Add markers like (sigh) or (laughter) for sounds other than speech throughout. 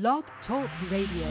Blog Talk Radio.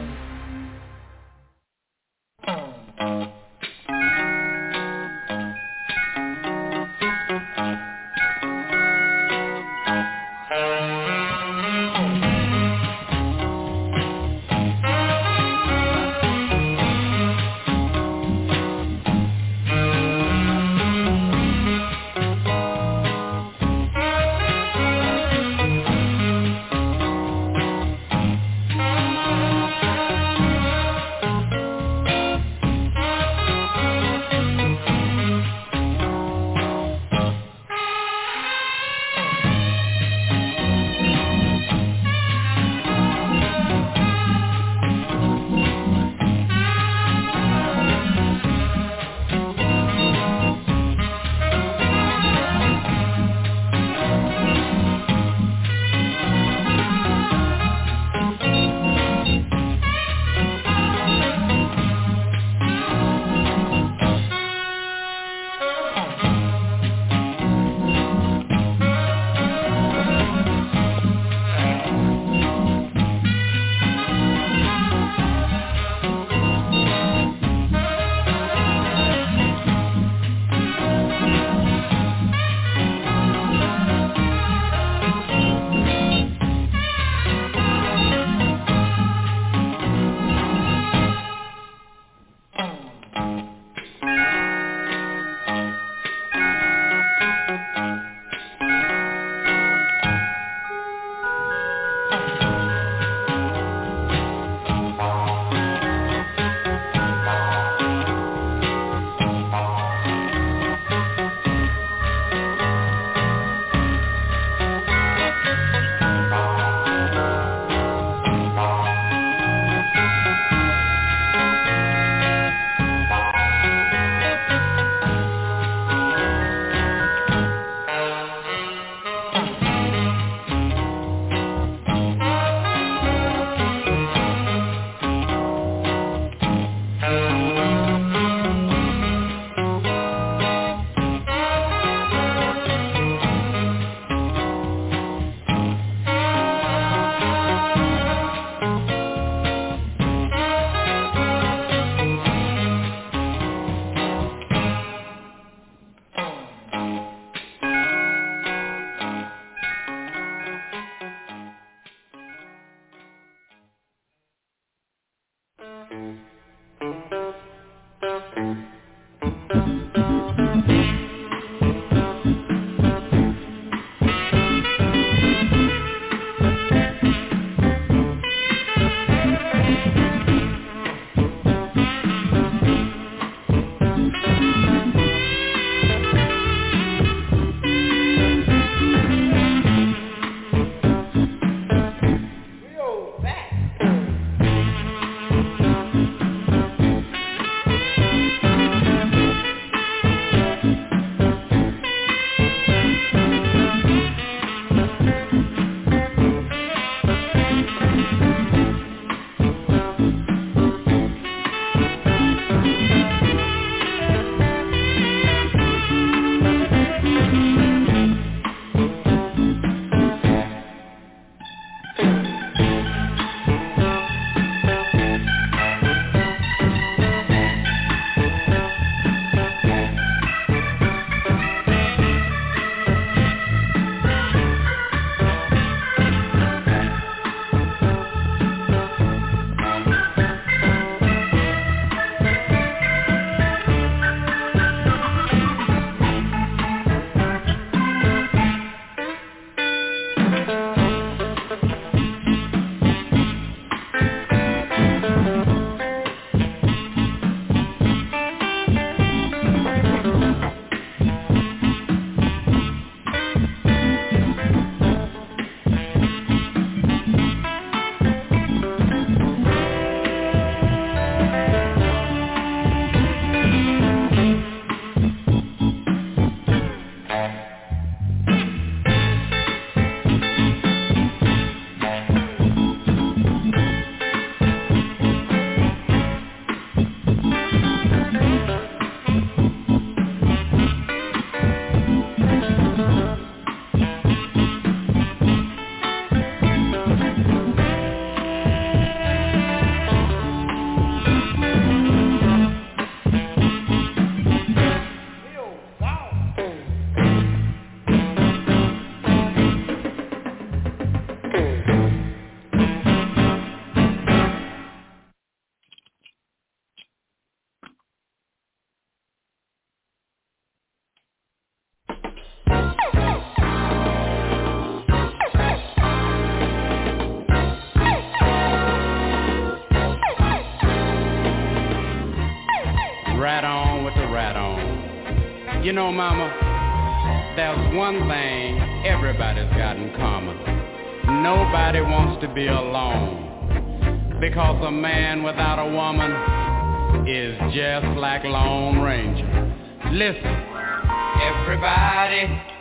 You know, Mama, there's one thing everybody's got in common. Nobody wants to be alone. Because a man without a woman is just like Lone Ranger. Listen. Everybody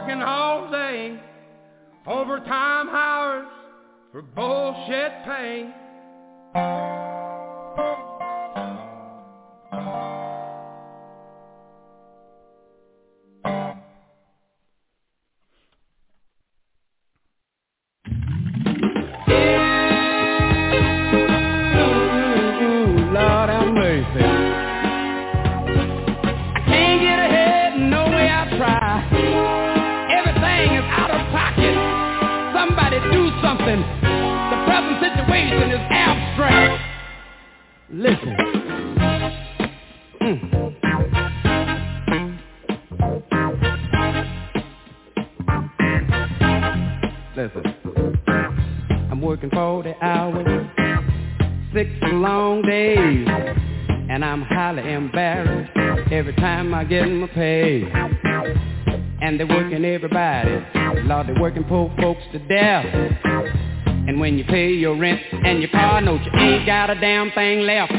working hard. damn thing left.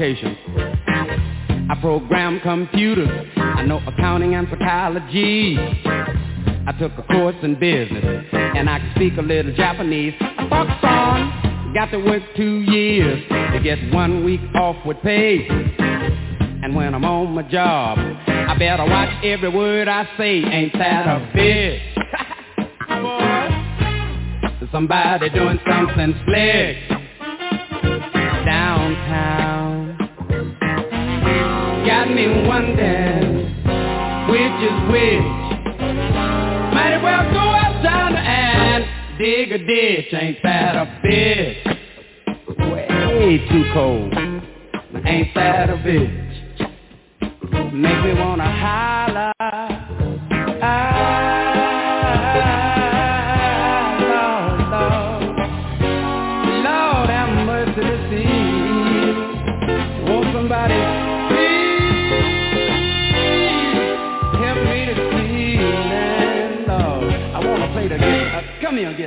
I program computers. I know accounting and psychology. I took a course in business, and I can speak a little Japanese. Fox on. Got to work two years to get one week off with pay. And when I'm on my job, I better watch every word I say. Ain't that a bitch? (laughs) Somebody doing something slick downtown one in one which is which. Might as well go outside and dig a ditch. Ain't that a bitch? Way too cold. Ain't that a bitch? Make me wanna holler.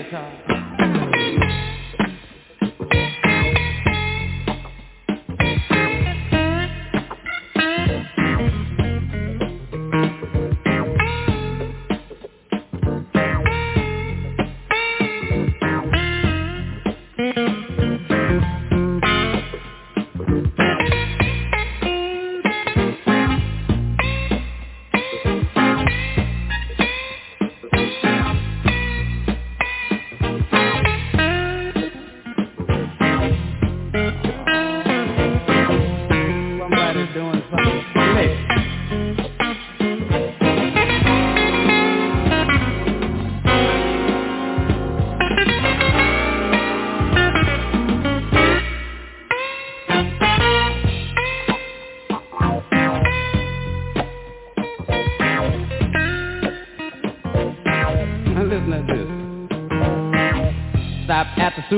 Yes.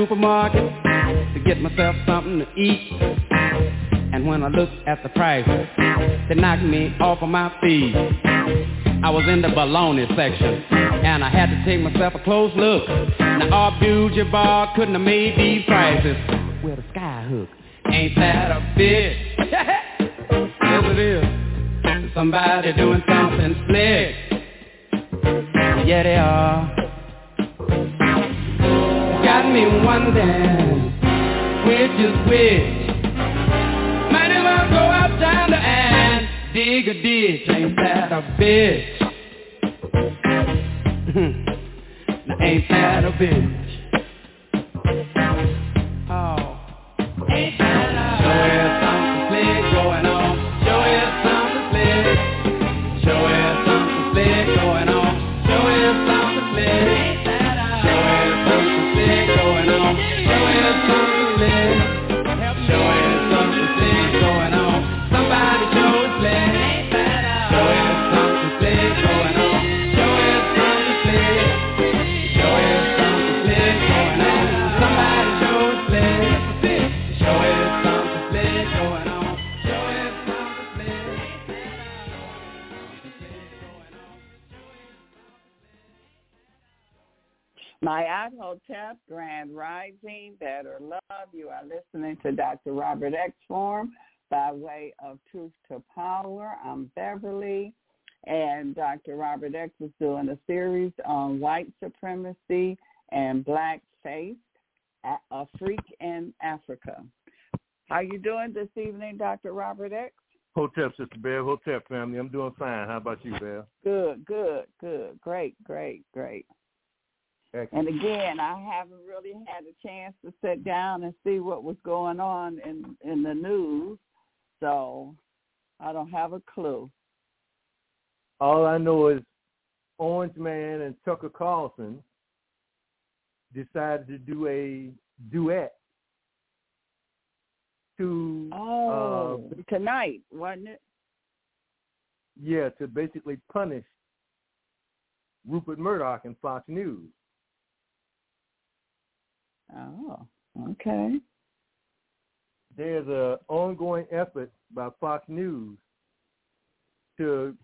supermarket to get myself something to eat. And when I looked at the price, they knocked me off of my feet. I was in the baloney section, and I had to take myself a close look. Now, our beauty bar couldn't have made these prices with a skyhook. Ain't that a bitch? (laughs) yes, it is. Somebody doing something slick. Yeah, they are. Me wondering which is which. Might as well go out yonder and dig a ditch. Ain't that a bitch? (laughs) now ain't that a bitch? Of Truth to Power. I'm Beverly, and Dr. Robert X is doing a series on white supremacy and black face, a a freak in Africa. How you doing this evening, Dr. Robert X? Hotep, Sister Bear, Hotep family. I'm doing fine. How about you, Bear? Good, good, good. Great, great, great. Excellent. And again, I haven't really had a chance to sit down and see what was going on in in the news, so I don't have a clue. All I know is Orange Man and Tucker Carlson decided to do a duet to Oh, uh, tonight wasn't it? yeah to basically punish Rupert Murdoch and Fox News. Oh, okay. There's a ongoing effort by Fox News to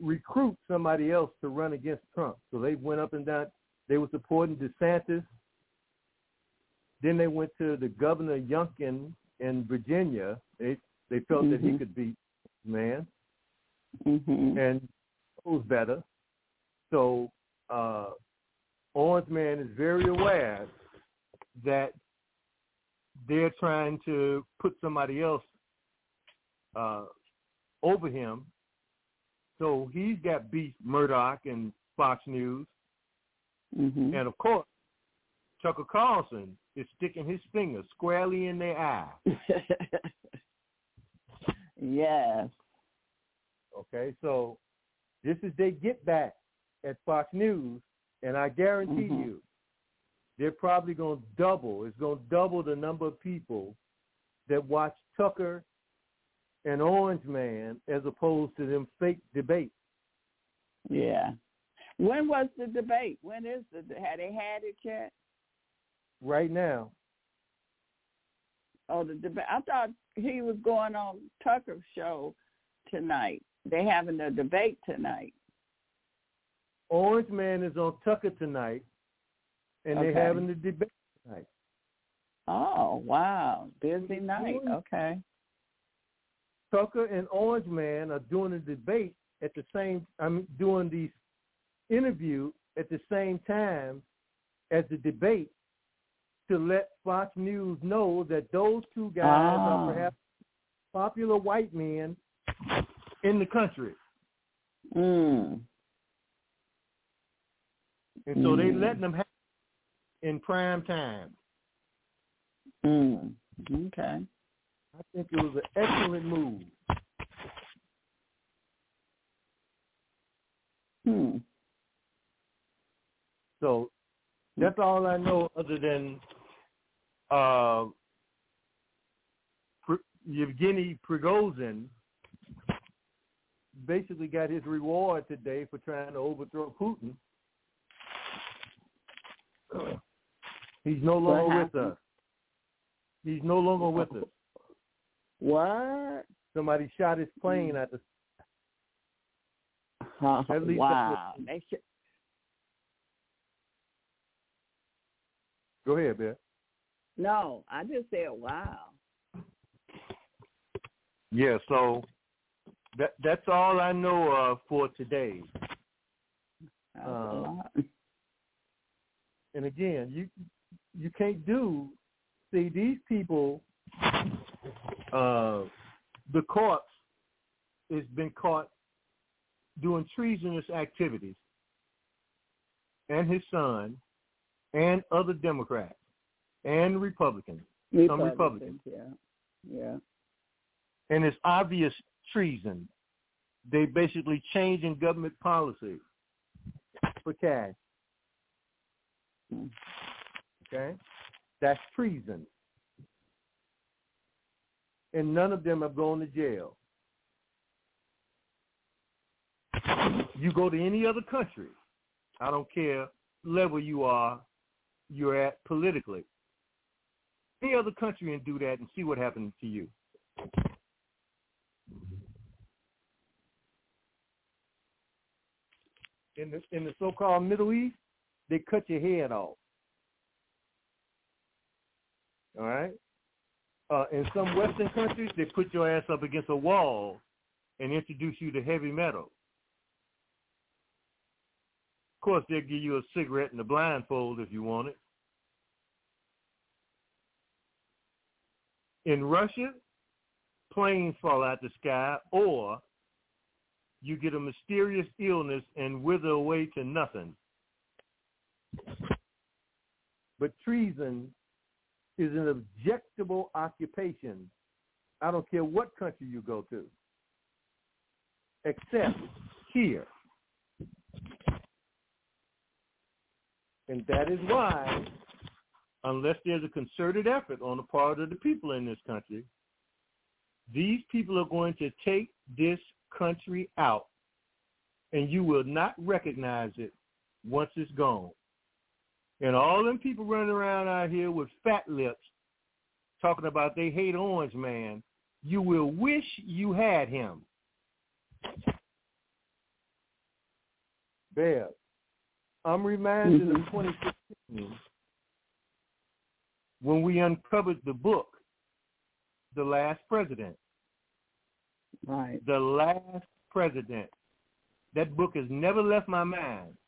recruit somebody else to run against Trump. So they went up and down. They were supporting DeSantis. Then they went to the governor Youngkin in Virginia. They they felt that he Mhm. could beat man Mhm. and was better. So uh, Orange Man is very aware that they're trying to put somebody else uh, over him. So he's got beef Murdoch and Fox News, Mhm. and of course Tucker Carlson is sticking his finger squarely in their eye. (laughs) yes. Okay, so this is they get back at Fox News, and I guarantee Mhm. you, they're probably going to double. It's going to double the number of people that watch Tucker and Orange Man as opposed to them fake debates. Yeah. When was the debate? When is the had they had it yet? Right now, Oh, the debate. I thought he was going on Tucker's show tonight. They having a debate tonight. Orange Man is on Tucker tonight, and Okay. they're having the debate tonight. Oh, wow. Busy night. Okay. Tucker and Orange Man are doing a debate at the same. I'm doing the interview at the same time as the debate to let Fox News know that those two guys Ah. are perhaps popular white men in the country, Mm. and so they Mm. letting them have in prime time. Mm. Okay. I think it was an excellent move. Hmm. So that's all I know other than uh, Yevgeny Prigozhin basically got his reward today for trying to overthrow Putin. He's no longer with us. He's no longer with us. What? Somebody shot his plane Mm. at the. Uh, At least wow. that's They should, Go ahead, Bill. no, I just said wow. Yeah. So that that's all I know of for today. That's a Uh, lot. And again, you you can't do. See, these people, uh, the corpse has been caught doing treasonous activities, and his son, and other Democrats, and Republicans, some Republicans. Yeah. Yeah. and it's obvious treason. They basically changing government policy for cash. Hmm. Okay, that's treason, and none of them have gone to jail. You go to any other country, I don't care level you are, you're at politically. Any other country and do that and see what happens to you. in the in the so-called Middle East, they cut your head off. All right. Uh, in some Western countries, they put your ass up against a wall and introduce you to heavy metal. Of course, they'll give you a cigarette and a blindfold if you want it. In Russia, planes fall out the sky, or you get a mysterious illness and wither away to nothing. But treason is an objectable occupation. I don't care what country you go to, except here. And that is why, unless there's a concerted effort on the part of the people in this country, these people are going to take this country out, and you will not recognize it once it's gone. And all them people running around out here with fat lips talking about they hate Orange Man, you will wish you had him. Bear, I'm reminded Mhm. of 2016 when we uncovered the book, The Last President. Right. The Last President. That book has never left my mind.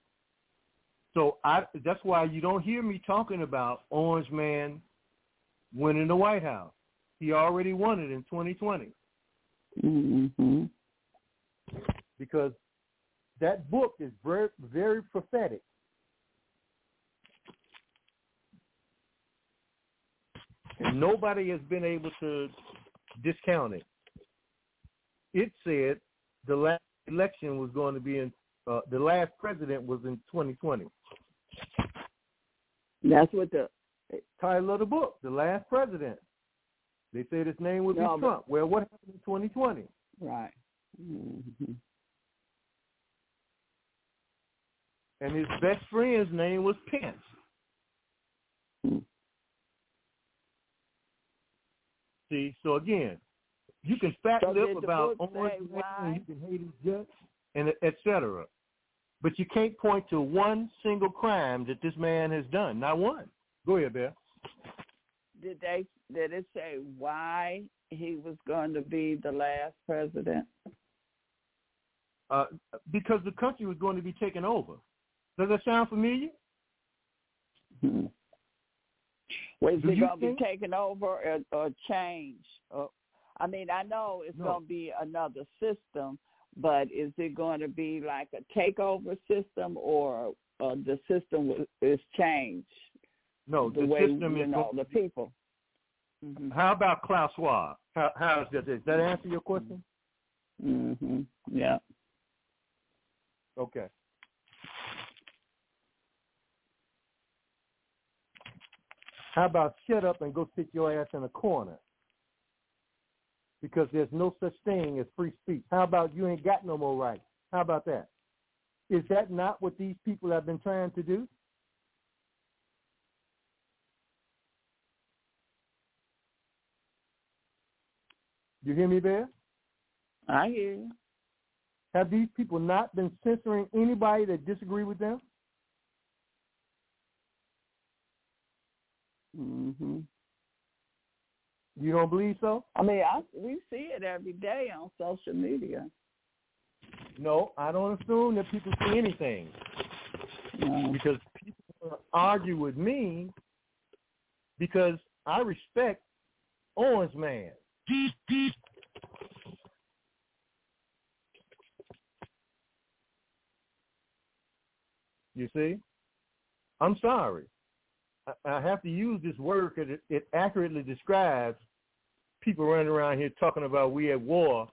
So I that's why you don't hear me talking about Orange Man winning the White House. He already won it in 2020 hmm because that book is very very prophetic. And nobody has been able to discount it. It said the last election was going to be in uh, the last president was in 2020. That's what the title of the book, The Last President. They said his name would be No, Trump. Well, what happened in 2020? right. hmm And his best friend's name was Pence. Hmm. See, so again, you can fat So lip about Orange you can hate his guts, and et cetera. But you can't point to one single crime that this man has done. Not one. Go ahead, Bill. Did they did it say why he was going to be the last president? Uh, because the country was going to be taken over. Does that sound familiar? Hmm. Was it going to be taken over or, or changed? Or, I mean, I know it's No. going to be another system, but is it going to be like a takeover system or uh, the system is changed? No, the the way system you is know the people. hmm How about Klaus Schwab? How, how is that? Does that answer your question? hmm Yeah. Okay. How about shut up and go sit your ass in a corner? Because there's no such thing as free speech. How about you ain't got no more rights? How about that? Is that not what these people have been trying to do? You hear me, Bear? I hear you. Have these people not been censoring anybody that disagree with them? Mhm. You don't believe so? I mean, I we see it every day on social media. No, I don't assume that people see anything No. because people argue with me because I respect Orange Man. You see? I'm sorry. I, I have to use this word because it, it accurately describes people running around here talking about we at war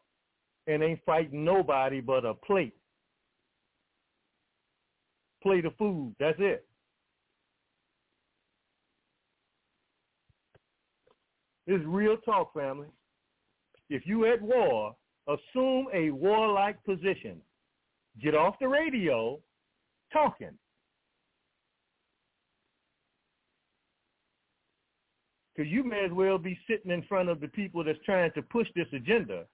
and ain't fighting nobody but a plate. Plate of food. That's it. Is real talk, family. If you at war, assume a warlike position. Get off the radio talking. Because you may as well be sitting in front of the people that's trying to push this agenda,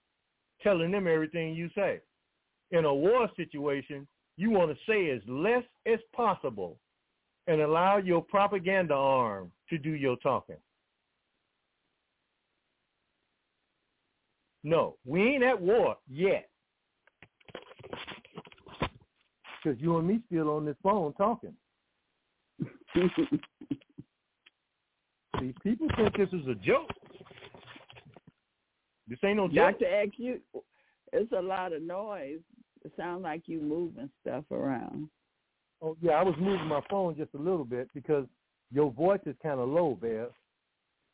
telling them everything you say. In a war situation, you want to say as less as possible and allow your propaganda arm to do your talking. No, we ain't at war yet. Because you and me still on this phone talking. (laughs) See, people think this is a joke. This ain't no joke. Dr. X, you, it's a lot of noise. It sounds like you moving stuff around. Oh yeah, I was moving my phone just a little bit because your voice is kind of low, Bear.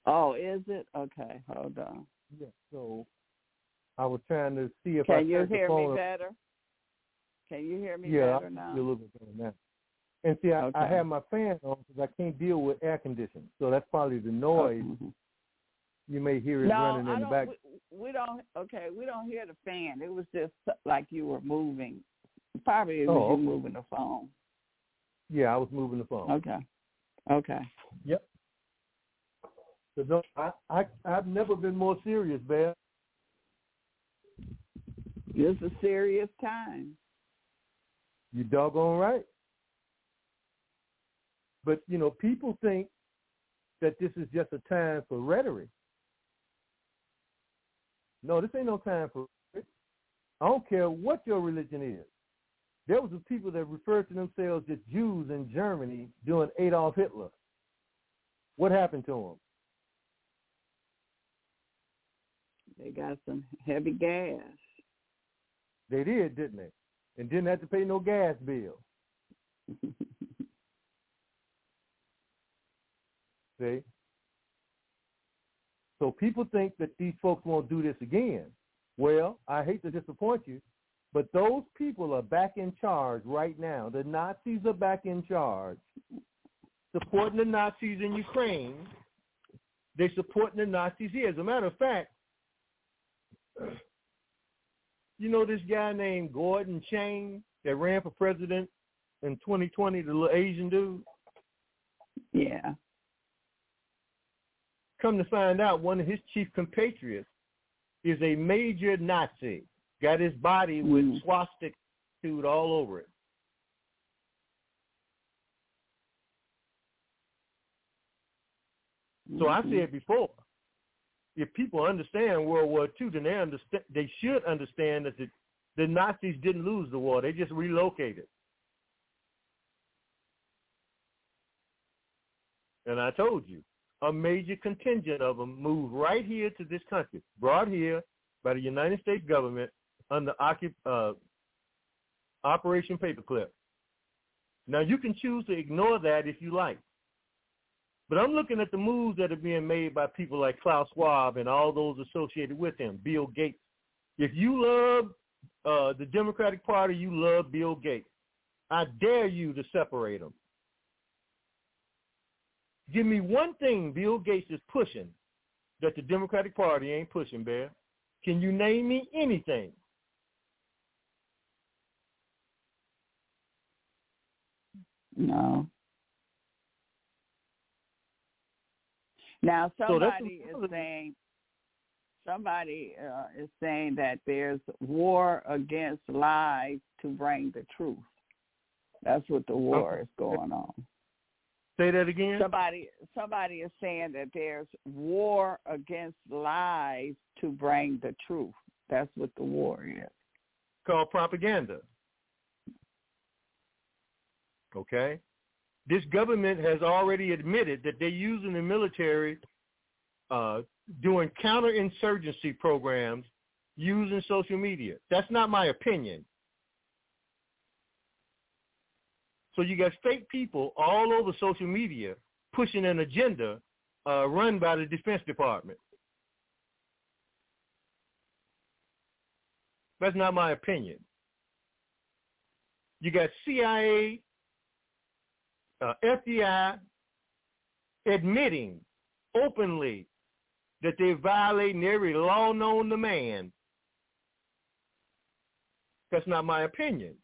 Oh, is it? Okay, hold on. Yeah. So I was trying to see if I Can you hear me better? Can you hear me Yeah, I better now? hear a little bit better now. And see, I, I have my fan on because I can't deal with air conditioning, so that's probably the noise. Mhm. You may hear it No, running I in the don't. back. We, we don't. Okay, we don't hear the fan. It was just like you were moving. Probably it was Oh, you okay. moving the phone. Yeah, I was moving the phone. Okay. Okay. Yep. So don't, I, I, I've never been more serious, Bear. It's a serious time. You doggone right. But you know, people think that this is just a time for rhetoric. No, this ain't no time for rhetoric. I don't care what your religion is. There was some people that referred to themselves as Jews in Germany during Adolf Hitler. What happened to them? They got some heavy gas. They did, didn't they? And didn't have to pay no gas bill. (laughs) See? So people think that these folks won't do this again. Well, I hate to disappoint you, but those people are back in charge right now. The Nazis are back in charge, supporting the Nazis in Ukraine. They're supporting the Nazis here. As a matter of fact, (clears throat) you know this guy named Gordon Chain that ran for president in 2020, the little Asian dude? Yeah. Come to find out, one of his chief compatriots is a major Nazi. Got his body with Mm. swastika tattooed all over it. So I Mhm. said before, if people understand World War II, then they understand. They should understand that the, the Nazis didn't lose the war; they just relocated. And I told you, a major contingent of them moved right here to this country, brought here by the United States government under uh, Operation Paperclip. Now you can choose to ignore that if you like. But I'm looking at the moves that are being made by people like Klaus Schwab and all those associated with him, Bill Gates. If you love uh, the Democratic Party, you love Bill Gates. I dare you to separate them. Give me one thing Bill Gates is pushing that the Democratic Party ain't pushing, Bear. Can you name me anything? No. Now So somebody what- is saying somebody uh, is saying that there's war against lies to bring the truth. That's what the war is going on. Say that again. Somebody somebody is saying that there's war against lies to bring the truth. That's what the war is. Called propaganda. Okay? This government has already admitted that they're using the military uh, doing counterinsurgency programs using social media. That's not my opinion. So you got fake people all over social media pushing an agenda uh, run by the Defense Department. That's not my opinion. You got CIA, uh, FBI admitting openly that they're violating every law known to man. That's not my opinion.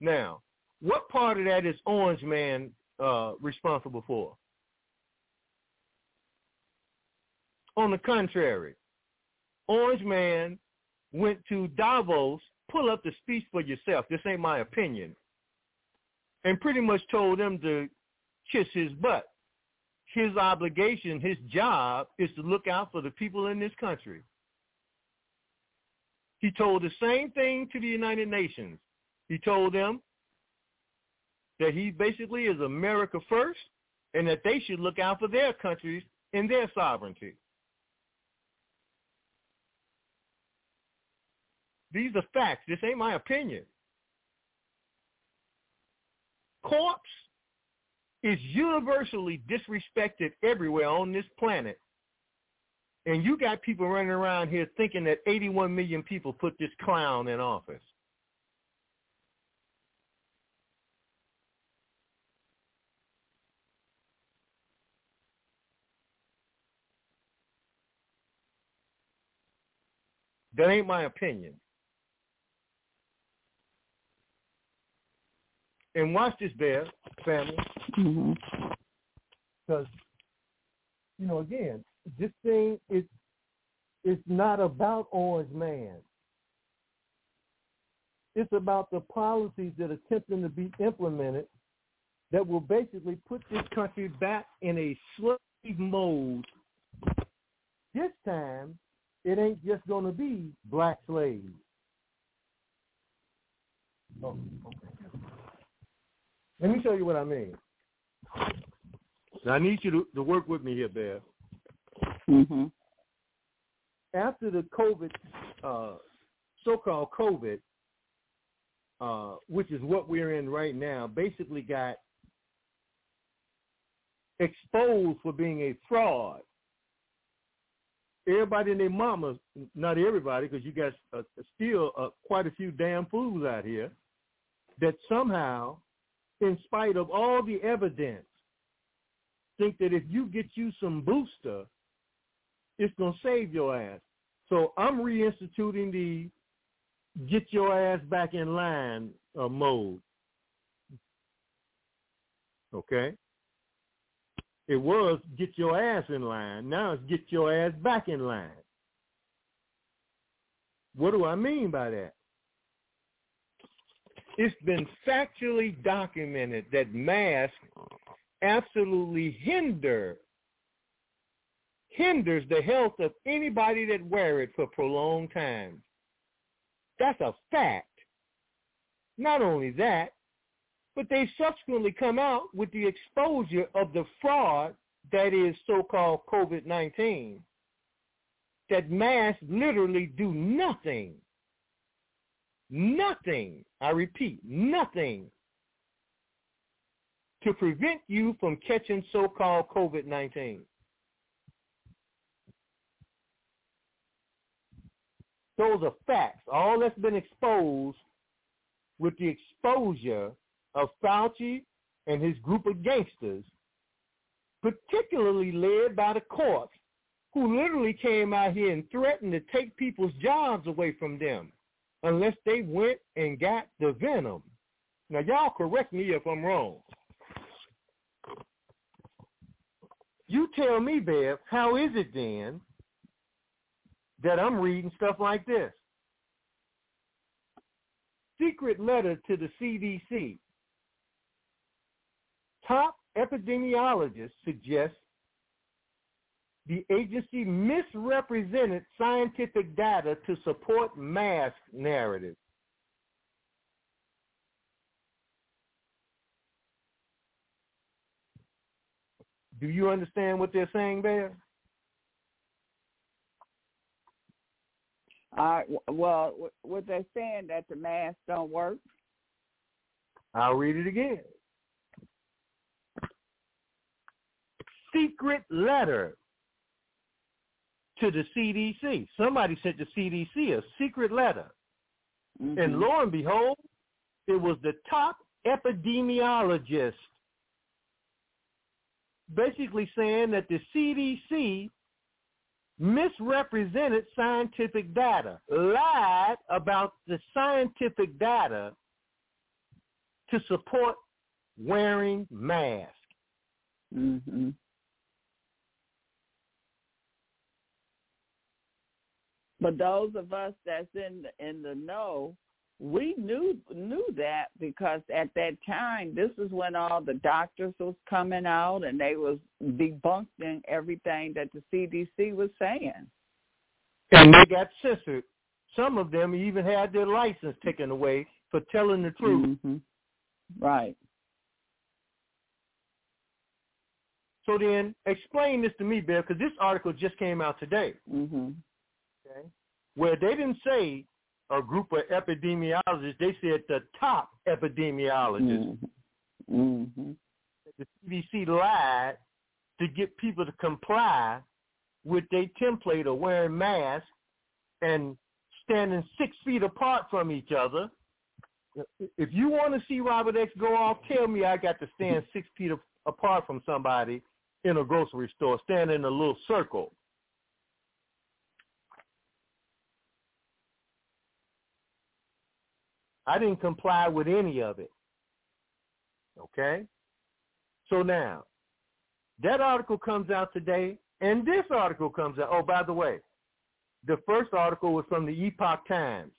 Now, what part of that is Orange Man uh, responsible for? On the contrary, Orange Man went to Davos, pull up the speech for yourself. This ain't my opinion. And pretty much told them to kiss his butt. His obligation, his job is to look out for the people in this country. He told the same thing to the United Nations. He told them that he basically is America first and that they should look out for their countries and their sovereignty. These are facts. This ain't my opinion. Corpse is universally disrespected everywhere on this planet. And you got people running around here thinking that 81 million people put this clown in office. That ain't my opinion. And watch this, Bear family, because mm-hmm. you know, again, this thing is it's not about Orange Man. It's about the policies that are attempting to be implemented that will basically put this country back in a slave mode. This time, it ain't just going to be black slaves. Oh, okay. Let me show you what I mean. Now, I need you to, to work with me here, Bear. Mm-hmm. After the COVID, uh, so-called COVID, uh, which is what we're in right now, basically got exposed for being a fraud everybody and their mamas, not everybody, because you got uh, still uh, quite a few damn fools out here that somehow, in spite of all the evidence, think that if you get you some booster, it's going to save your ass. So I'm reinstituting the get your ass back in line uh, mode. Okay? It was get your ass in line. Now it's get your ass back in line. What do I mean by that? It's been factually documented that masks absolutely hinder hinders the health of anybody that wear it for prolonged times. That's a fact. Not only that, but they subsequently come out with the exposure of the fraud that is so-called COVID-19, that masks literally do nothing, nothing, I repeat, nothing to prevent you from catching so-called COVID-19. Those are facts. All that's been exposed with the exposure of Fauci and his group of gangsters, particularly led by the corpse, who literally came out here and threatened to take people's jobs away from them unless they went and got the venom. Now, y'all correct me if I'm wrong. you tell me, Bev, how is it then that I'm reading stuff like this? Secret letter to the CDC. Top epidemiologists suggest the agency misrepresented scientific data to support mask narrative. Do you understand what they're saying there? Uh, well, what they're saying that the masks don't work. I'll read it again. Secret letter to the CDC. Somebody sent the CDC a secret letter. Mm-hmm. And lo and behold, it was the top epidemiologist basically saying that the CDC misrepresented scientific data, lied about the scientific data to support wearing masks. Mm-hmm. But those of us that's in the, in the know, we knew knew that because at that time, this is when all the doctors was coming out and they was debunking everything that the CDC was saying. And they got censored. Some of them even had their license taken away for telling the truth. Mm-hmm. Right. So then, explain this to me, Bill, because this article just came out today. Mhm. Where they didn't say a group of epidemiologists, they said the top epidemiologists. Mm-hmm. The CDC lied to get people to comply with their template of wearing masks and standing six feet apart from each other. If you want to see Robert X go off, tell me I got to stand six feet apart from somebody in a grocery store, stand in a little circle. I didn't comply with any of it. Okay? So now, that article comes out today, and this article comes out. Oh, by the way, the first article was from the Epoch Times.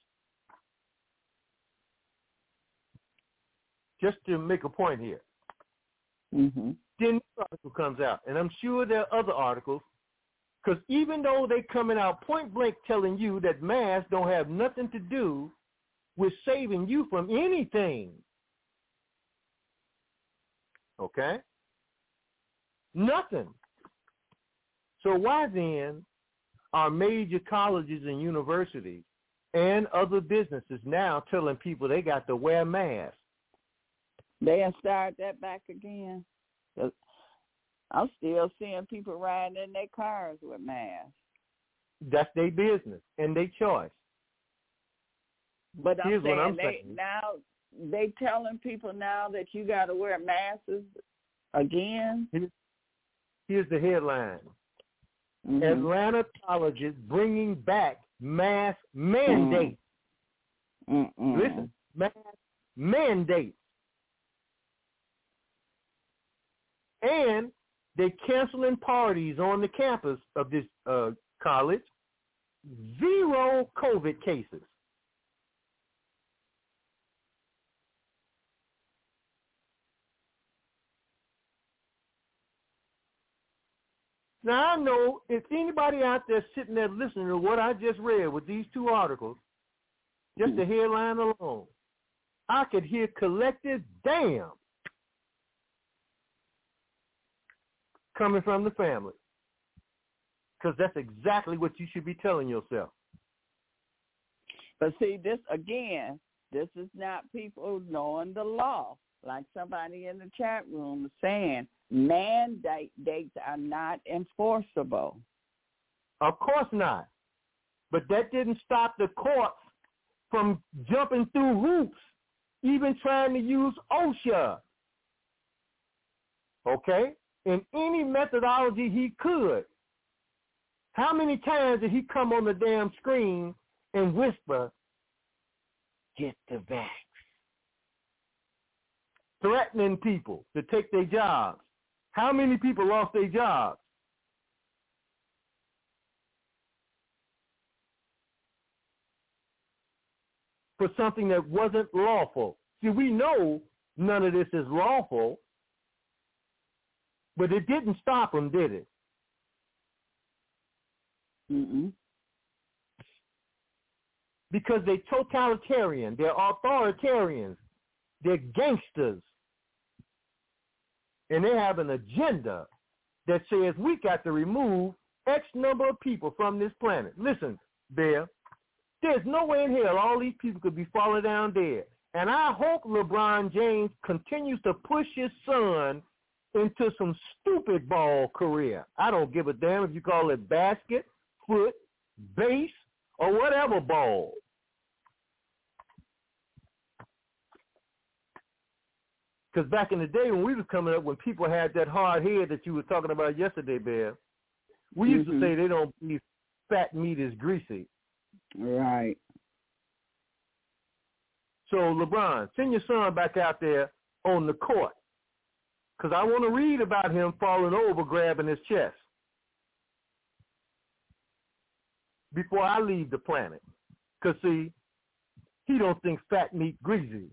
Just to make a point here. Mm-hmm. Then this article comes out, and I'm sure there are other articles, because even though they're coming out point blank telling you that masks don't have nothing to do with saving you from anything. Okay? Nothing. So why then are major colleges and universities and other businesses now telling people they got to wear masks? They have started that back again. I'm still seeing people riding in their cars with masks. That's their business and their choice. But I'm Here's saying what I'm they saying. now they telling people now that you got to wear masks again. Here's the headline: Mhm. Atlanta colleges bringing back mask mandates. Mm-mm. Listen, mask mandates, and they're canceling parties on the campus of this uh, college. Zero COVID cases. Now I know if anybody out there sitting there listening to what I just read with these two articles, just the hmm. headline alone, I could hear collective damn coming from the family. Because that's exactly what you should be telling yourself. But see, this again, this is not people knowing the law. Like somebody in the chat room is saying, mandate dates are not enforceable. Of course not. But that didn't stop the corpse from jumping through hoops, even trying to use OSHA. Okay? In any methodology he could. How many times did he come on the damn screen and whisper, get the vax? Threatening people to take their jobs. How many people lost their jobs? For something that wasn't lawful. See, we know none of this is lawful, but it didn't stop them, did it? Mm-mm. Because they're totalitarian, they're authoritarians, they're gangsters, and they have an agenda that says we got to remove X number of people from this planet. Listen, Bear, there's no way in hell all these people could be falling down dead. And I hope LeBron James continues to push his son into some stupid ball career. I don't give a damn if you call it basket, foot, base, or whatever ball. Because back in the day when we was coming up, when people had that hard head that you were talking about yesterday, Bear, we used Mhm. to say they don't believe fat meat is greasy. Right. So LeBron, send your son back out there on the court, because I want to read about him falling over, grabbing his chest before I leave the planet. Because see, he don't think fat meat greasy.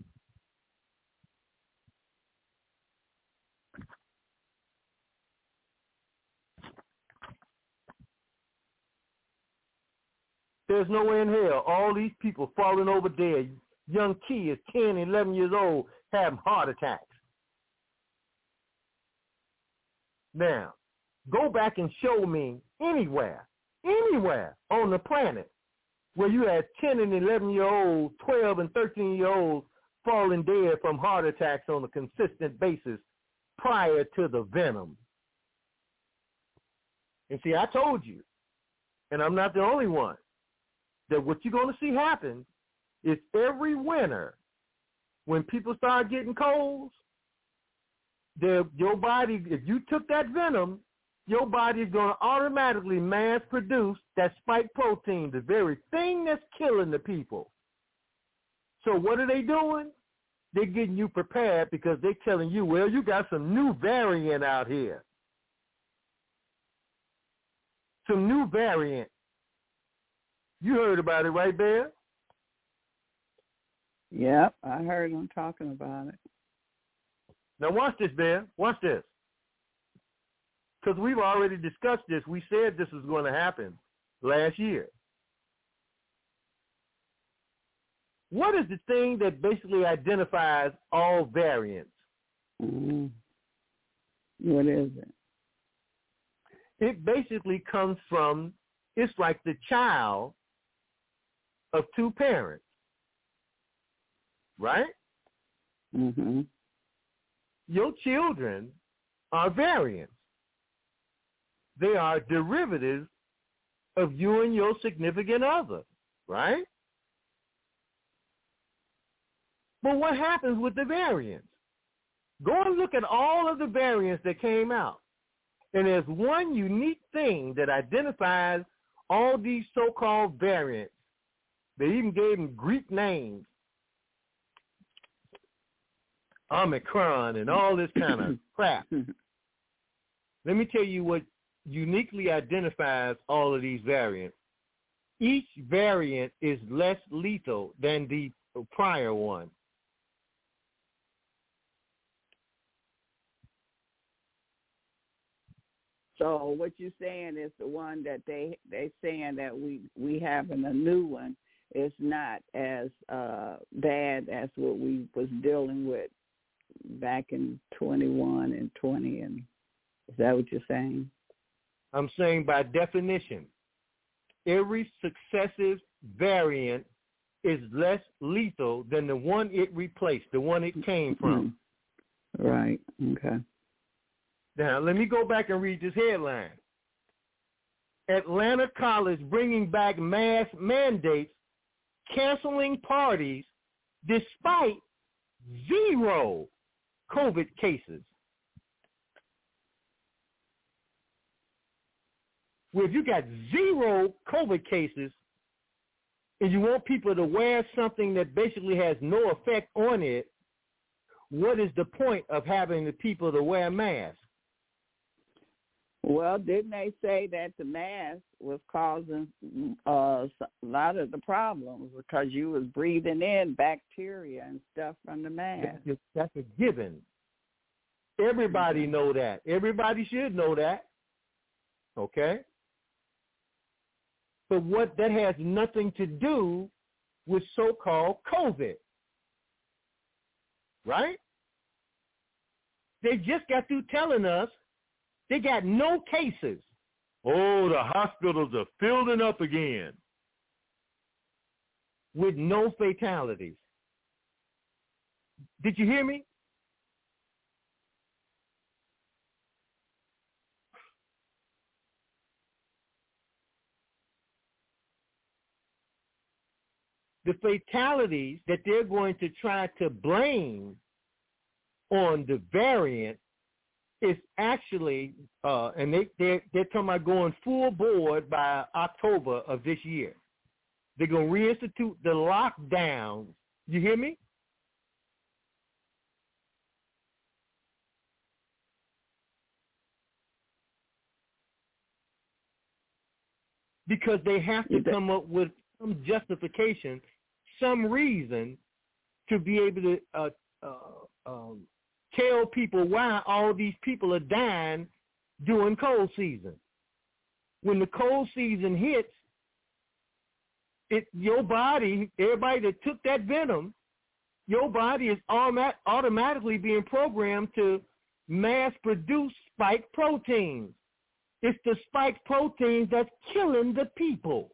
There's no way in hell all these people falling over dead, young kids, 10, 11 years old, having heart attacks. Now, go back and show me anywhere, anywhere on the planet where you had 10 and 11 year olds, 12 and 13 year olds falling dead from heart attacks on a consistent basis prior to the venom. And see, I told you, and I'm not the only one, that what you're going to see happen is every winter, when people start getting colds, the, your body, if you took that venom, your body is going to automatically mass produce that spike protein, the very thing that's killing the people. So what are they doing? They're getting you prepared because they're telling you, well, you got some new variant out here. Some new variant. You heard about it, right, Bear? Yep, I heard them talking about it. Now watch this, Bear. Watch this. Because we've already discussed this. We said this was going to happen last year. What is the thing that basically identifies all variants? Mm. What is it? It basically comes from, it's like the child of two parents, right? Mhm. Your children are variants. They are derivatives of you and your significant other, right? But what happens with the variants? Go and look at all of the variants that came out. And there's one unique thing that identifies all these so-called variants. They even gave them Greek names. Omicron and all this kind of (coughs) crap. Let me tell you what uniquely identifies all of these variants. Each variant is less lethal than the prior one. So what you're saying is the one that they they saying that we we having a new one is not as uh bad as what we was dealing with back in 21 and 20 and is that what you're saying? I'm saying by definition, every successive variant is less lethal than the one it replaced, the one it came from. Right. Okay. Now, let me go back and read this headline. Atlanta College bringing back mask mandates, canceling parties despite zero COVID cases. Well, if you got zero COVID cases and you want people to wear something that basically has no effect on it, what is the point of having the people to wear masks? Well, didn't they say that the mask was causing uh, a lot of the problems because you was breathing in bacteria and stuff from the mask? That's a, that's a given. Everybody know that. Everybody should know that. Okay? But what that has nothing to do with so-called COVID. Right? They just got through telling us they got no cases. Oh, the hospitals are filling up again with no fatalities. Did you hear me? The fatalities that they're going to try to blame on the variant is actually, uh, and they, they're, they're talking about going full board by October of this year. They're going to reinstitute the lockdown. You hear me? Because they have to come up with some justification, some reason to be able to uh, uh, um, tell people why all these people are dying during cold season. When the cold season hits, it your body, everybody that took that venom, your body is automat- automatically being programmed to mass produce spike proteins. It's the spike proteins that's killing the people.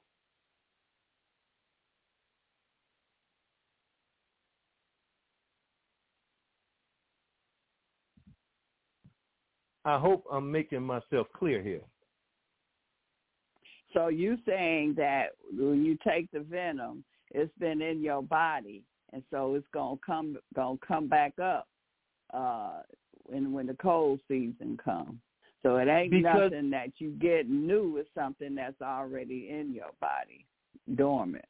I hope I'm making myself clear here. So you saying that when you take the venom, it's been in your body, and so it's gonna come gonna come back up uh, when when the cold season comes. So it ain't Because- nothing that you get new. It's something that's already in your body, dormant.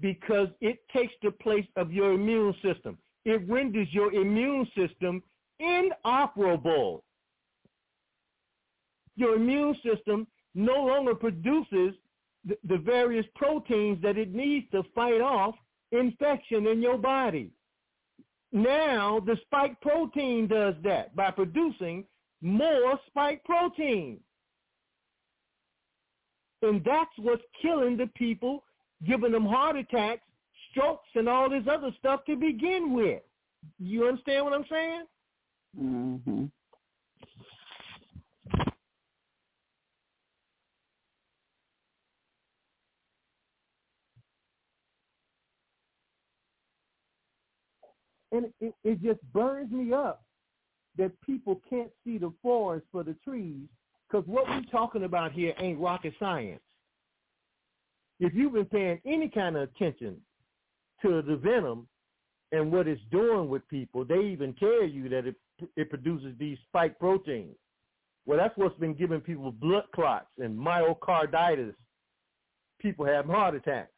because it takes the place of your immune system. It renders your immune system inoperable. Your immune system no longer produces the, the various proteins that it needs to fight off infection in your body. Now the spike protein does that by producing more spike protein. And that's what's killing the people giving them heart attacks, strokes, and all this other stuff to begin with. You understand what I'm saying? hmm And it, it just burns me up that people can't see the forest for the trees because what we're talking about here ain't rocket science. If you've been paying any kind of attention to the venom and what it's doing with people, they even tell you that it it produces these spike proteins. Well, that's what's been giving people blood clots and myocarditis. People having heart attacks.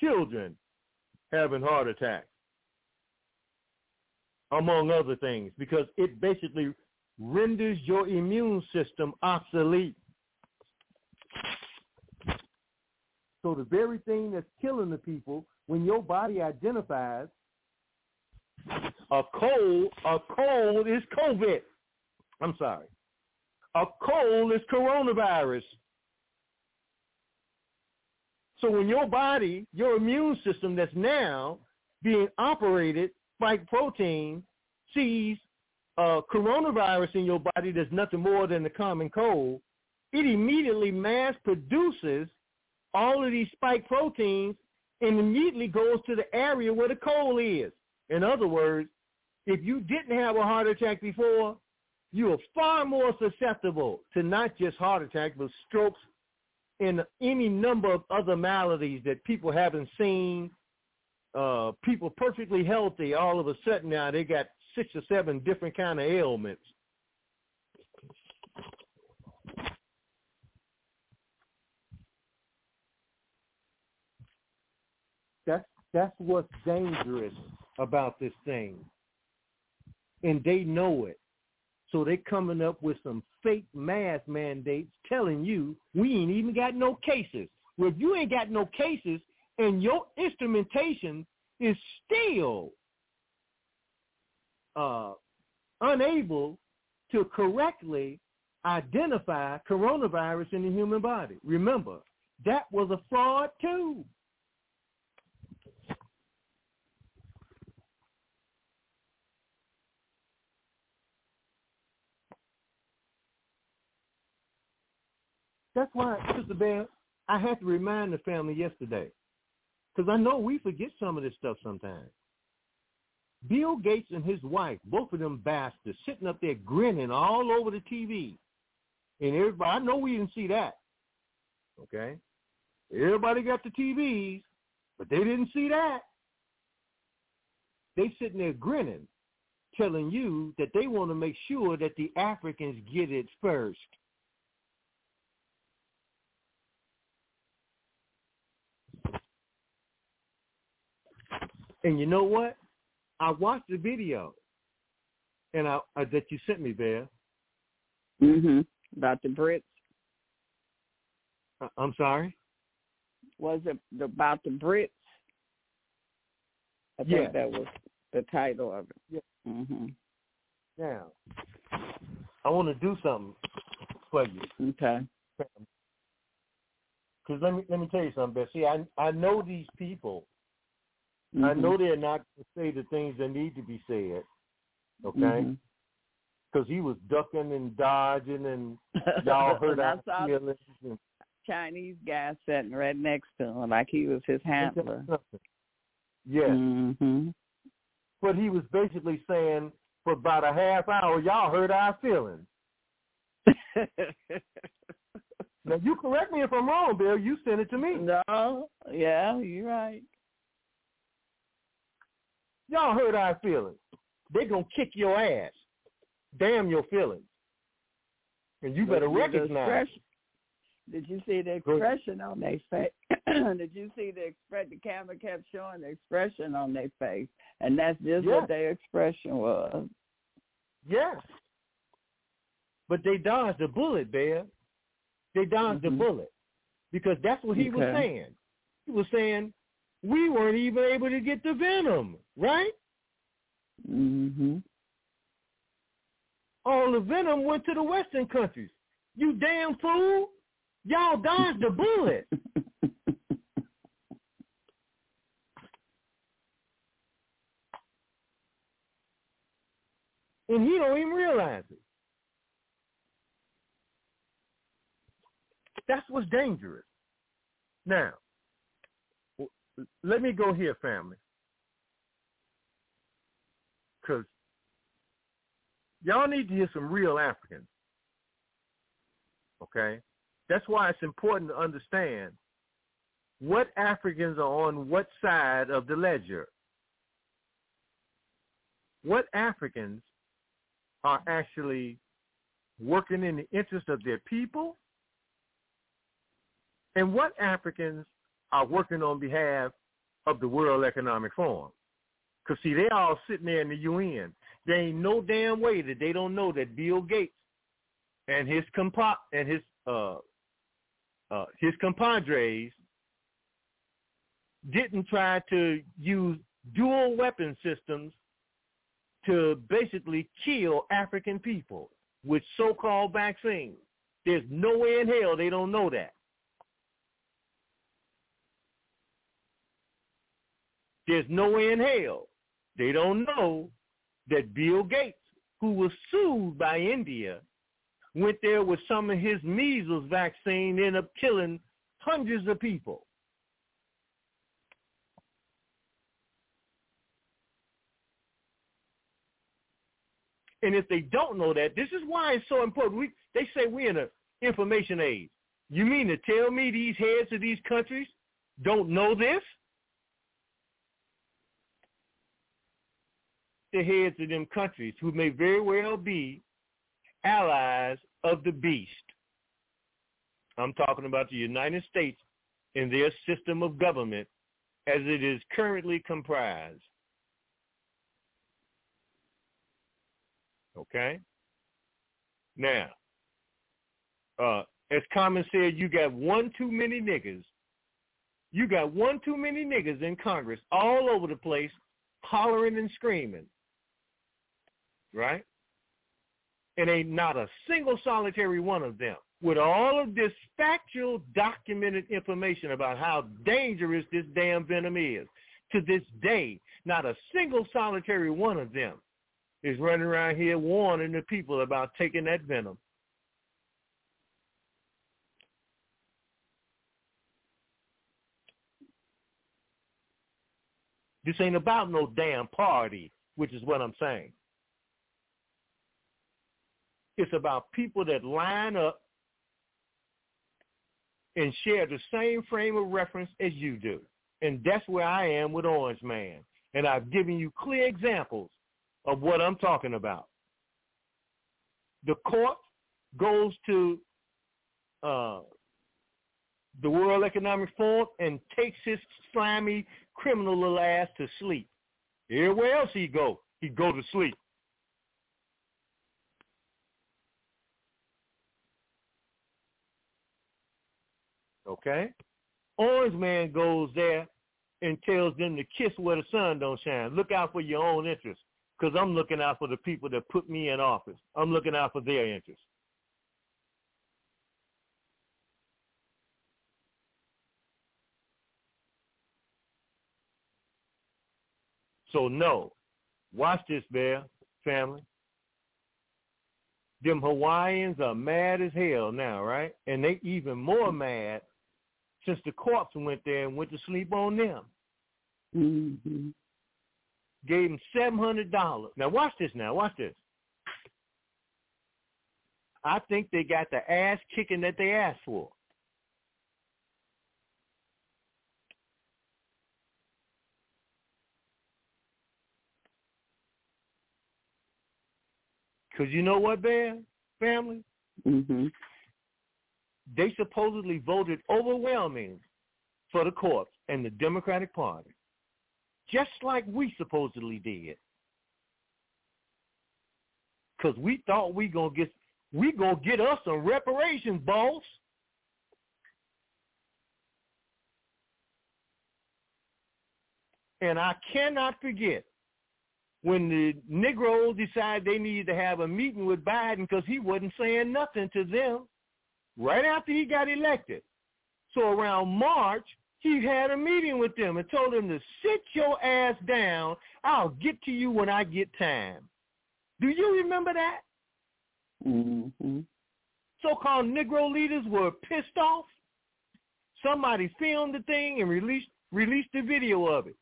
Children having heart attacks, among other things, because it basically renders your immune system obsolete. So the very thing that's killing the people, when your body identifies a cold, a cold is COVID. I'm sorry. A cold is coronavirus. So when your body, your immune system that's now being operated by protein sees uh, coronavirus in your body that's nothing more than the common cold, it immediately mass produces all of these spike proteins and immediately goes to the area where the cold is. In other words, if you didn't have a heart attack before, you are far more susceptible to not just heart attack, but strokes and any number of other maladies that people haven't seen. Uh, people perfectly healthy, all of a sudden now they got six or seven different kind of ailments. That's that's what's dangerous about this thing. And they know it. So they're coming up with some fake mask mandates telling you we ain't even got no cases. Well, if you ain't got no cases and your instrumentation is still uh, unable to correctly identify coronavirus in the human body. Remember, that was a fraud too. That's why, Sister Bear, I had to remind the family yesterday. Because I know we forget some of this stuff sometimes. Bill Gates and his wife, both of them bastards, sitting up there grinning all over the TV. And everybody, I know we didn't see that. Okay? Everybody got the TVs, but they didn't see that. They sitting there grinning, telling you that they want to make sure that the Africans get it first. And you know what? I watched the video, and I, uh, that you sent me, Bear. Mhm. About the Brits. Uh, I'm sorry. Was it about the Brits? I Yeah. think that was the title of it. Yeah. Mhm. Now, I want to do something for you. Okay. Because let me let me tell you something, Bear. See, I I know these people. I Mhm. know they're not going to say the things that need to be said. Okay. Because he was ducking and dodging, and (laughs) y'all heard I our feelings. And, Chinese guy sitting right next to him, like he was his handler. Yes. hmm But he was basically saying for about a half hour, y'all hurt our feelings. (laughs) Now you correct me if I'm wrong, Bill. You sent it to me. no, yeah, you're right. Y'all hurt our feelings. They gonna kick your ass. Damn your feelings. And you better recognize. Did you see the expression on their face? (clears throat) Did you see the express? The camera kept showing the expression on their face, and that's just Yeah. what their expression was. Yes. But they dodged the bullet, Bear. They dodged the Mhm. bullet. Because that's what he was saying. He was saying, we weren't even able to get the venom, right? hmm All the venom went to the Western countries. You damn fool. Y'all dodged the bullet. (laughs) And he don't even realize it. That's what's dangerous. Now, let me go here, family. Because y'all need to hear some real Africans. Okay? That's why it's important to understand what Africans are on what side of the ledger. What Africans are actually working in the interest of their people and what Africans are working on behalf of the World Economic Forum. Because, see, they all sitting there in the UN. There ain't no damn way that they don't know that Bill Gates and his compa- and his uh, uh, his compadres didn't try to use dual weapon systems to basically kill African people with so-called vaccines. There's no way in hell they don't know that. There's no way in hell they don't know that Bill Gates, who was sued by India, went there with some of his measles vaccine, ended up killing hundreds of people. And if they don't know that, this is why it's so important. We, they say we're in an information age. You mean to tell me these heads of these countries don't know this? The heads of them countries who may very well be allies of the beast. I'm talking about the United States and their system of government as it is currently comprised. Okay? Now, uh, as Common said, you got one too many niggas. You got one too many niggas in Congress all over the place hollering and screaming. Right? And ain't not a single solitary one of them with all of this factual documented information about how dangerous this damn venom is. To this day, not a single solitary one of them is running around here warning the people about taking that venom. This ain't about no damn party, which is what I'm saying. It's about people that line up and share the same frame of reference as you do. And that's where I am with Orange Man. And I've given you clear examples of what I'm talking about. The corpse goes to uh, the World Economic Forum and takes his slimy criminal ass to sleep. Everywhere else he go, he go to sleep. Okay? Orange Man goes there and tells them to kiss where the sun don't shine. Look out for your own interests because I'm looking out for the people that put me in office. I'm looking out for their interests. So no, watch this, Bear family. Them Hawaiians are mad as hell now, right? And they even more mad since the corpse went there and went to sleep on them. Mm-hmm. Gave them seven hundred dollars. Now watch this. Now watch this. I think they got the ass kicking that they asked for. Because you know what, Bear family? Mm-hmm. They supposedly voted overwhelming for the corpse and the Democratic Party, just like we supposedly did. Because we thought we gonna get we gonna get us some reparations, boss. And I cannot forget when the Negroes decided they needed to have a meeting with Biden because he wasn't saying nothing to them right after he got elected. So around March, he had a meeting with them and told them to sit your ass down. I'll get to you when I get time. Do you remember that? Mm-hmm. So-called Negro leaders were pissed off. Somebody filmed the thing and released released the video of it.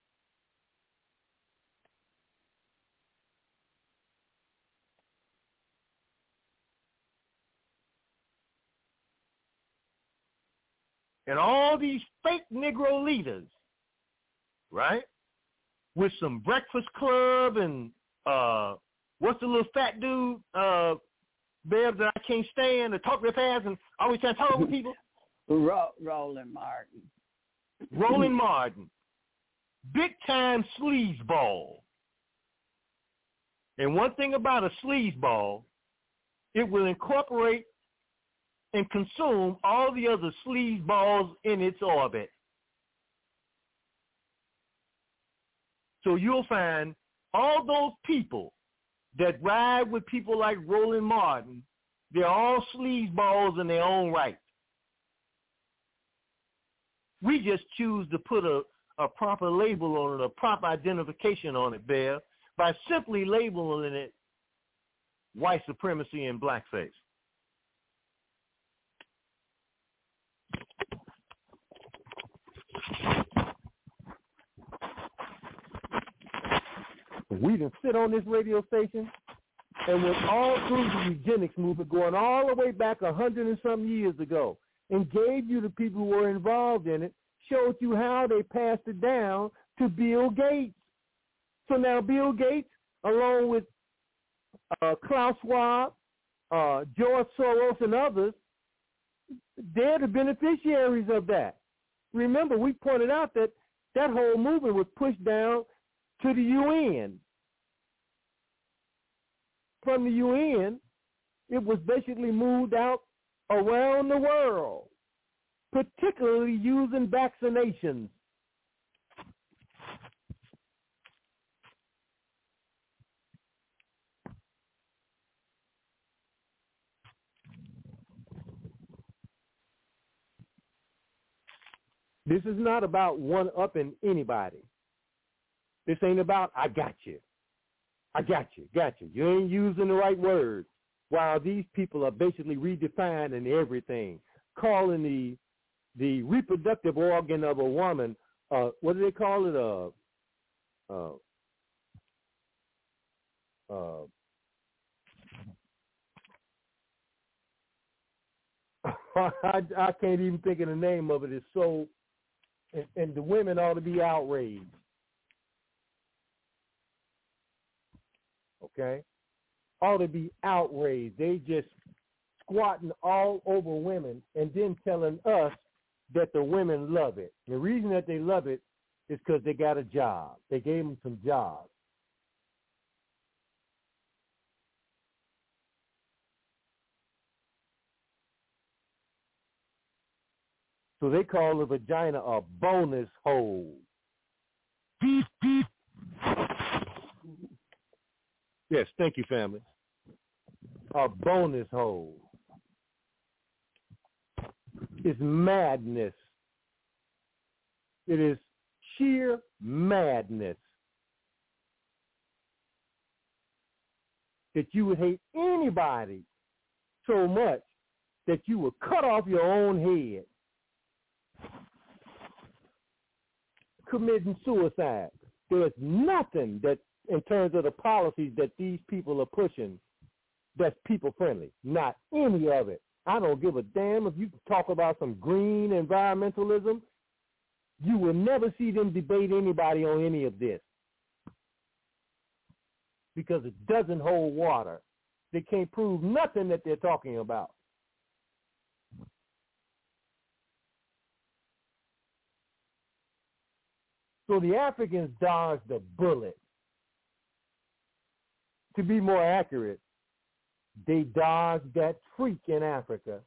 And all these fake Negro leaders, right, with some Breakfast Club and uh, what's the little fat dude, uh, Bev, that I can't stand, to talk real fast and always trying to talk over (laughs) people? Ro- Roland Martin. (clears throat) Roland Martin. Big time sleazeball. And one thing about a sleazeball, it will incorporate and consume all the other sleeve balls in its orbit. So you'll find all those people that ride with people like Roland Martin, they're all sleazeballs in their own right. We just choose to put a, a proper label on it, a proper identification on it, Bear, by simply labeling it white supremacy and blackface. We didn't sit on this radio station and went all through the eugenics movement going all the way back a hundred and some years ago and gave you the people who were involved in it, showed you how they passed it down to Bill Gates. So now Bill Gates, along with uh, Klaus Schwab, uh, George Soros, and others, they're the beneficiaries of that. Remember, we pointed out that that whole movement was pushed down to the UN. From the UN, it was basically moved out around the world, particularly using vaccinations. This is not about one-upping anybody. This ain't about, I got you. I got you, got you. You ain't using the right words. While these people are basically redefining everything, calling the the reproductive organ of a woman, uh, what do they call it? Uh, uh, uh, (laughs) I, I can't even think of the name of it. It's so, and, and the women ought to be outraged. Okay, ought to be outraged. They just squatting all over women and then telling us that the women love it. The reason that they love it is because they got a job. They gave them some jobs. So they call the vagina a bonus hole. Yes, thank you, family. A bonus hole. It's madness. It is sheer madness that you would hate anybody so much that you would cut off your own head. Committing suicide. There's nothing that in terms of the policies that these people are pushing that's people friendly. Not any of it. I don't give a damn if you talk about some green environmentalism. You will never see them debate anybody on any of this because it doesn't hold water. They can't prove nothing that they're talking about. So the Africans dodged the bullet. To be more accurate, they dodged that freak in Africa.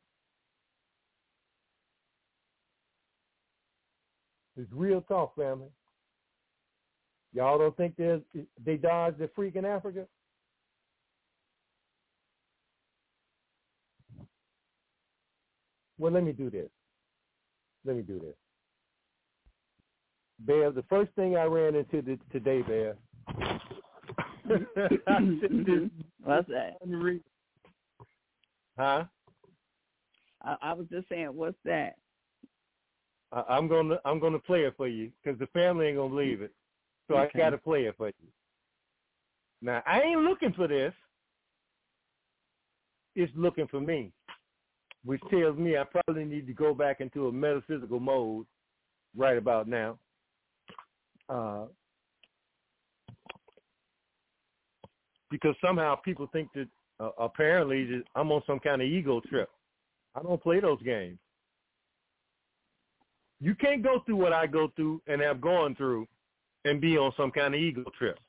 It's real talk, family. Y'all don't think they dodged the freak in Africa? Well, let me do this. Let me do this. Bear, the first thing I ran into today, Bear. What's that? (laughs) Huh? I, I was just saying, what's that? I, I'm gonna I'm gonna play it for you because the family ain't gonna believe it, so okay. I gotta play it for you. Now I ain't looking for this. It's looking for me, which tells me I probably need to go back into a metaphysical mode right about now. Uh, because somehow people think that uh, apparently I'm on some kind of ego trip. I don't play those games. You can't go through what I go through and have gone through and be on some kind of ego trip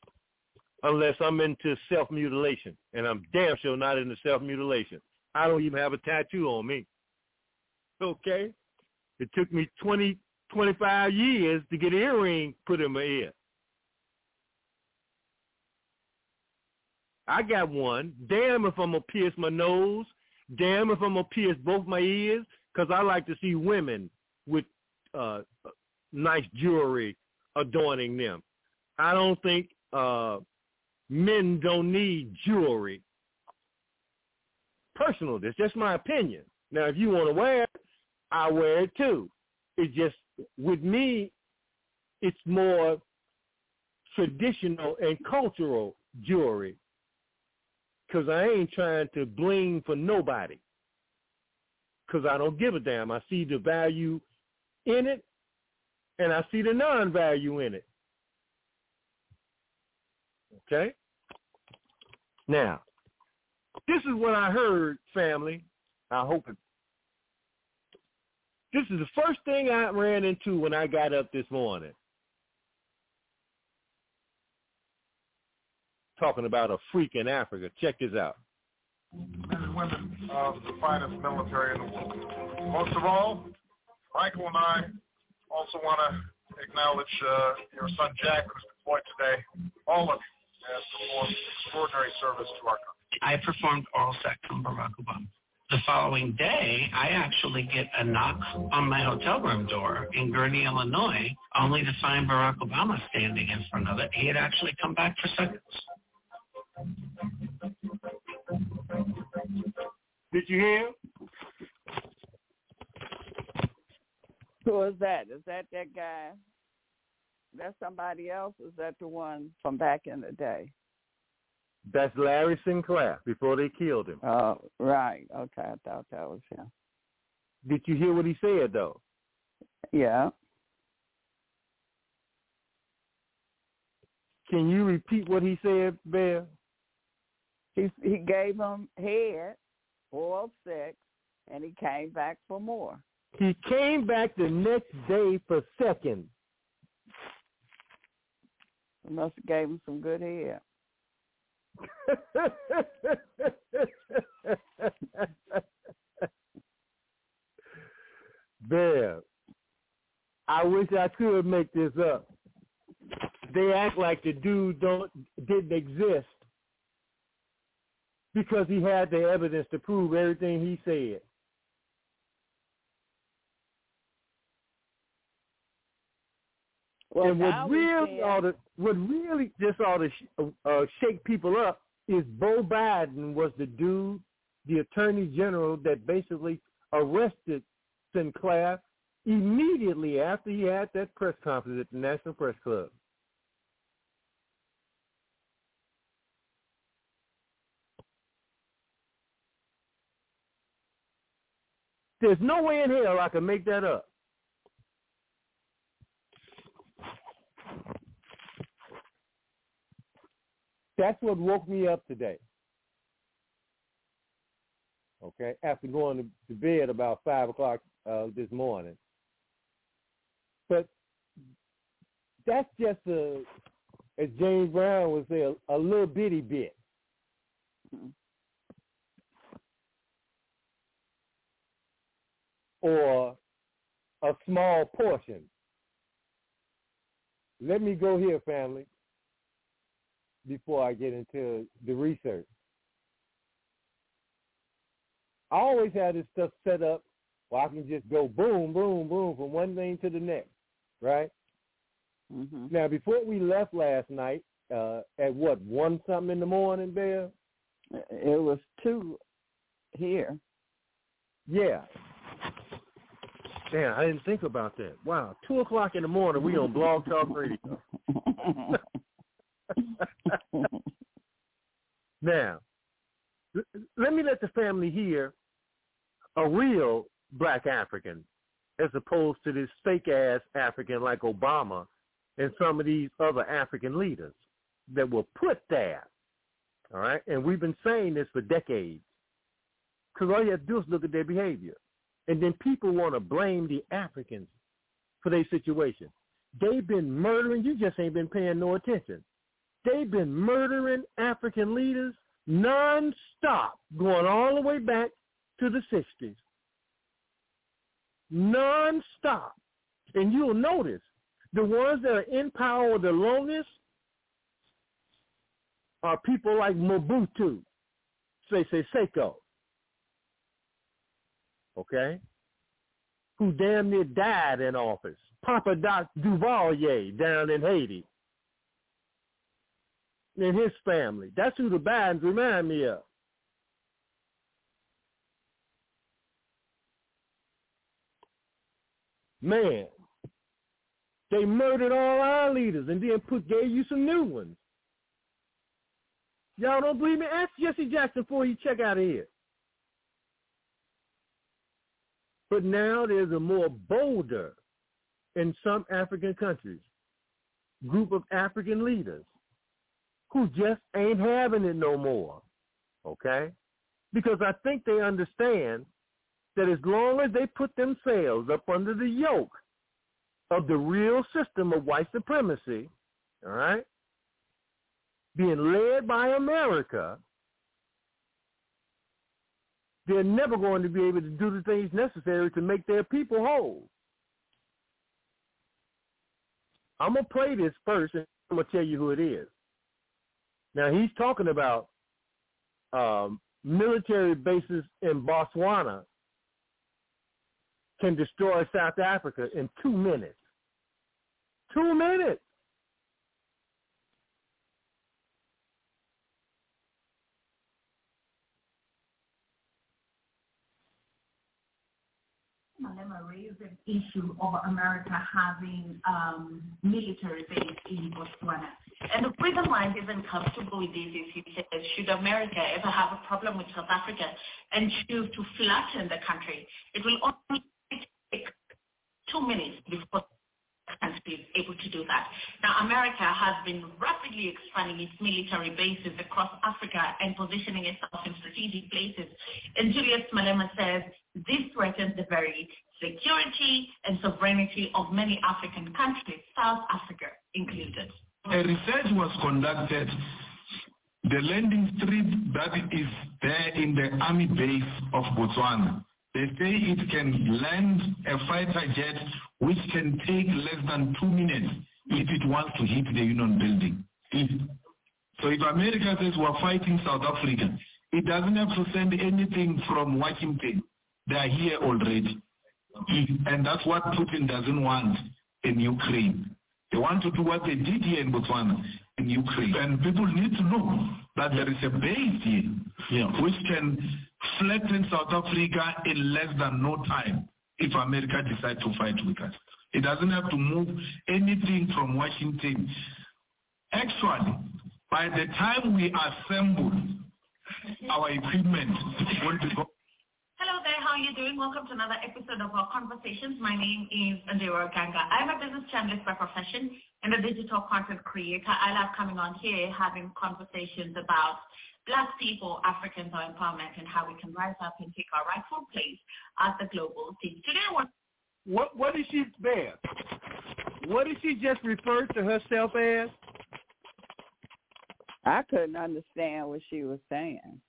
unless I'm into self-mutilation. And I'm damn sure not into self-mutilation. I don't even have a tattoo on me. Okay? It took me 20, 25 years to get an earring put in my ear. I got one. Damn if I'm going to pierce my nose. Damn if I'm going to pierce both my ears because I like to see women with uh, nice jewelry adorning them. I don't think uh, men don't need jewelry. Personal, that's just my opinion. Now, if you want to wear it, I wear it too. It's just, with me, it's more traditional and cultural jewelry because I ain't trying to bling for nobody because I don't give a damn. I see the value in it, and I see the non-value in it. Okay? Now, this is what I heard, family. I hope it. This is the first thing I ran into when I got up this morning. Talking about a freak in Africa. Check this out. This is where of the finest military in the world. Most of all, Michael and I also want to acknowledge uh, your son Jack, who's deployed today. All of you have performed extraordinary service to our country. I performed oral sex on Barack Obama. The following day, I actually get a knock on my hotel room door in Gurnee, Illinois, only to find Barack Obama standing in front of it. He had actually come back for seconds. Did you hear? Who is that? Is that that guy? That's somebody else? Is that the one from back in the day? That's Larry Sinclair before they killed him. Oh, right. Okay, I thought that was him. Did you hear what he said though? Yeah. Can you repeat what he said, Bear? He he gave him head, oral sex, and he came back for more. He came back the next day for second. Must have gave him some good head. (laughs) Bear, I wish I could make this up. They act like the dude don't didn't exist because he had the evidence to prove everything he said. Well, and what really ought to, what really just ought to sh- uh, shake people up is Beau Biden was the dude, the attorney general that basically arrested Sinclair immediately after he had that press conference at the National Press Club. There's no way in hell I can make that up. That's what woke me up today. Okay, after going to, bed about five o'clock uh, this morning. But that's just a, as James Brown would say, a, a little bitty bit. Or a small portion. Let me go here, family before I get into the research. I always have this stuff set up where I can just go boom, boom, boom from one thing to the next, right? Mhm. Now, before we left last night, uh, at what, one something in the morning, Bill? It was two here. Yeah. Damn, I didn't think about that. Wow, 2 o'clock in the morning, we on Blog Talk Radio. (laughs) now, let me let the family hear a real black African as opposed to this fake ass African like Obama and some of these other African leaders that were put there. All right? And we've been saying this for decades. Because all you have to do is look at their behavior. And then people want to blame the Africans for their situation. They've been murdering, you just ain't been paying no attention. They've been murdering African leaders nonstop, going all the way back to the 60s. Nonstop. And you'll notice the ones that are in power the longest are people like Mobutu, Sese Seko, okay, who damn near died in office. Papa Doc Duvalier down in Haiti and his family. That's who the Bidens remind me of. Man, they murdered all our leaders and then put gave you some new ones. Y'all don't believe me? Ask Jesse Jackson before you check out of here. But now there's a more bolder in some African countries group of African leaders who just ain't having it no more. Okay? Because I think they understand that as long as they put themselves up under the yoke of the real system of white supremacy, all right, being led by America, they're never going to be able to do the things necessary to make their people whole. I'm going to play this first, and I'm going to tell you who it is. Now, he's talking about um, military bases in Botswana can destroy South Africa in two minutes. Two minutes. Malema raised an issue of America having um, military base in Botswana. And the reason why he's uncomfortable with this is he says, should America ever have a problem with South Africa and choose to flatten the country, it will only take two minutes before country is able to do that. Now, America has been rapidly expanding its military bases across Africa and positioning itself in strategic places. And Julius Malema says this threatens the very security and sovereignty of many African countries, South Africa included. A research was conducted. The landing strip that is there in the army base of Botswana, they say it can land a fighter jet which can take less than two minutes if it wants to hit the Union building. If, so if America says we're fighting South Africa, it doesn't have to send anything from Washington. They are here already. And that's what Putin doesn't want in Ukraine. They want to do what they did here in Botswana, in Ukraine. And people need to know that there is a base here yeah. which can flatten South Africa in less than no time if America decides to fight with us. It doesn't have to move anything from Washington. Actually, by the time we assemble our equipment, will be go- Hello there, how are you doing? Welcome to another episode of our conversations. My name is Andrea Ganga. I'm a business journalist by profession and a digital content creator. I love coming on here having conversations about Black people, Africans, our empowerment, and how we can rise up and take our rightful place at the global stage. Today, I want what what is she bear? What did she just refer to herself as? I couldn't understand what she was saying.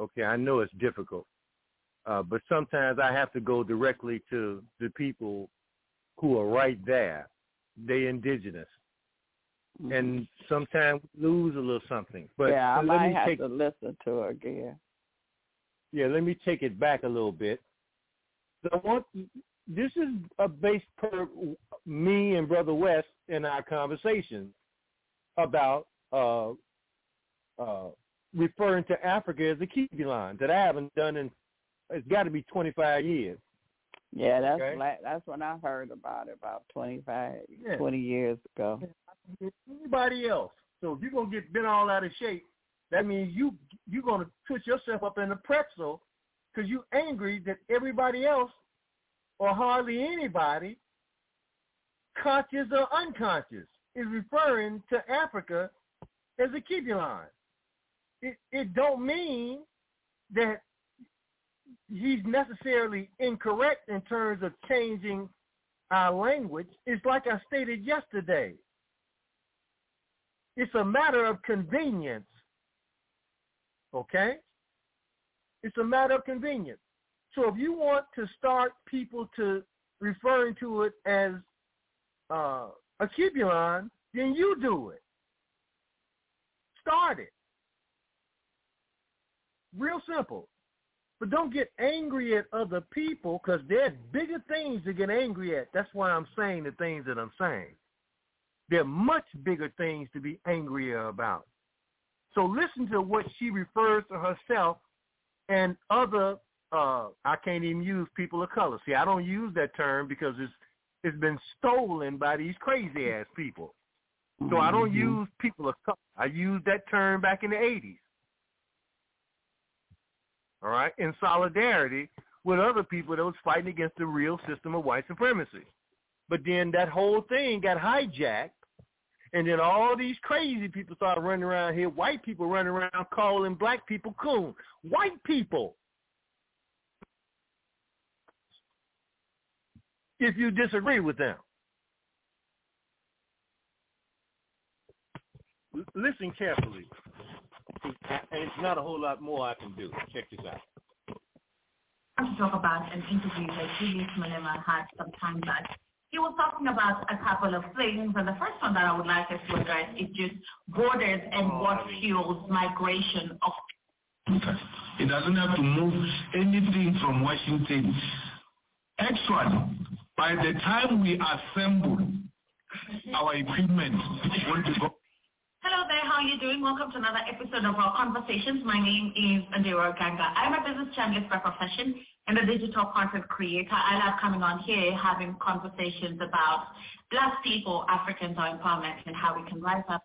Okay, I know it's difficult, uh, but sometimes I have to go directly to the people who are right there. They indigenous, mm-hmm. and sometimes lose a little something. But yeah, I might have take, to listen to her again. Yeah, let me take it back a little bit. So what? This is a base per me and Brother West in our conversation about uh, uh, referring to Africa as Alkebulan that I haven't done in it's got to be 25 years. Yeah, that's okay? like, that's when I heard about it about 25, yeah. 20 years ago. Anybody else? So if you're gonna get bent all out of shape, that means you you're gonna put yourself up in a pretzel because you're angry that everybody else or hardly anybody, conscious or unconscious, is referring to Africa as Alkebulan. It it don't mean that he's necessarily incorrect in terms of changing our language. It's like I stated yesterday. It's a matter of convenience. Okay? It's a matter of convenience. So if you want to start people to referring to it as uh, Alkebulan, then you do it. Start it. Real simple. But don't get angry at other people because there's bigger things to get angry at. That's why I'm saying the things that I'm saying. There are much bigger things to be angrier about. So listen to what she refers to herself and other uh I can't even use people of color. See, I don't use that term because it's it's been stolen by these crazy ass people. So I don't mm-hmm. use people of color. I used that term back in the eighties. All right, in solidarity with other people that was fighting against the real system of white supremacy. But then that whole thing got hijacked and then all these crazy people started running around here, white people running around calling black people coon. White people. If you disagree with them. Listen carefully. And it's not a whole lot more I can do. Check this out. I want to talk about an interview that Julius Malema had some time back. He was talking about a couple of things, and the first one that I would like us to address is just borders and oh, what fuels migration of It doesn't have to move anything from Washington. Actually, by the time we assemble our equipment, want to go Hello there, how are you doing? Welcome to another episode of our conversations. My name is Andira Ganga. I'm a business journalist by profession and a digital content creator. I love coming on here having conversations about black people, Africans, our empowerment and how we can rise up.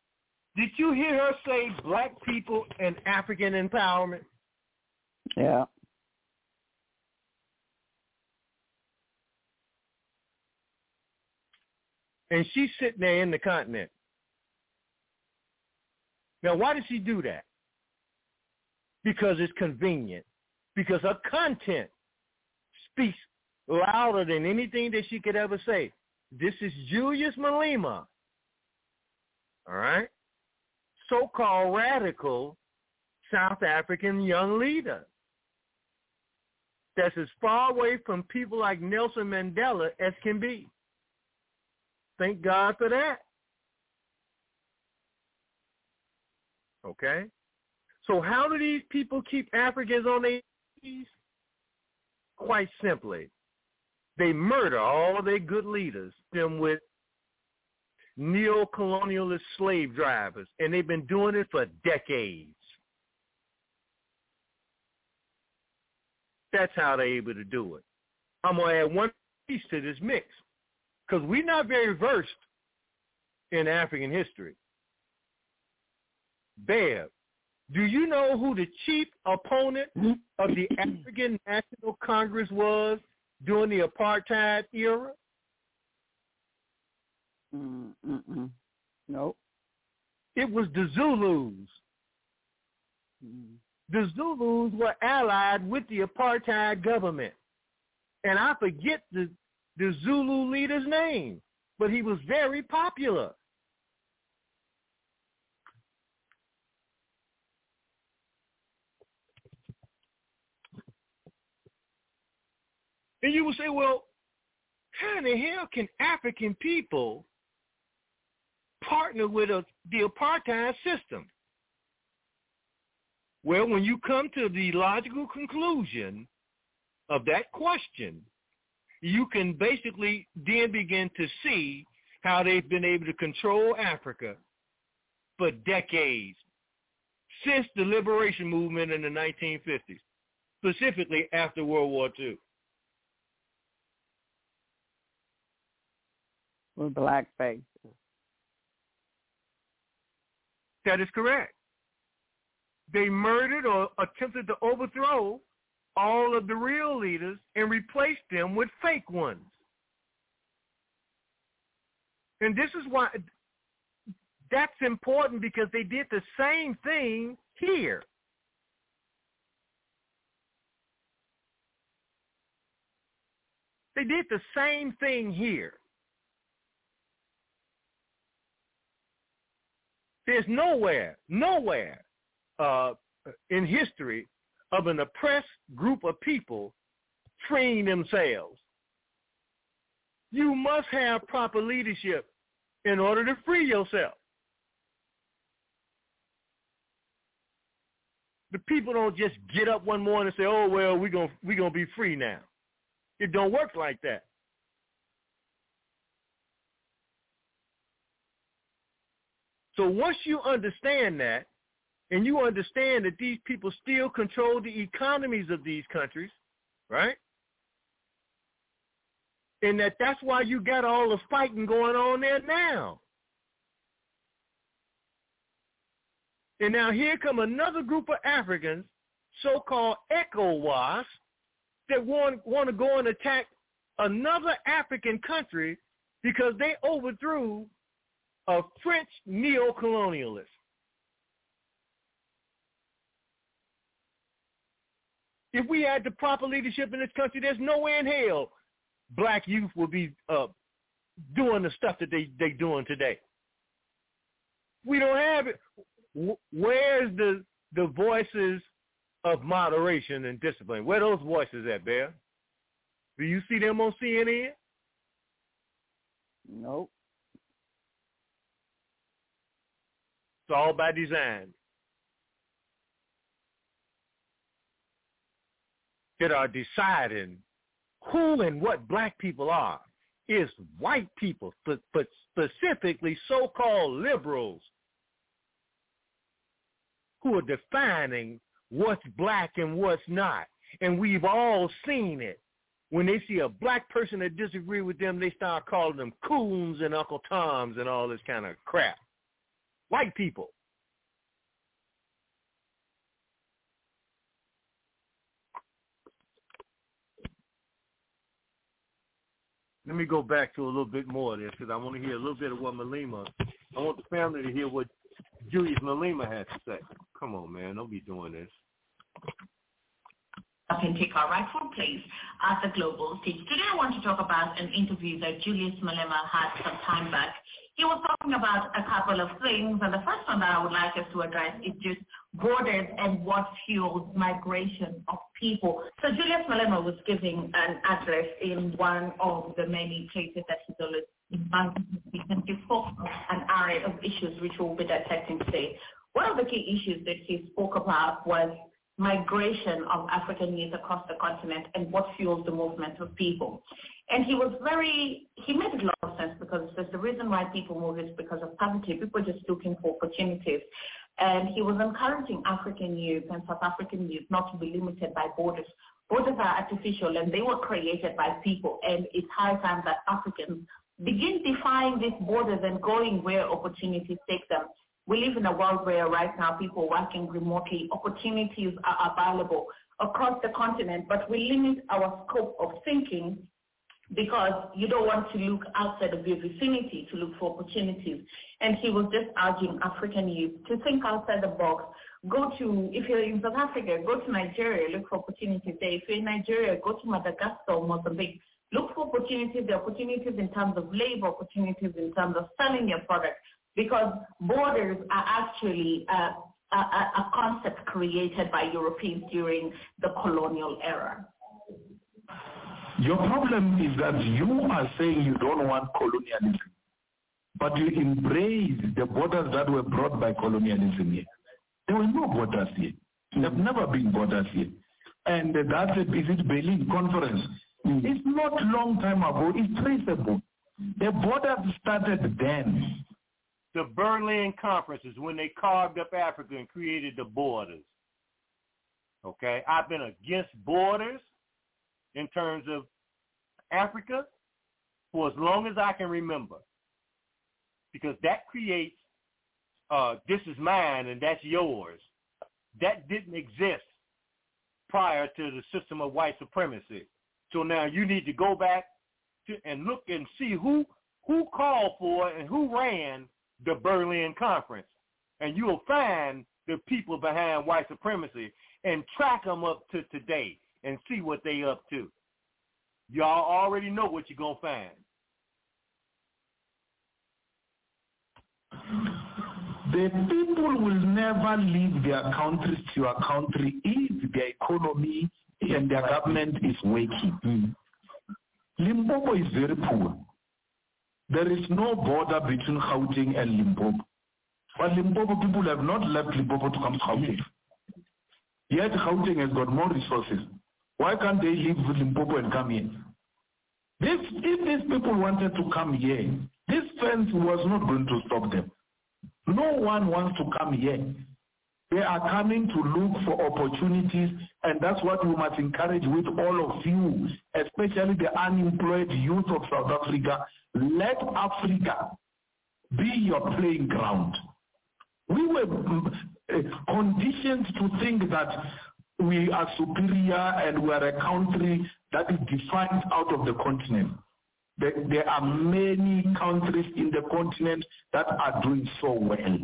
Did you hear her say black people and African empowerment? Yeah. And she's sitting there in the continent. Now, why does she do that? Because it's convenient. Because her content speaks louder than anything that she could ever say. This is Julius Malema. All right? So-called radical South African young leader. That's as far away from people like Nelson Mandela as can be. Thank God for that. Okay? So how do these people keep Africans on their knees? Quite simply, they murder all their good leaders, them with neo-colonialist slave drivers, and they've been doing it for decades. That's how they're able to do it. I'm going to add one piece to this mix because we're not very versed in African history. Bev, do you know who the chief opponent of the African (clears throat) National Congress was during the apartheid era? Mm-mm. Nope. It was the Zulus. Mm. The Zulus were allied with the apartheid government. And I forget the, the Zulu leader's name, but he was very popular. And you will say, well, how in the hell can African people partner with a, the apartheid system? Well, when you come to the logical conclusion of that question, you can basically then begin to see how they've been able to control Africa for decades since the liberation movement in the 1950s, specifically after World War II. With black faces. That is correct. They murdered or attempted to overthrow all of the real leaders and replaced them with fake ones. And this is why that's important because they did the same thing here. They did the same thing here. There's nowhere, nowhere uh, in history of an oppressed group of people freeing themselves. You must have proper leadership in order to free yourself. The people don't just get up one morning and say, "Oh well, we're gonna we're gonna be free now." It don't work like that. So once you understand that, and you understand that these people still control the economies of these countries, right? And that that's why you got all the fighting going on there now. And now here come another group of Africans, so-called ECOWAS, that want, want to go and attack another African country because they overthrew a French neo-colonialist. If we had the proper leadership in this country, there's no way in hell black youth will be uh, doing the stuff that they they doing today. We don't have it. Where's the the voices of moderation and discipline? Where those voices at, Bear? Do you see them on CNN? Nope. It's all by design. That are deciding who and what black people are is white people, but, but specifically so-called liberals who are defining what's black and what's not. And we've all seen it. When they see a black person that disagree with them, they start calling them coons and Uncle Toms and all this kind of crap. White people. Let me go back to a little bit more of this because I want to hear a little bit of what Malema. I want the family to hear what Julius Malema has to say. Come on, man, don't be doing this. I can take our rightful place at the global stage. Today I want to talk about an interview that Julius Malema had some time back he was talking about a couple of things, and the first one that I would like us to address is just borders and what fuels migration of people. So Julius Malema was giving an address in one of the many places that he's always and he spoke an array of issues which we'll be dissecting today. One of the key issues that he spoke about was migration of African youth across the continent and what fuels the movement of people. And he was very, he made a lot of sense because says the reason why people move is because of poverty. People are just looking for opportunities. And he was encouraging African youth and South African youth not to be limited by borders. Borders are artificial and they were created by people. And it's high time that Africans begin defying these borders and going where opportunities take them. We live in a world where right now people are working remotely, opportunities are available across the continent, but we limit our scope of thinking because you don't want to look outside of your vicinity to look for opportunities. And he was just urging African youth to think outside the box. Go to, if you're in South Africa, go to Nigeria, look for opportunities there. If you're in Nigeria, go to Madagascar or Mozambique. Look for opportunities, the opportunities in terms of labor, opportunities in terms of selling your product, because borders are actually a, a, a concept created by Europeans during the colonial era. Your problem is that you are saying you don't want colonialism, but you embrace the borders that were brought by colonialism here. There were no borders here. There have never been borders here. And that's a visit Berlin conference. Mm. It's not long time ago. It's traceable. The borders started then. The Berlin conference is when they carved up Africa and created the borders. Okay? I've been against borders in terms of Africa for as long as I can remember. Because that creates uh, this is mine and that's yours. That didn't exist prior to the system of white supremacy. So now you need to go back to, and look and see who who called for and who ran the Berlin Conference. And you'll find the people behind white supremacy and track them up to today and see what they up to. Y'all already know what you're going to find. The people will never leave their countries to a country if their economy and their government is working. Mm. Limpopo is very poor. There is no border between Gauteng and Limpopo. But Limpopo people have not left Limpopo to come to Gauteng. Yet Gauteng has got more resources. Why can't they leave Limpopo and come here? This, if these people wanted to come here, this fence was not going to stop them. No one wants to come here. They are coming to look for opportunities, and that's what we must encourage with all of you, especially the unemployed youth of South Africa. Let Africa be your playing ground. We were uh, conditioned to think that we are superior and we are a country that is defined out of the continent. There are many countries in the continent that are doing so well.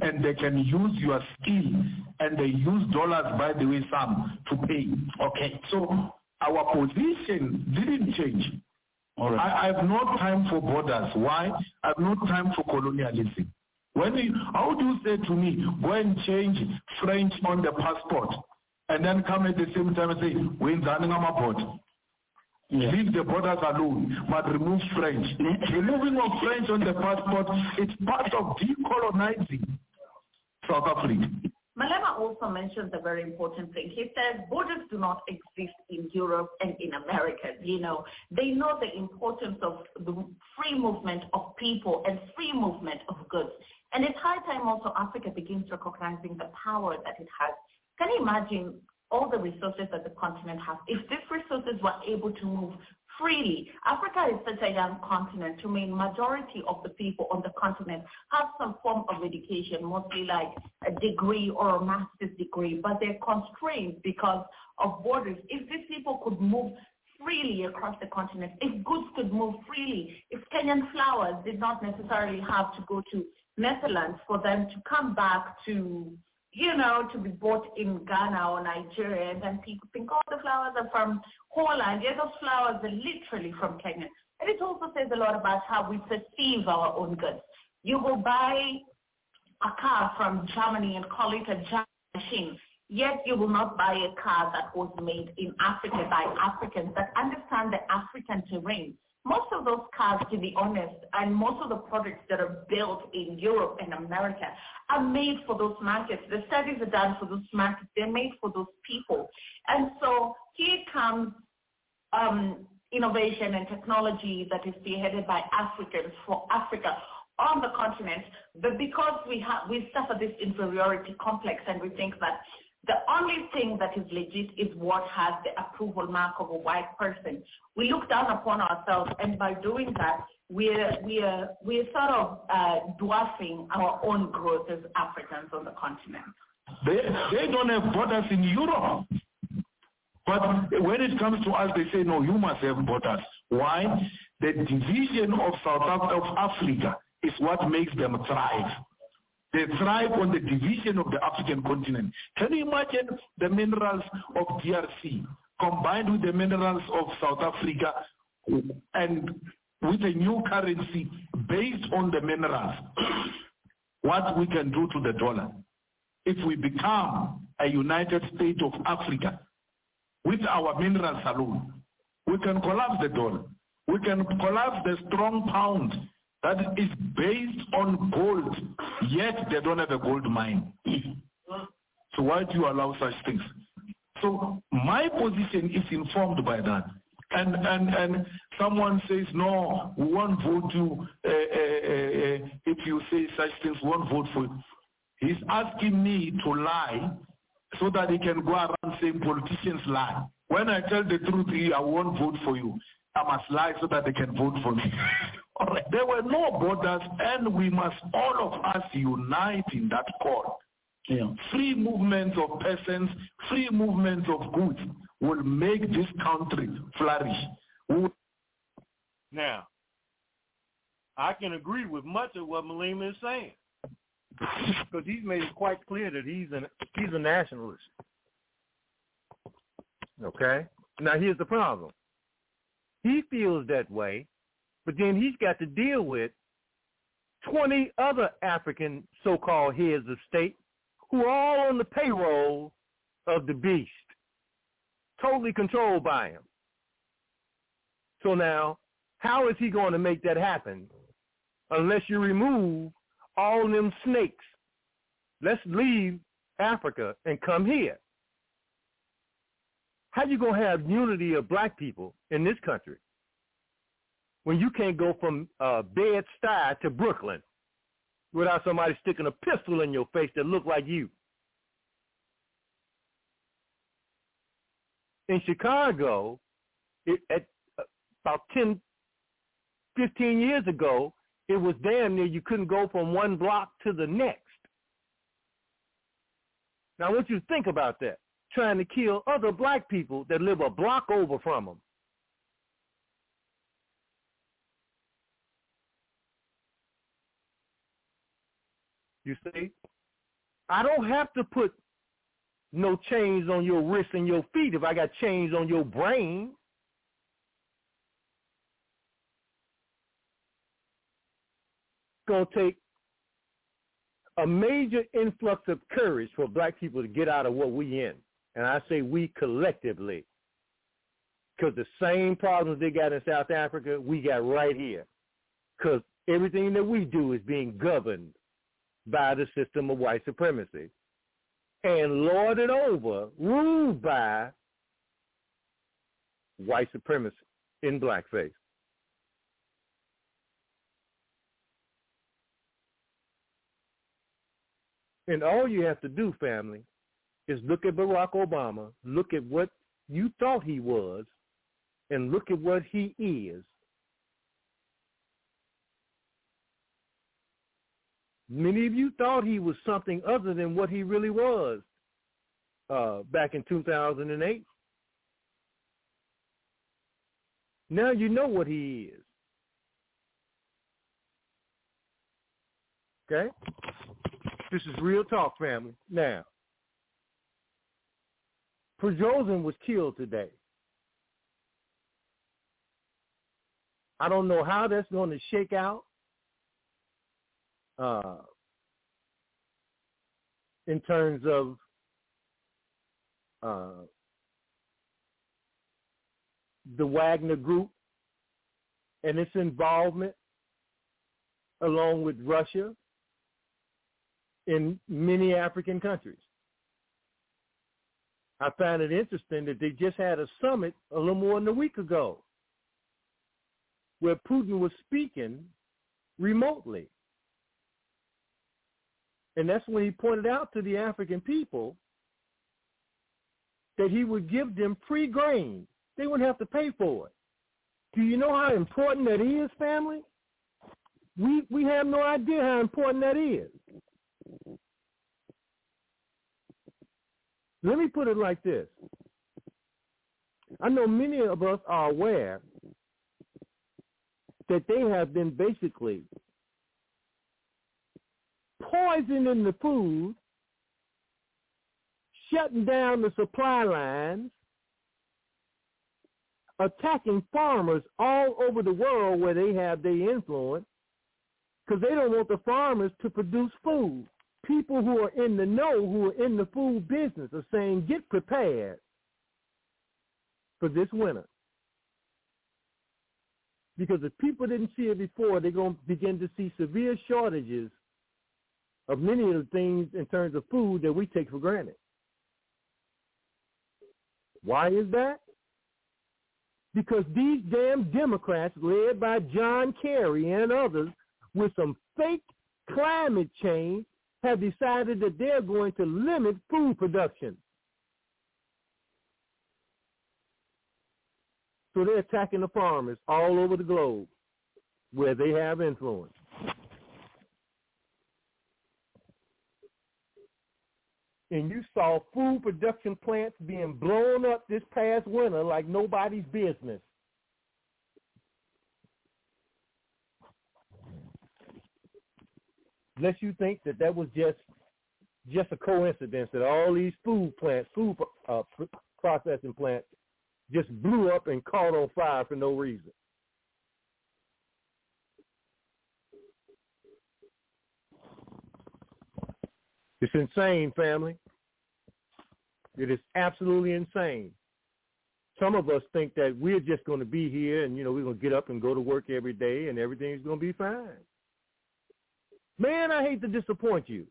And they can use your skill and they use dollars, by the way, some to pay. Okay, so our position didn't change. All right. I, I have no time for borders. Why? I have no time for colonialism. When you, how do you say to me, go and change French on the passport, and then come at the same time and say, we're in passport. Yeah. Leave the borders alone, but remove French. Mm-hmm. Removing of French on the passport, it's part of decolonizing South Africa. Malema also mentions a very important thing. He says borders do not exist in Europe and in America. You know, they know the importance of the free movement of people and free movement of goods. And it's high time also Africa begins recognizing the power that it has. Can you imagine all the resources that the continent has? If these resources were able to move freely. Africa is such a young continent. To mean majority of the people on the continent have some form of education, mostly like a degree or a master's degree, but they're constrained because of borders. If these people could move freely across the continent, if goods could move freely, if Kenyan flowers did not necessarily have to go to Netherlands for them to come back to you know, to be bought in Ghana or Nigeria, and then people think, oh, the flowers are from Holland. Yeah, those flowers are literally from Kenya. And it also says a lot about how we perceive our own goods. You will buy a car from Germany and call it a German machine, yet you will not buy a car that was made in Africa by Africans that understand the African terrain most of those cars, to be honest, and most of the products that are built in Europe and America are made for those markets. The studies are done for those markets. They're made for those people. And so here comes um, innovation and technology that is spearheaded by Africans for Africa on the continent. But because we have we suffer this inferiority complex and we think that the only thing that is legit is what has the approval mark of a white person. We look down upon ourselves, and by doing that, we're we're we're sort of uh, dwarfing our own growth as Africans on the continent. They they don't have borders in Europe. But when it comes to us, they say, no, you must have borders. Why? The division of South of Africa is what makes them thrive. They thrive on the division of the African continent. Can you imagine the minerals of DRC combined with the minerals of South Africa and with a new currency based on the minerals, (clears throat) what we can do to the dollar. If we become a United States of Africa with our minerals alone, we can collapse the dollar. We can collapse the strong pound that is based on gold, yet they don't have a gold mine. so why do you allow such things? So my position is informed by that. And, and, and someone says, no, we won't vote you uh, uh, uh, if you say such things, we won't vote for you. He's asking me to lie so that he can go around saying politicians lie. When I tell the truth, I won't vote for you. I must lie so that they can vote for me. (laughs) All right. There were no borders, and we must all of us unite in that call. Yeah. Free movements of persons, free movements of goods will make this country flourish. Now, I can agree with much of what Malema is saying (laughs) because he's made it quite clear that he's an he's a nationalist. Okay. Now here's the problem. He feels that way but then he's got to deal with 20 other African so-called heads of state who are all on the payroll of the beast, totally controlled by him. So now, how is he going to make that happen unless you remove all them snakes? Let's leave Africa and come here. How you going to have unity of black people in this country? When you can't go from uh, Bed-Stuy to Brooklyn without somebody sticking a pistol in your face that look like you. In Chicago, it, at uh, about 10, 15 years ago, it was damn near you couldn't go from one block to the next. Now, I want you to think about that. Trying to kill other black people that live a block over from them. You see? I don't have to put no chains on your wrists and your feet if I got chains on your brain. It's going to take a major influx of courage for black people to get out of what we in. And I say we collectively. Because the same problems they got in South Africa, we got right here. Because everything that we do is being governed by the system of white supremacy and lorded over, ruled by white supremacy in blackface. And all you have to do, family, is look at Barack Obama, look at what you thought he was, and look at what he is. Many of you thought he was something other than what he really was uh, back in 2008. Now you know what he is. Okay? This is real talk, family. Now, Prigozhin was killed today. I don't know how that's going to shake out uh, in terms of uh, the Wagner Group and its involvement along with Russia in many African countries. I find it interesting that they just had a summit a little more than a week ago where Putin was speaking remotely. And that's when he pointed out to the African people that he would give them free grain. They wouldn't have to pay for it. Do you know how important that is, family? We we have no idea how important that is. Let me put it like this. I know many of us are aware that they have been basically poisoning the food, shutting down the supply lines, attacking farmers all over the world where they have their influence because they don't want the farmers to produce food. People who are in the know, who are in the food business, are saying, get prepared for this winter. Because if people didn't see it before, they're going to begin to see severe shortages of many of the things in terms of food that we take for granted. Why is that? Because these damn Democrats, led by John Kerry and others, with some fake climate change, have decided that they're going to limit food production. So they're attacking the farmers all over the globe where they have influence. And you saw food production plants being blown up this past winter like nobody's business. Unless you think that that was just just a coincidence that all these food plants, food uh, processing plants, just blew up and caught on fire for no reason. It's insane, family. It is absolutely insane. Some of us think that we're just going to be here and, you know, we're going to get up and go to work every day and everything's going to be fine. Man, I hate to disappoint you.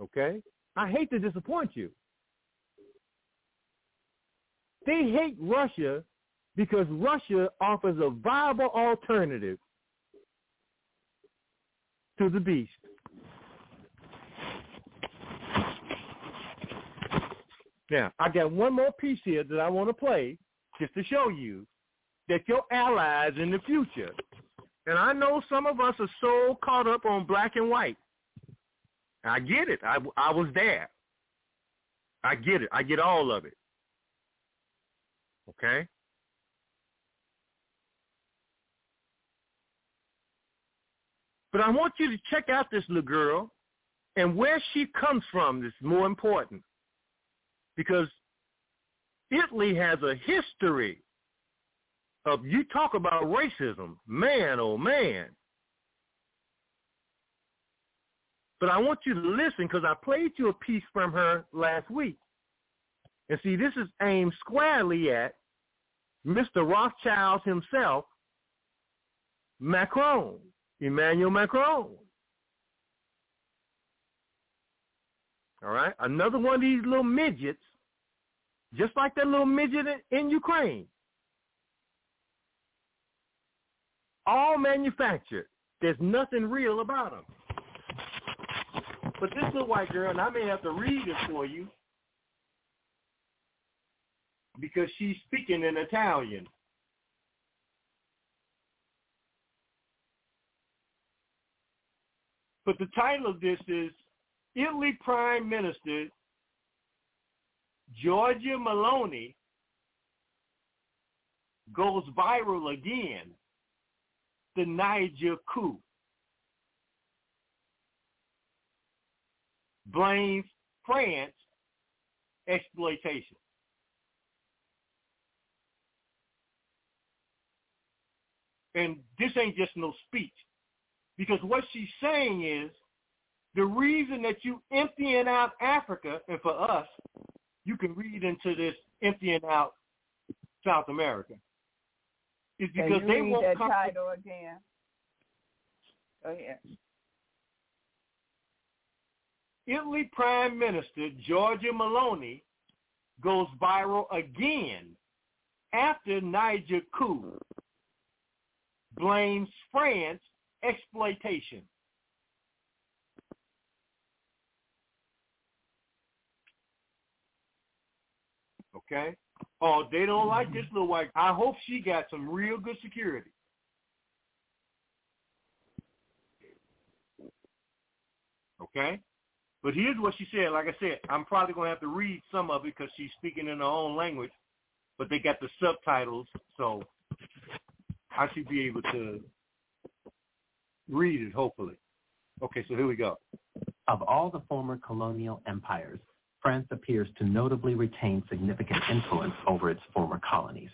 Okay? I hate to disappoint you. They hate Russia because Russia offers a viable alternative to the beast. Now, I got one more piece here that I want to play just to show you that your allies in the future, and I know some of us are so caught up on black and white. I get it. I, I was there. I get it. I get all of it. Okay? But I want you to check out this little girl and where she comes from is more important because Italy has a history of you talk about racism, man oh man. But I want you to listen because I played you a piece from her last week. And see, this is aimed squarely at Mr. Rothschild himself, Macron, Emmanuel Macron. All right? Another one of these little midgets, just like that little midget in Ukraine. All manufactured. There's nothing real about them. But this little white girl, and I may have to read it for you because she's speaking in Italian. But the title of this is Italy Prime Minister Giorgia Meloni goes viral again, the Niger coup. Blames France exploitation. And this ain't just no speech. Because what she's saying is the reason that you emptying out Africa, and for us, you can read into this emptying out South America, is because they won't that come. title again? Go ahead. Italy Prime Minister Giorgia Meloni goes viral again after Niger coup blames France exploitation. Okay? Oh, they don't like this little white. I hope she got some real good security. Okay? But here's what she said. Like I said, I'm probably going to have to read some of it because she's speaking in her own language, but they got the subtitles, so I should be able to read it, hopefully. Okay, so here we go. Of all the former colonial empires, France appears to notably retain significant influence over its former colonies.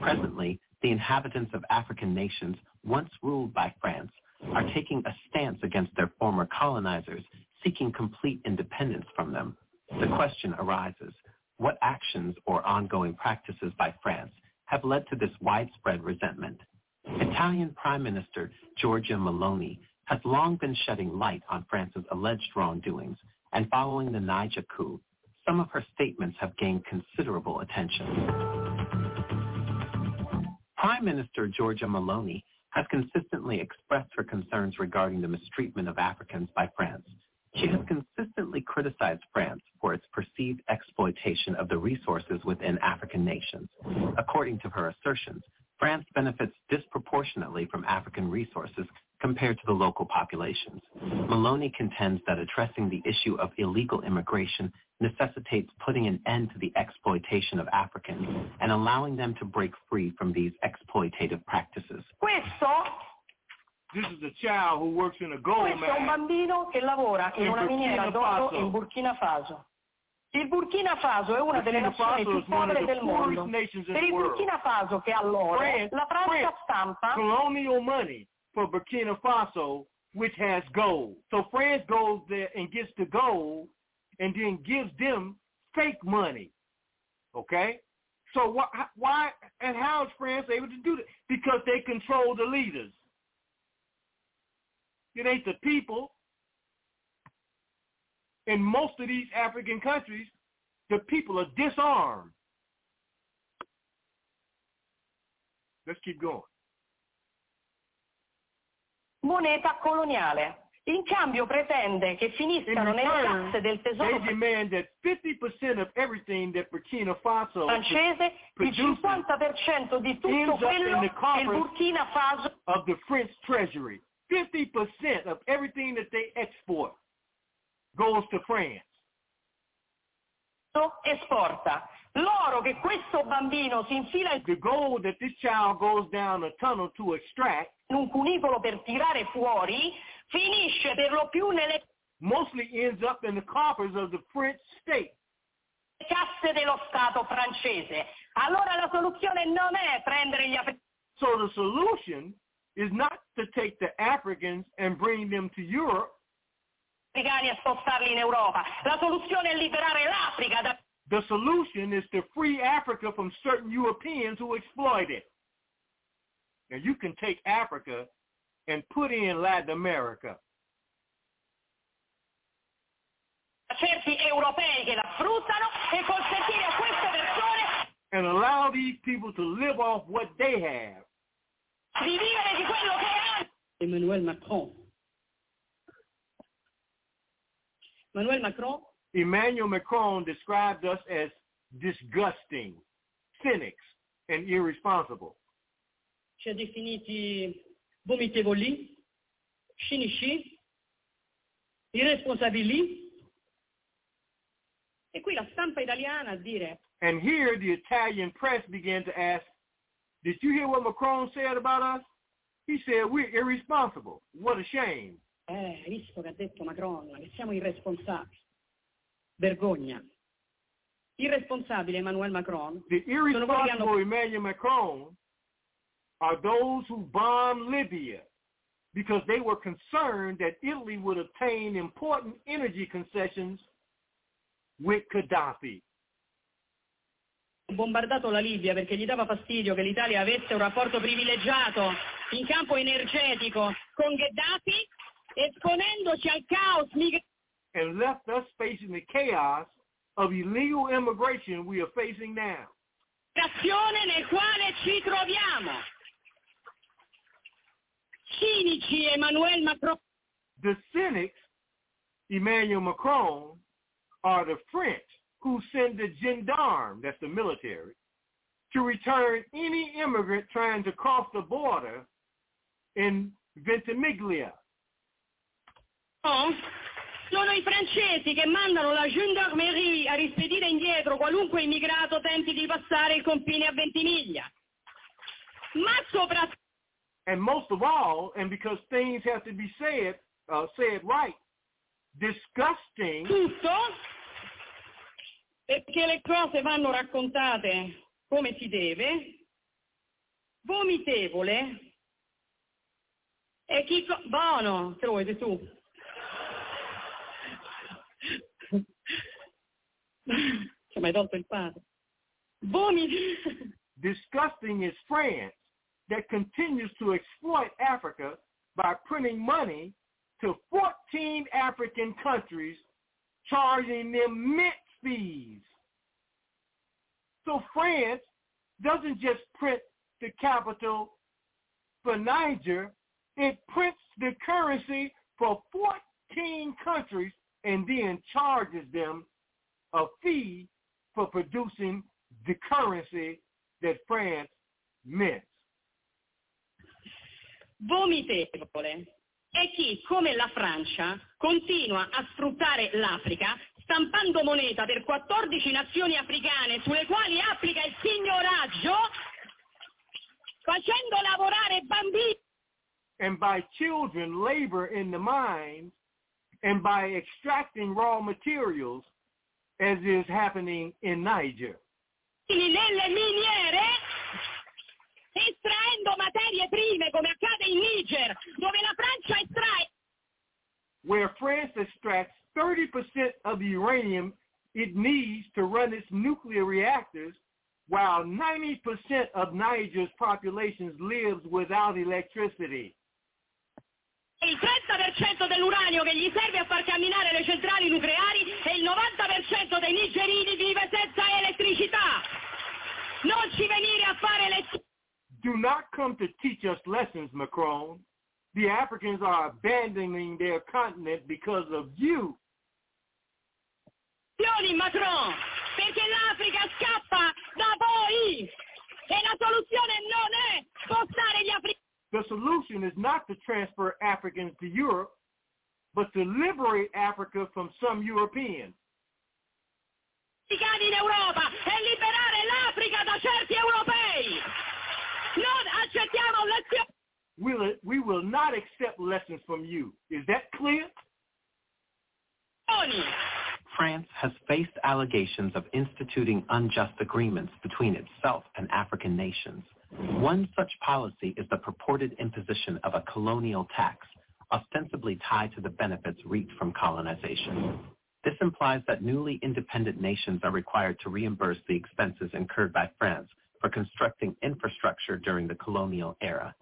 Presently, the inhabitants of African nations once ruled by France are taking a stance against their former colonizers, seeking complete independence from them. The question arises, what actions or ongoing practices by France have led to this widespread resentment? Italian Prime Minister Giorgia Meloni has long been shedding light on France's alleged wrongdoings, and following the Niger coup, some of her statements have gained considerable attention. Prime Minister Giorgia Meloni has consistently expressed her concerns regarding the mistreatment of Africans by France. She has consistently criticized France for its perceived exploitation of the resources within African nations. According to her assertions, France benefits disproportionately from African resources compared to the local populations. Meloni contends that addressing the issue of illegal immigration necessitates putting an end to the exploitation of Africans and allowing them to break free from these exploitative practices. This is a child who works in a gold questo è un mine. bambino che lavora in In una miniera d'oro in Burkina Faso. Il Burkina Faso è una delle Burkina nazioni Faso più is one of povere del mondo. Per il. Burkina Faso che ha l'oro, France- la Francia France- stampa colonial money for Burkina Faso, which has gold. So France goes there and gets the gold and then gives them fake money. Okay? So why, why and how is France able to do that? Because they control the leaders. It ain't the people. In most of these African countries, the people are disarmed. Let's keep going. Moneta coloniale. In cambio pretende che In finiscano nelle casse del tesoro demand that 50% of everything that Burkina Faso francese, il produces 50% di tutto quello che il Burkina Faso of the French treasury. 50% of everything that they export goes to France. esporta. L'oro che questo bambino si infila in The gold that this child goes down a tunnel to extract un cunicolo per tirare fuori, finisce per lo più nelle mostly ends up in the coffers of the French state. casse dello Stato francese. Allora la soluzione non è prendere gli africani So the solution is not to take the Africans and bring them to Europe. africani e spostarli in Europa. La soluzione è liberare l'Africa da... The solution is to free Africa from certain Europeans who exploit it. Now you can take Africa and put in Latin America. certi europei che la sfruttano e consentire a queste persone and allow these people to live off what they have. di vivere di quello che hanno. Emmanuel Macron. Emmanuel Macron Emmanuel Macron described us as disgusting, cynics, and irresponsible. Ci ha definiti vomitevoli, cinici, irresponsabili. E qui la stampa italiana a dire And here the Italian press began to ask, did you hear what Macron said about us? He said, we're irresponsible. What a shame. Eh, hai visto che ha detto Macron, che siamo irresponsabili. Vergogna. Irresponsabile Emmanuel Macron. The irresponsible Emmanuel Macron are those who bombed Libya because they were concerned that Italy would obtain important energy concessions with Gaddafi. bombardato la Libia perché gli dava fastidio che l'Italia avesse un rapporto privilegiato in campo energetico con Gheddafi, esponendoci al caos migratorio. and left us facing the chaos of illegal immigration we are facing now. nel quale ci troviamo. Cinici Emmanuel Macron. The cynics, Emmanuel Macron, are the French who send the gendarme, that's the military, to return any immigrant trying to cross the border in Ventimiglia. No, sono i francesi che mandano la gendarmerie a rispedire indietro qualunque immigrato tenti di passare il confine a Ventimiglia. Ma soprattutto And most of all, and because things have to be said, uh, said right, disgusting perché le cose vanno raccontate come si deve, vomitevole e chi... Co- buono, te lo vuoi tu. Ci hai mai tolto il padre? Vomiti... disgusting is France that continues to exploit Africa by printing money to 14 African countries, charging them mint fees. So France doesn't just print the capital for Niger, it prints the currency for 14 countries and then charges them a fee for producing the currency that France mints. Vomitevole è chi, come la Francia, continua a sfruttare l'Africa stampando moneta per 14 nazioni africane sulle quali applica il signoraggio, facendo lavorare bambini. And by children labor in the mines and by extracting raw materials as is happening in Niger. nelle miniere estraendo materie prime come accade in Niger dove la Francia estrae where France extracts 30% of the uranium it needs to run its nuclear reactors, while 90% of Niger's population lives without electricity. il 30% dell'uranio che gli serve a far camminare le centrali nucleari e il 90% dei nigerini vive senza elettricità. Non ci venire a fare lezioni. Do not come to teach us lessons, Macron. The Africans are abandoning their continent because of you. Macron, perché l'Africa scappa da voi e la soluzione non è spostare gli africani. The solution is not to transfer Africans to Europe, but to liberate Africa from some Europeans. in Europa e liberare l'Africa da certi europei. Non accettiamo lezioni. We'll, we will not accept lessons from you. Is that clear? France has faced allegations of instituting unjust agreements between itself and African nations. One such policy is the purported imposition of a colonial tax ostensibly tied to the benefits reaped from colonization. This implies that newly independent nations are required to reimburse the expenses incurred by France for constructing infrastructure during the colonial era.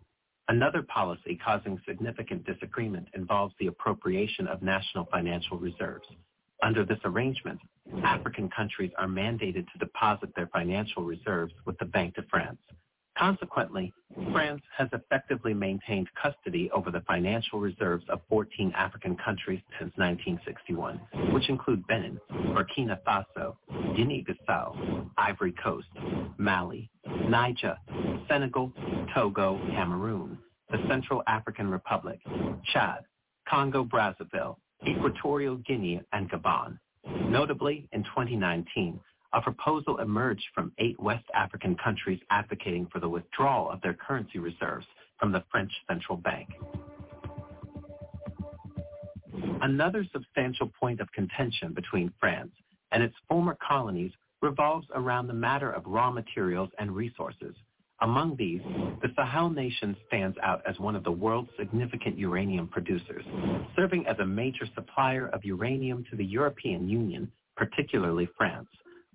Another policy causing significant disagreement involves the appropriation of national financial reserves. Under this arrangement, African countries are mandated to deposit their financial reserves with the Banque de France. Consequently, France has effectively maintained custody over the financial reserves of 14 African countries since 1961, which include Benin, Burkina Faso, Guinea-Bissau, Ivory Coast, Mali, Niger, Senegal, Togo, Cameroon, the Central African Republic, Chad, Congo-Brazzaville, Equatorial Guinea, and Gabon. Notably, in 2019, a proposal emerged from eight West African countries advocating for the withdrawal of their currency reserves from the French central bank. Another substantial point of contention between France and its former colonies revolves around the matter of raw materials and resources. Among these, the Sahel nation stands out as one of the world's significant uranium producers, serving as a major supplier of uranium to the European Union, particularly France.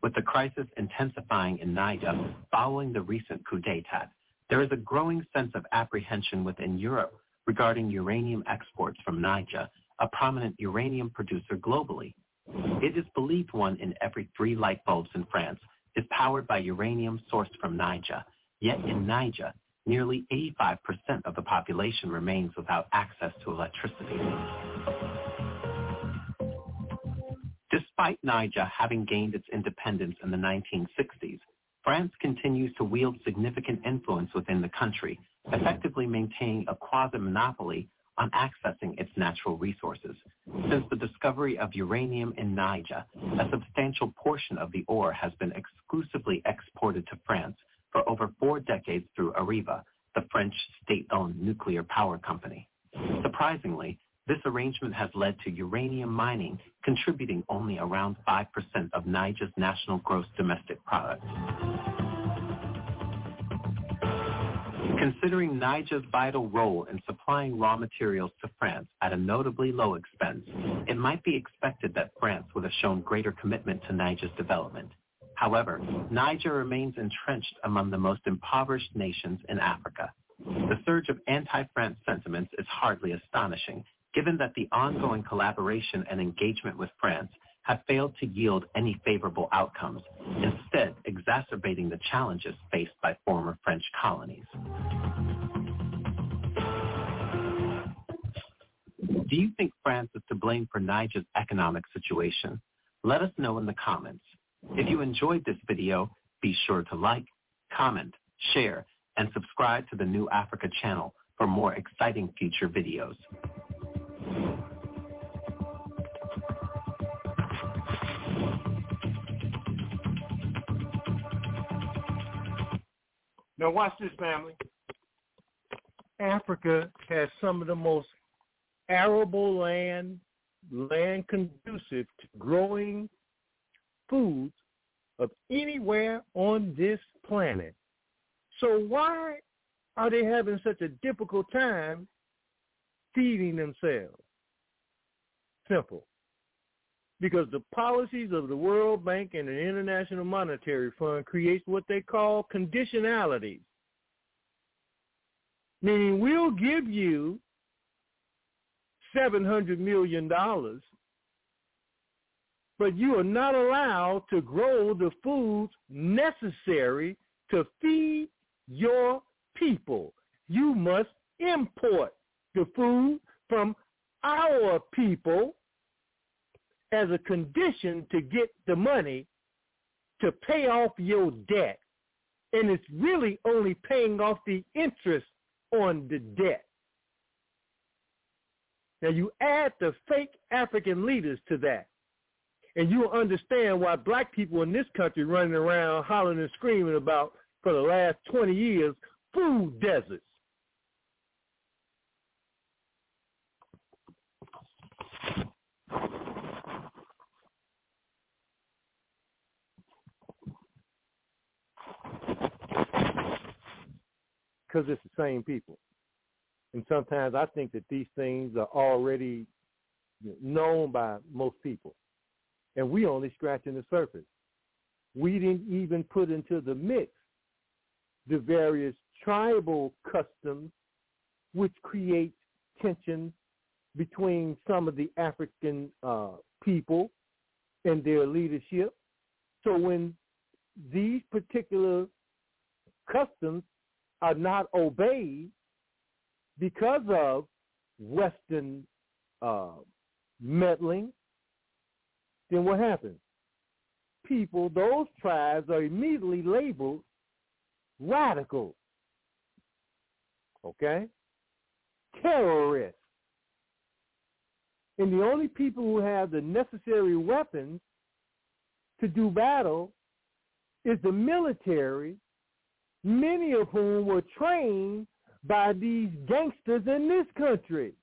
With the crisis intensifying in Niger following the recent coup d'etat, there is a growing sense of apprehension within Europe regarding uranium exports from Niger, a prominent uranium producer globally. It is believed one in every three light bulbs in France is powered by uranium sourced from Niger. Yet in Niger, nearly 85% of the population remains without access to electricity. Despite Niger having gained its independence in the 1960s, France continues to wield significant influence within the country, effectively maintaining a quasi-monopoly on accessing its natural resources. Since the discovery of uranium in Niger, a substantial portion of the ore has been exclusively exported to France for over four decades through Areva, the French state-owned nuclear power company. Surprisingly, this arrangement has led to uranium mining contributing only around 5% of Niger's national gross domestic product. Considering Niger's vital role in supplying raw materials to France at a notably low expense, it might be expected that France would have shown greater commitment to Niger's development. However, Niger remains entrenched among the most impoverished nations in Africa. The surge of anti-France sentiments is hardly astonishing, given that the ongoing collaboration and engagement with France have failed to yield any favorable outcomes, instead exacerbating the challenges faced by former French colonies. Do you think France is to blame for Niger's economic situation? Let us know in the comments. If you enjoyed this video, be sure to like, comment, share, and subscribe to the New Africa channel for more exciting future videos. Now watch this, family. Africa has some of the most arable land, land conducive to growing foods of anywhere on this planet. So why are they having such a difficult time feeding themselves? Simple. Because the policies of the World Bank and the International Monetary Fund creates what they call conditionalities. Meaning we'll give you $700 million, but you are not allowed to grow the foods necessary to feed your people. You must import the food from our people as a condition to get the money to pay off your debt. And it's really only paying off the interest on the debt. Now you add the fake African leaders to that, and you'll understand why black people in this country running around hollering and screaming about for the last 20 years food deserts. Because it's the same people. And sometimes I think that these things are already known by most people. And we only scratching the surface. We didn't even put into the mix the various tribal customs which create tension between some of the African uh, people and their leadership. So when these particular customs are not obeyed because of Western uh, meddling, then what happens? People, those tribes are immediately labeled radical. Okay? Terrorists. And the only people who have the necessary weapons to do battle is the military, many of whom were trained by these gangsters in this country.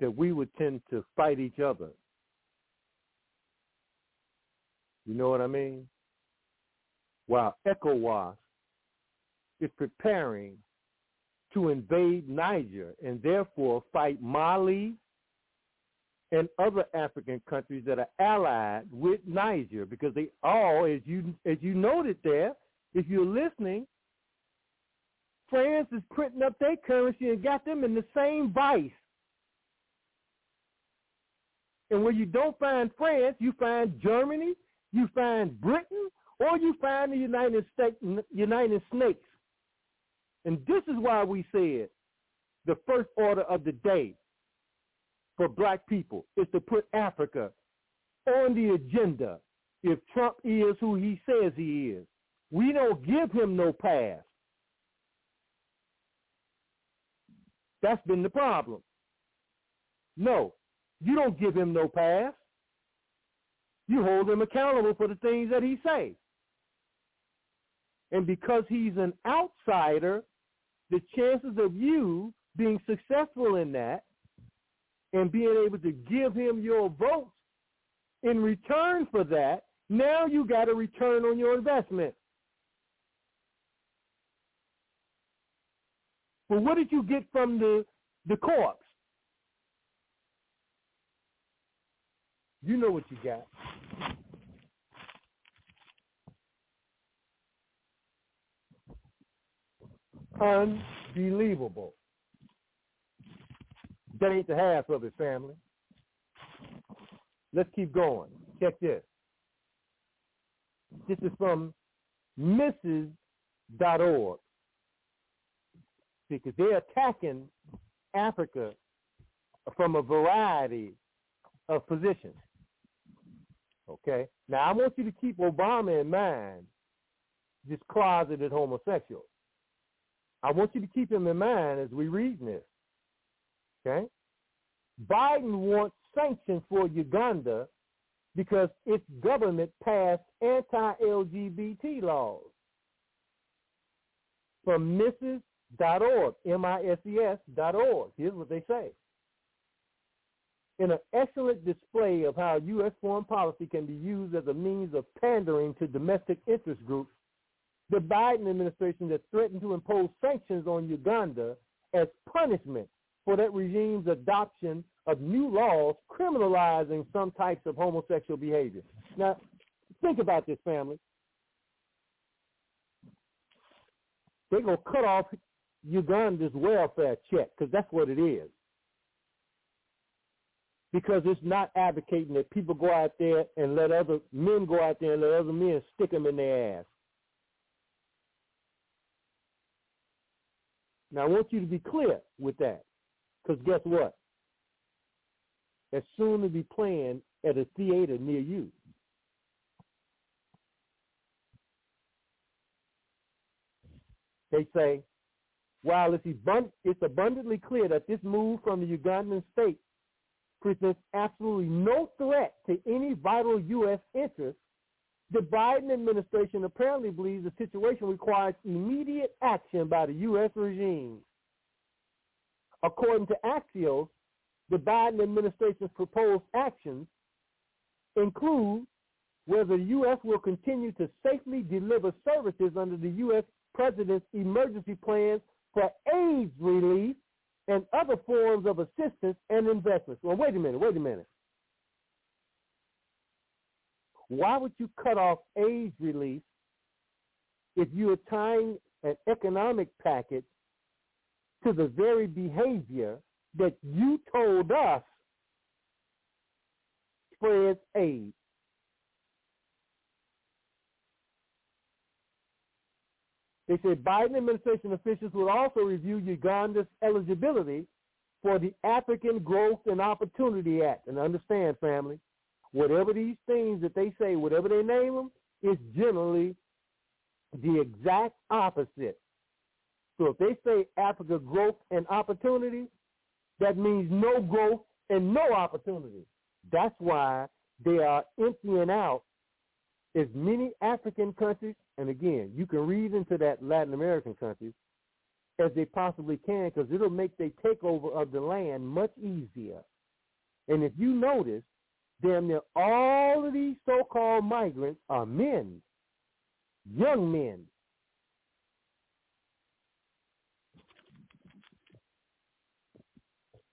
That we would tend to fight each other. You know what I mean? While ECOWAS is preparing to invade Niger and therefore fight Mali and other African countries that are allied with Niger because they all, as you as you noted there, if you're listening, France is printing up their currency and got them in the same vice. And when you don't find France, you find Germany, you find Britain, or you find the United States, United Snakes. And this is why we said the first order of the day for black people is to put Africa on the agenda if Trump is who he says he is. We don't give him no pass. That's been the problem. No, you don't give him no pass. You hold him accountable for the things that he says. And because he's an outsider, the chances of you being successful in that and being able to give him your votes in return for that, now you got a return on your investment. But what did you get from the, the corpse? You know what you got. Unbelievable. That ain't the half of it, family. Let's keep going. Check this. This is from Mises.org. Because they're attacking Africa from a variety of positions. Okay? Now, I want you to keep Obama in mind, this closeted homosexual. I want you to keep him in mind as we read this. Okay? Biden wants sanctions for Uganda because its government passed anti-LGBT laws. From Mises.org, M-I-S-E-S dot org. Here's what they say. In an excellent display of how U.S. foreign policy can be used as a means of pandering to domestic interest groups, the Biden administration has threatened to impose sanctions on Uganda as punishment for that regime's adoption of new laws criminalizing some types of homosexual behavior. Now, think about this, family. They're going to cut off Uganda's welfare check because that's what it is. Because it's not advocating that people go out there and let other men go out there and let other men stick them in their ass. Now, I want you to be clear with that. Because guess what? It's soon to be playing at a theater near you. They say, while it's, abund- it's abundantly clear that this move from the Ugandan state presents absolutely no threat to any vital U.S. interest, the Biden administration apparently believes the situation requires immediate action by the U.S. regime. According to Axios, the Biden administration's proposed actions include whether the U.S. will continue to safely deliver services under the U.S. President's emergency plans for AIDS relief and other forms of assistance and investments. Well, wait a minute, wait a minute. Why would you cut off AIDS relief if you are tying an economic package to the very behavior that you told us spreads AIDS? They said Biden administration officials will also review Uganda's eligibility for the African Growth and Opportunity Act. And understand, family, whatever these things that they say, whatever they name them, is generally the exact opposite. So if they say Africa growth and opportunity, that means no growth and no opportunity. That's why they are emptying out as many African countries, and again, you can read into that Latin American countries, as they possibly can because it'll make the takeover of the land much easier. And if you notice, damn near all of these so-called migrants are men, young men.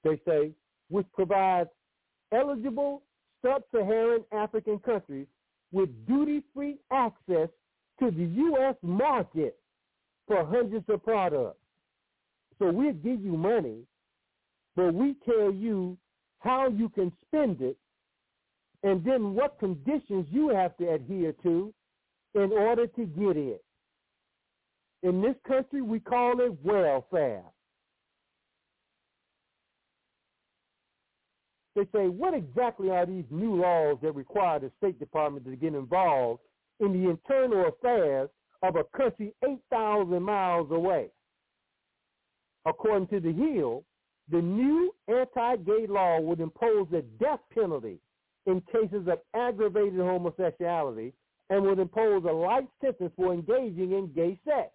They say, which provides eligible sub-Saharan African countries with duty-free access to the U.S. market for hundreds of products. So we'll give you money, but we tell you how you can spend it and then what conditions you have to adhere to in order to get it. In this country, we call it welfare. They say, what exactly are these new laws that require the State Department to get involved in the internal affairs of a country 8,000 miles away? According to the Hill, the new anti-gay law would impose the death penalty in cases of aggravated homosexuality and would impose a life sentence for engaging in gay sex.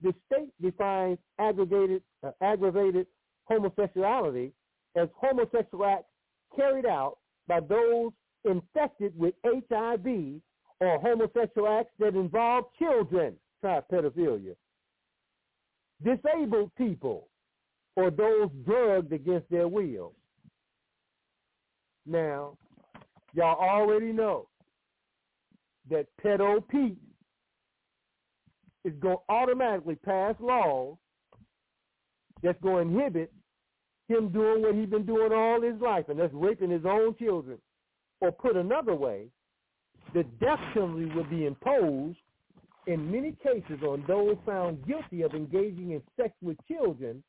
The state defines aggravated, uh, aggravated homosexuality as homosexual acts carried out by those infected with HIV or homosexual acts that involve children, try pedophilia, disabled people, or those drugged against their will. Now, y'all already know that pedo Pete is going to automatically pass laws that's going to inhibit him doing what he's been doing all his life, and that's raping his own children. Or put another way, the death penalty would be imposed in many cases on those found guilty of engaging in sex with children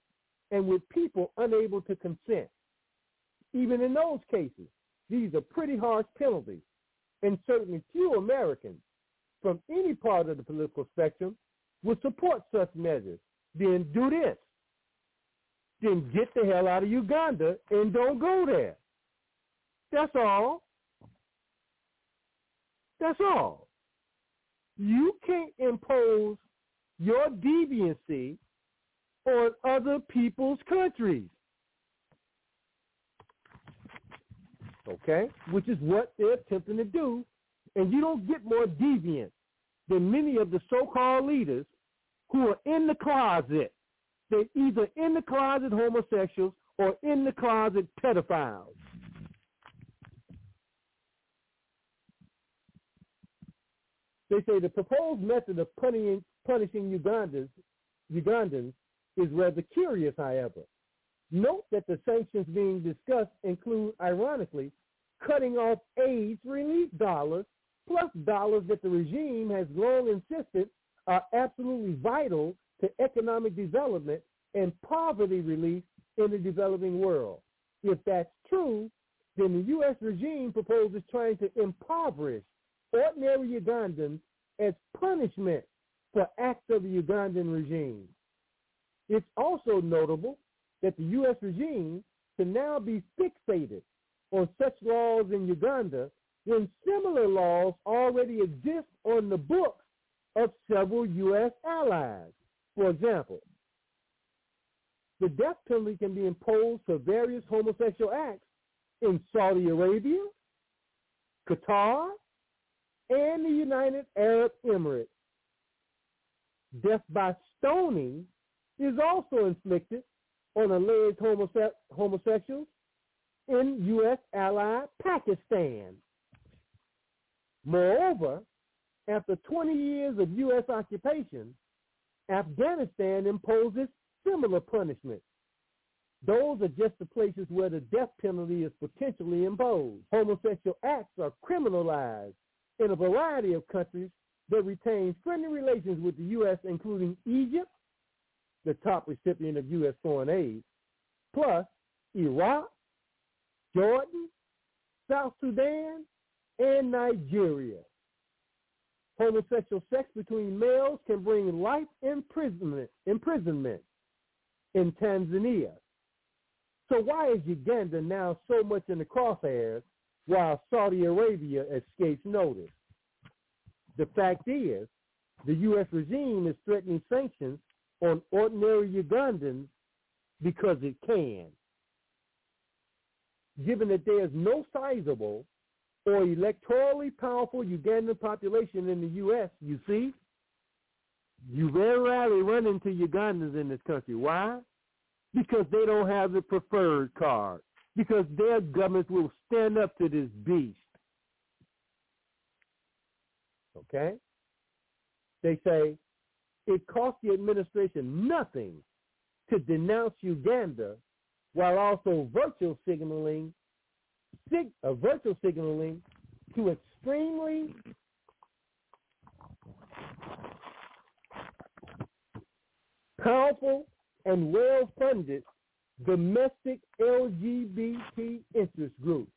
and with people unable to consent. Even in those cases, these are pretty harsh penalties, and certainly few Americans from any part of the political spectrum would support such measures. Then do this then get the hell out of Uganda and don't go there. That's all. That's all. You can't impose your deviancy on other people's countries. Okay? Which is what they're attempting to do. And you don't get more deviant than many of the so-called leaders who are in the closet they're either in the closet homosexuals or in the closet pedophiles. They say the proposed method of punishing, punishing Ugandans, Ugandans is rather curious, however. Note that the sanctions being discussed include, ironically, cutting off AIDS relief dollars plus dollars that the regime has long insisted are absolutely vital to economic development and poverty relief in the developing world. If that's true, then the U.S. regime proposes trying to impoverish ordinary Ugandans as punishment for acts of the Ugandan regime. It's also notable that the U.S. regime can now be fixated on such laws in Uganda when similar laws already exist on the books of several U.S. allies. For example, the death penalty can be imposed for various homosexual acts in Saudi Arabia, Qatar, and the United Arab Emirates. Death by stoning is also inflicted on alleged homose- homosexuals in U.S. allied Pakistan. Moreover, after 20 years of U.S. occupation, Afghanistan imposes similar punishments. Those are just the places where the death penalty is potentially imposed. Homosexual acts are criminalized in a variety of countries that retain friendly relations with the U.S., including Egypt, the top recipient of U.S. foreign aid, plus Iraq, Jordan, South Sudan, and Nigeria. Homosexual sex between males can bring life imprisonment, imprisonment in Tanzania. So why is Uganda now so much in the crosshairs while Saudi Arabia escapes notice? The fact is, the U.S. regime is threatening sanctions on ordinary Ugandans because it can. Given that there is no sizable or electorally powerful Ugandan population in the U.S., you see, you very rarely run into Ugandans in this country. Why? Because they don't have the preferred card. Because their government will stand up to this beast. Okay? They say it costs the administration nothing to denounce Uganda while also virtual signaling, sig, uh, virtual signaling to extremely powerful and well-funded domestic LGBT interest groups.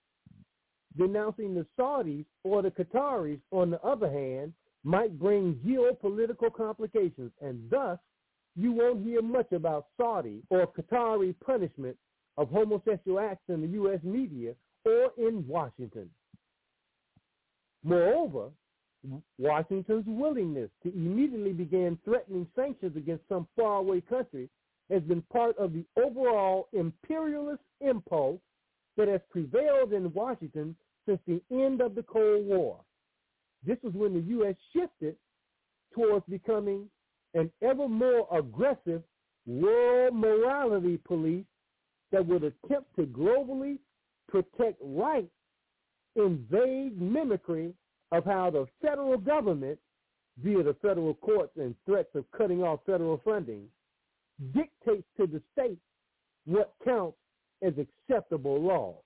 Denouncing the Saudis or the Qataris, on the other hand, might bring geopolitical complications, and thus you won't hear much about Saudi or Qatari punishment of homosexual acts in the U.S. media or in Washington. Moreover, Washington's willingness to immediately begin threatening sanctions against some faraway country has been part of the overall imperialist impulse that has prevailed in Washington since the end of the Cold War. This was when the U.S. shifted towards becoming an ever more aggressive world morality police that would attempt to globally protect rights in vague mimicry of how the federal government, via the federal courts and threats of cutting off federal funding, dictates to the states what counts as acceptable law.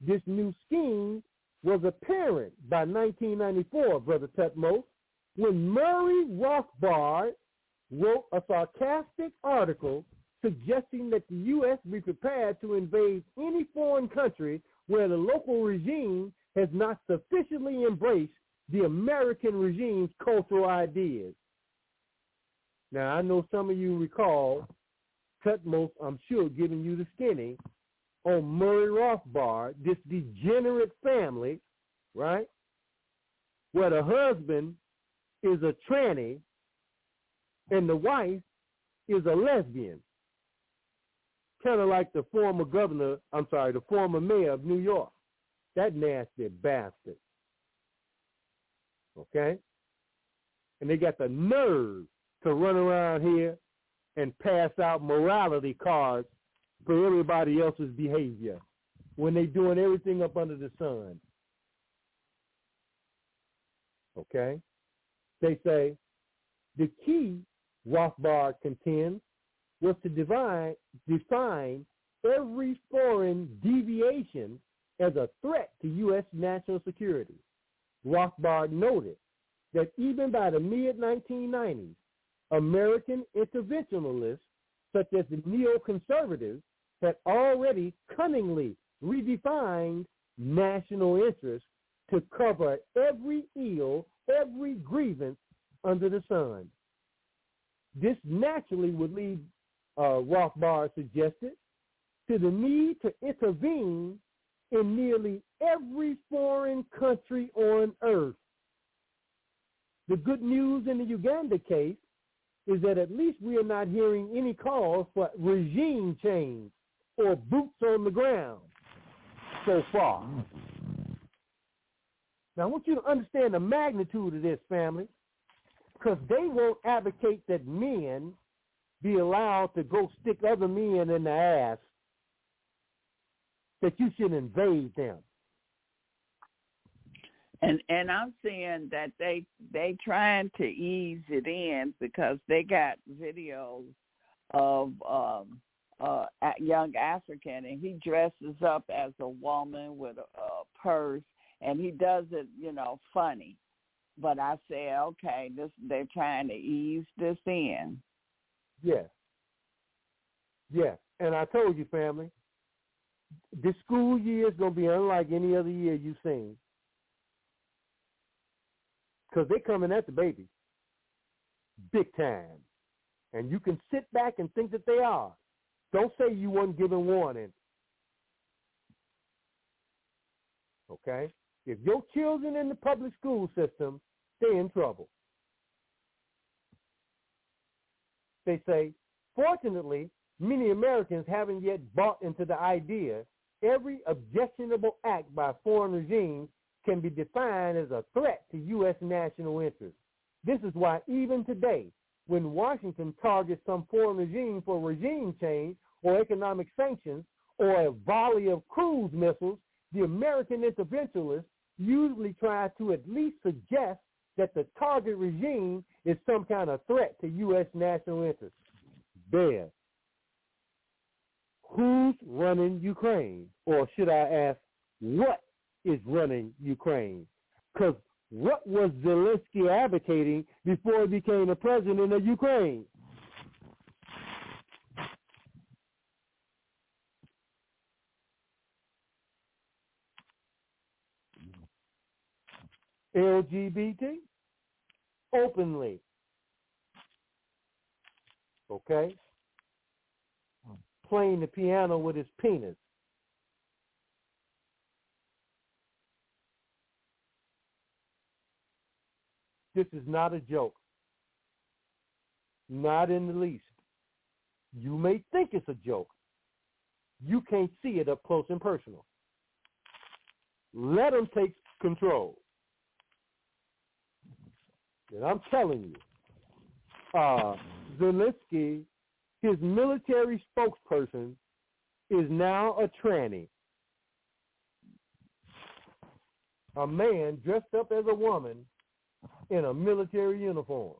This new scheme was apparent by 1994, Brother Tutmos, when Murray Rothbard wrote a sarcastic article suggesting that the U.S. be prepared to invade any foreign country where the local regime has not sufficiently embraced the American regime's cultural ideas. Now, I know some of you recall Tutmos, I'm sure, giving you the skinny on Murray Rothbard, this degenerate family, right? Where the husband is a tranny and the wife is a lesbian. Kind of like the former governor, I'm sorry, the former mayor of New York. That nasty bastard. Okay? And they got the nerve to run around here and pass out morality cards for everybody else's behavior when they're doing everything up under the sun. Okay? They say the key, Rothbard contends, was to divine, define every foreign deviation as a threat to U.S. national security. Rothbard noted that even by the mid-1990s, American interventionalists such as the neoconservatives had already cunningly redefined national interests to cover every ill, every grievance under the sun. This naturally would lead, uh, Rothbard suggested, to the need to intervene in nearly every foreign country on earth. The good news in the Uganda case is that at least we are not hearing any calls for regime change or boots on the ground so far. Now, I want you to understand the magnitude of this, family, because they won't advocate that men be allowed to go stick other men in the ass, that you should invade them. And and I'm seeing that they they trying to ease it in because they got videos of um uh a young African and he dresses up as a woman with a, a purse and he does it, you know, funny. But I say, okay, this they're trying to ease this in. Yes. Yes. And I told you, family, this school year is going to be unlike any other year you've seen. Because they're coming at the baby big time. And you can sit back and think that they are. Don't say you weren't given warning. Okay? If your children in the public school system, they're in trouble. They say, fortunately, many Americans haven't yet bought into the idea every objectionable act by foreign regimes can be defined as a threat to U.S. national interests. This is why even today, when Washington targets some foreign regime for regime change or economic sanctions or a volley of cruise missiles, the American interventionists usually try to at least suggest that the target regime is some kind of threat to U.S. national interests. There. Who's running Ukraine? Or should I ask, what is running Ukraine? Because what was Zelensky advocating before he became the president of Ukraine? LGBT openly. Okay? Playing the piano with his penis. This is not a joke. Not in the least. You may think it's a joke. You can't see it up close and personal. Let them take control. And I'm telling you, uh, Zelensky, his military spokesperson, is now a tranny. A man dressed up as a woman in a military uniform.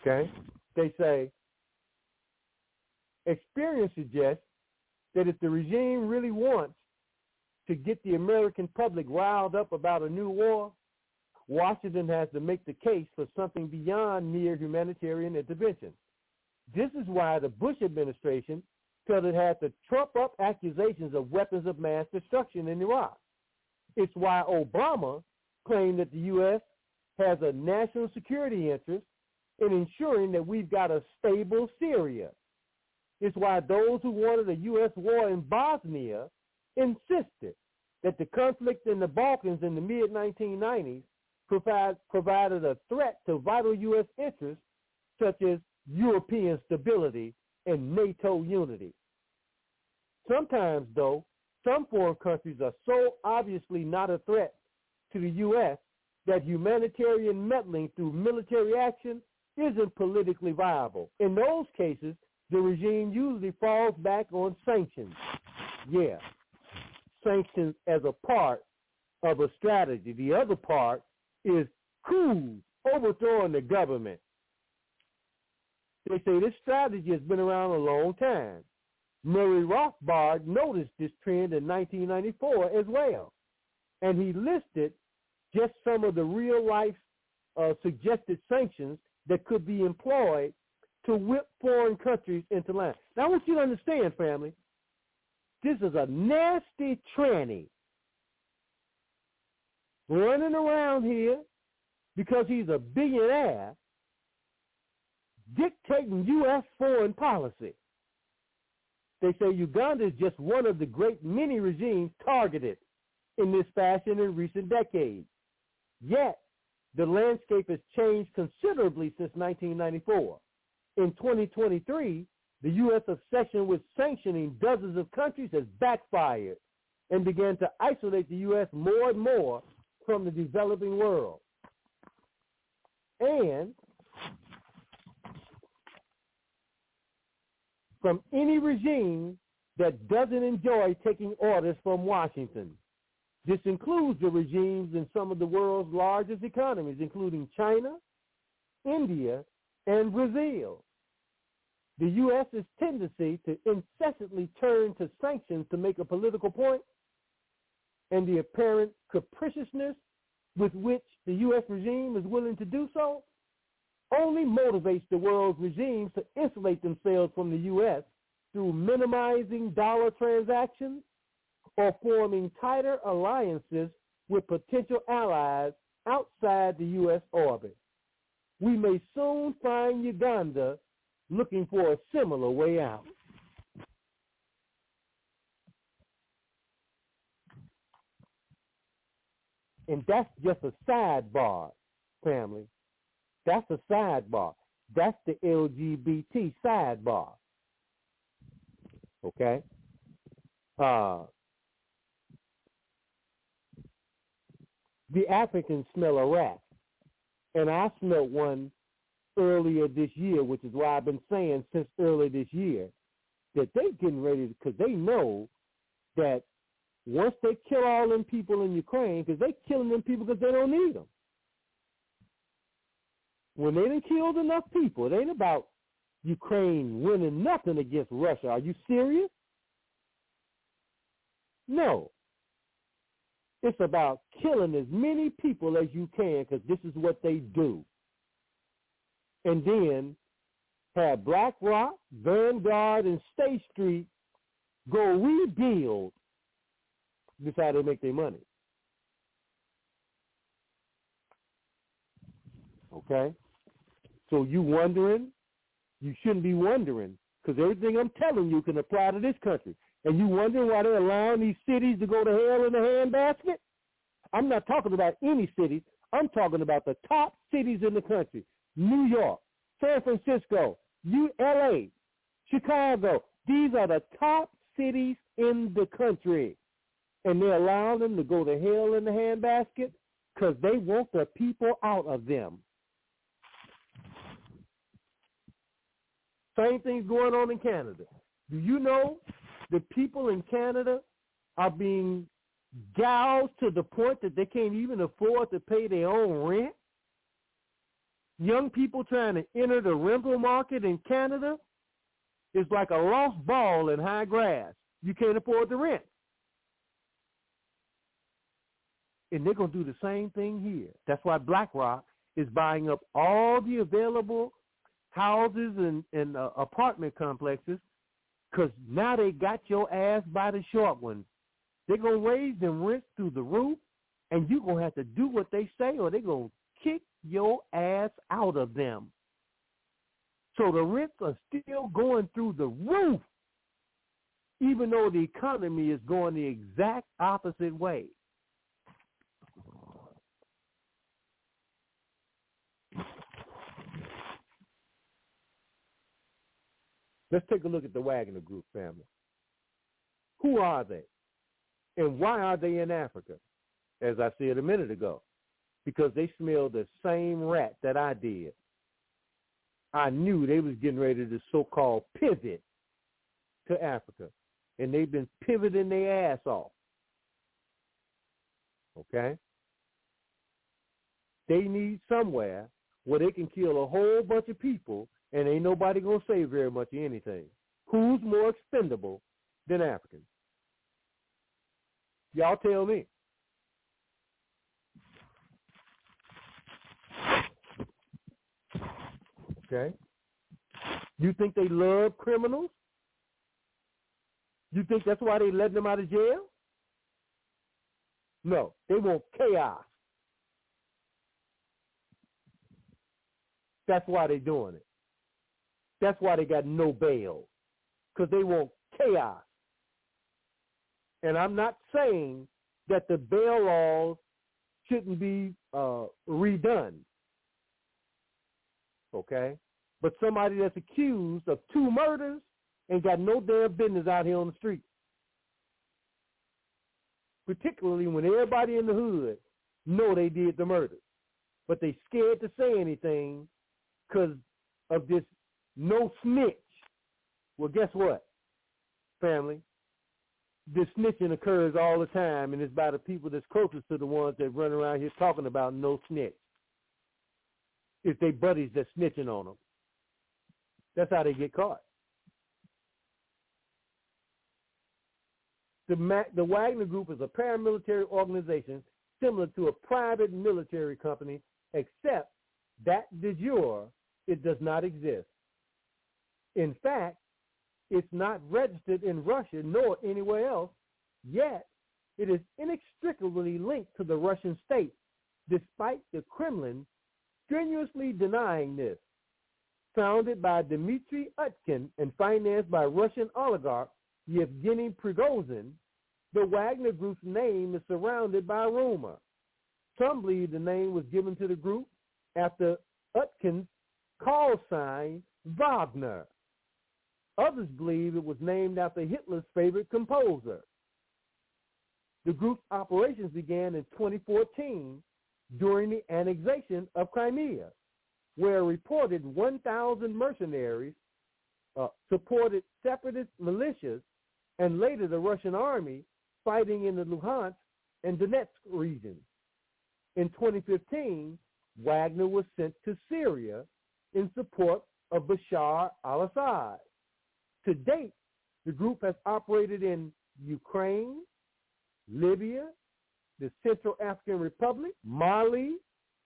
Okay? They say experience suggests that if the regime really wants to get the American public riled up about a new war, Washington has to make the case for something beyond mere humanitarian intervention. This is why the Bush administration felt it had to trump up accusations of weapons of mass destruction in Iraq. It's why Obama claimed that the U.S. has a national security interest in ensuring that we've got a stable Syria. It's why those who wanted a U.S. war in Bosnia insisted that the conflict in the Balkans in the mid-1990s provide, provided a threat to vital U.S. interests such as European stability and NATO unity. Sometimes, though, some foreign countries are so obviously not a threat to the U.S. that humanitarian meddling through military action isn't politically viable. In those cases, the regime usually falls back on sanctions. Yeah, sanctions as a part of a strategy. The other part is coups, overthrowing the government. They say this strategy has been around a long time. Murray Rothbard noticed this trend in 1994 as well. And he listed just some of the real-life uh, suggested sanctions that could be employed to whip foreign countries into line. Now, I want you to understand, family, this is a nasty tranny running around here because he's a billionaire dictating U.S. foreign policy. They say Uganda is just one of the great many regimes targeted in this fashion in recent decades. Yet, the landscape has changed considerably since 1994. In 2023, the U.S. obsession with sanctioning dozens of countries has backfired and began to isolate the U.S. more and more from the developing world. And from any regime that doesn't enjoy taking orders from Washington. This includes the regimes in some of the world's largest economies, including China, India, and Brazil. The U.S.'s tendency to incessantly turn to sanctions to make a political point and the apparent capriciousness with which the U.S. regime is willing to do so only motivates the world's regimes to insulate themselves from the U.S. through minimizing dollar transactions or forming tighter alliances with potential allies outside the U.S. orbit. We may soon find Uganda looking for a similar way out. And that's just a sidebar, family. That's a sidebar. That's the LGBT sidebar. Okay? Uh, the Africans smell a rat. And I smelt one earlier this year, which is why I've been saying since early this year that they're getting ready because they know that once they kill all them people in Ukraine, because they killing them people because they don't need them. When they done killed enough people, it ain't about Ukraine winning nothing against Russia. Are you serious? No. It's about killing as many people as you can because this is what they do. And then have BlackRock, Vanguard, and State Street go rebuild. This how they make their money. Okay? So you wondering? You shouldn't be wondering because everything I'm telling you can apply to this country. And you wondering why they're allowing these cities to go to hell in a handbasket? I'm not talking about any cities. I'm talking about the top cities in the country. New York, San Francisco, LA, Chicago. These are the top cities in the country. And they're allowing them to go to hell in the handbasket because they want the people out of them. Same thing's going on in Canada. Do you know the people in Canada are being gouged to the point that they can't even afford to pay their own rent? Young people trying to enter the rental market in Canada is like a lost ball in high grass. You can't afford the rent. And they're going to do the same thing here. That's why BlackRock is buying up all the available houses and, and uh, apartment complexes because now they got your ass by the short ones. They're going to raise them rents through the roof, and you're going to have to do what they say or they're going to kick your ass out of them. So the rents are still going through the roof, even though the economy is going the exact opposite way. Let's take a look at the Wagner Group family. Who are they? And why are they in Africa? As I said a minute ago, because they smell the same rat that I did. I knew they was getting ready to so-called pivot to Africa. And they've been pivoting their ass off. Okay? They need somewhere where they can kill a whole bunch of people and ain't nobody gonna say very much of anything. Who's more expendable than Africans? Y'all tell me. Okay. You think they love criminals? You think that's why they letting them out of jail? No, they want chaos. That's why they're doing it. That's why they got no bail, because they want chaos. And I'm not saying that the bail laws shouldn't be uh, redone. Okay? but somebody that's accused of two murders ain't got no damn business out here on the street. Particularly when everybody in the hood know they did the murder, but they scared to say anything because of this no snitch. Well, guess what, family? This snitching occurs all the time, and it's by the people that's closest to the ones that run around here talking about no snitch. It's they buddies that's snitching on them. That's how they get caught. The, the Wagner Group is a paramilitary organization similar to a private military company, except that de jure it does not exist. In fact, it's not registered in Russia nor anywhere else, yet it is inextricably linked to the Russian state, despite the Kremlin strenuously denying this. Founded by Dmitry Utkin and financed by Russian oligarch Yevgeny Prigozhin, the Wagner Group's name is surrounded by rumor. Some believe the name was given to the group after Utkin's call sign Wagner. Others believe it was named after Hitler's favorite composer. The group's operations began in 2014 during the annexation of Crimea, where reported 1,000 mercenaries uh, supported separatist militias and later the Russian army fighting in the Luhansk and Donetsk regions. In 2015, Wagner was sent to Syria in support of Bashar al-Assad. To date, the group has operated in Ukraine, Libya, the Central African Republic, Mali,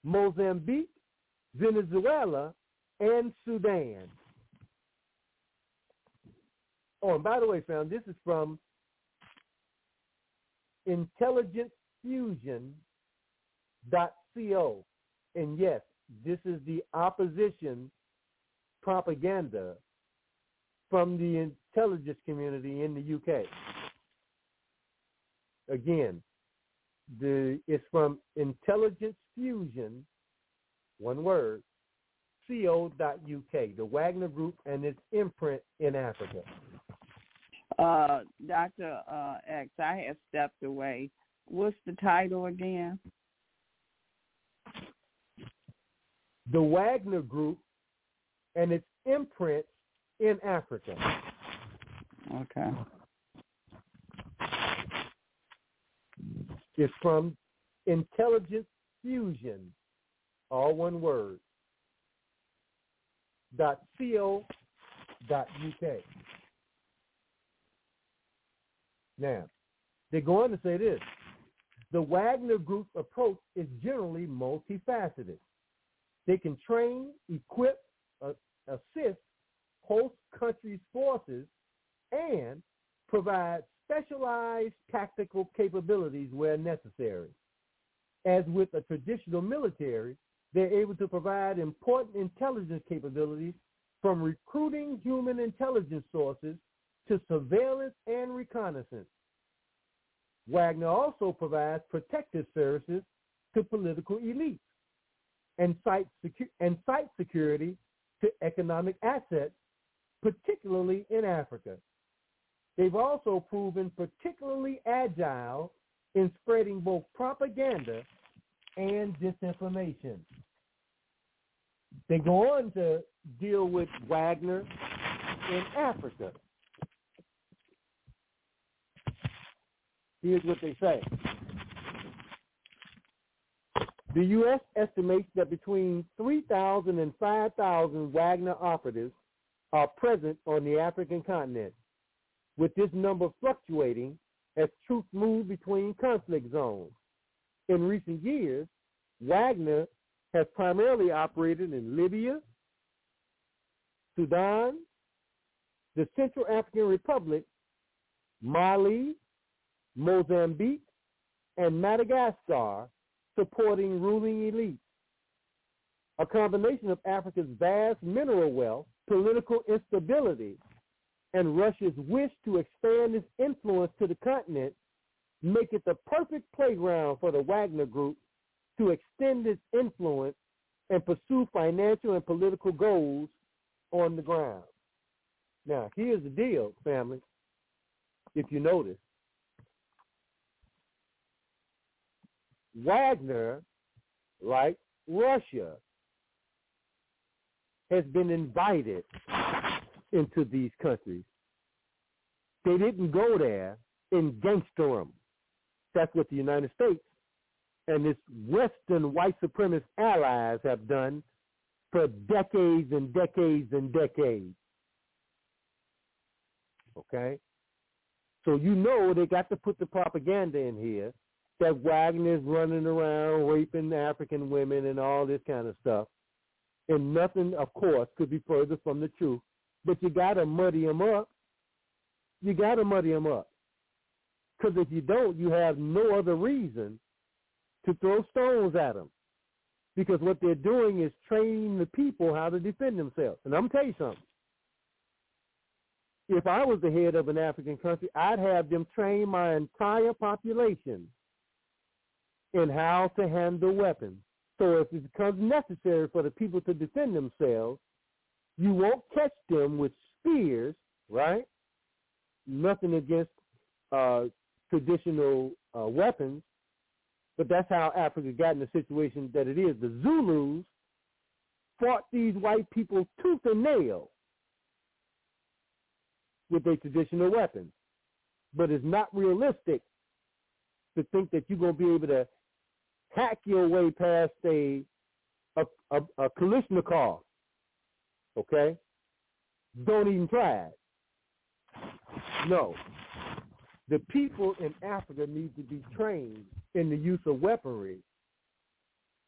Mozambique, Venezuela, and Sudan. Oh, and by the way, fam, this is from intelligencefusion.co. And yes, this is the opposition propaganda from the intelligence community in the UK. Again, the it's from Intelligence Fusion, one word, co.uk, the Wagner Group and its imprint in Africa. Uh, Dr. Uh, X, I have stepped away. What's the title again? The Wagner Group and its imprint in Africa. Okay. It's from Intelligence Fusion, all one word, dot co dot uk. Now, they go on to say this. The Wagner Group's approach is generally multifaceted. They can train, equip, uh, assist host countries' forces, and provide specialized tactical capabilities where necessary. As with a traditional military, they're able to provide important intelligence capabilities from recruiting human intelligence sources to surveillance and reconnaissance. Wagner also provides protective services to political elites and site, secu- and site security to economic assets, particularly in Africa. They've also proven particularly agile in spreading both propaganda and disinformation. They go on to deal with Wagner in Africa. Here's what they say. The U.S. estimates that between 3,000 and 5,000 Wagner operatives are present on the African continent with this number fluctuating as troops move between conflict zones. In recent years, Wagner has primarily operated in Libya, Sudan, the Central African Republic, Mali, Mozambique, and Madagascar, supporting ruling elites. A combination of Africa's vast mineral wealth, political instability, and Russia's wish to expand its influence to the continent make it the perfect playground for the Wagner Group to extend its influence and pursue financial and political goals on the ground. Now, here's the deal, family. If you notice, Wagner, like Russia, has been invited into these countries. They didn't go there in gangster them. That's what the United States and its Western white supremacist allies have done for decades and decades and decades. Okay? So you know they got to put the propaganda in here that Wagner's running around raping African women and all this kind of stuff. And nothing, of course, could be further from the truth. But you got to muddy them up. You got to muddy them up. Because if you don't, you have no other reason to throw stones at them. Because what they're doing is training the people how to defend themselves. And I'm going to tell you something. If I was the head of an African country, I'd have them train my entire population in how to handle weapons. So if it becomes necessary for the people to defend themselves, you won't catch them with spears, right? Nothing against uh, traditional uh, weapons, but that's how Africa got in the situation that it is. The Zulus fought these white people tooth and nail with their traditional weapons. But it's not realistic to think that you're going to be able to hack your way past a a, a, a. Okay? Don't even try it. No. The people in Africa need to be trained in the use of weaponry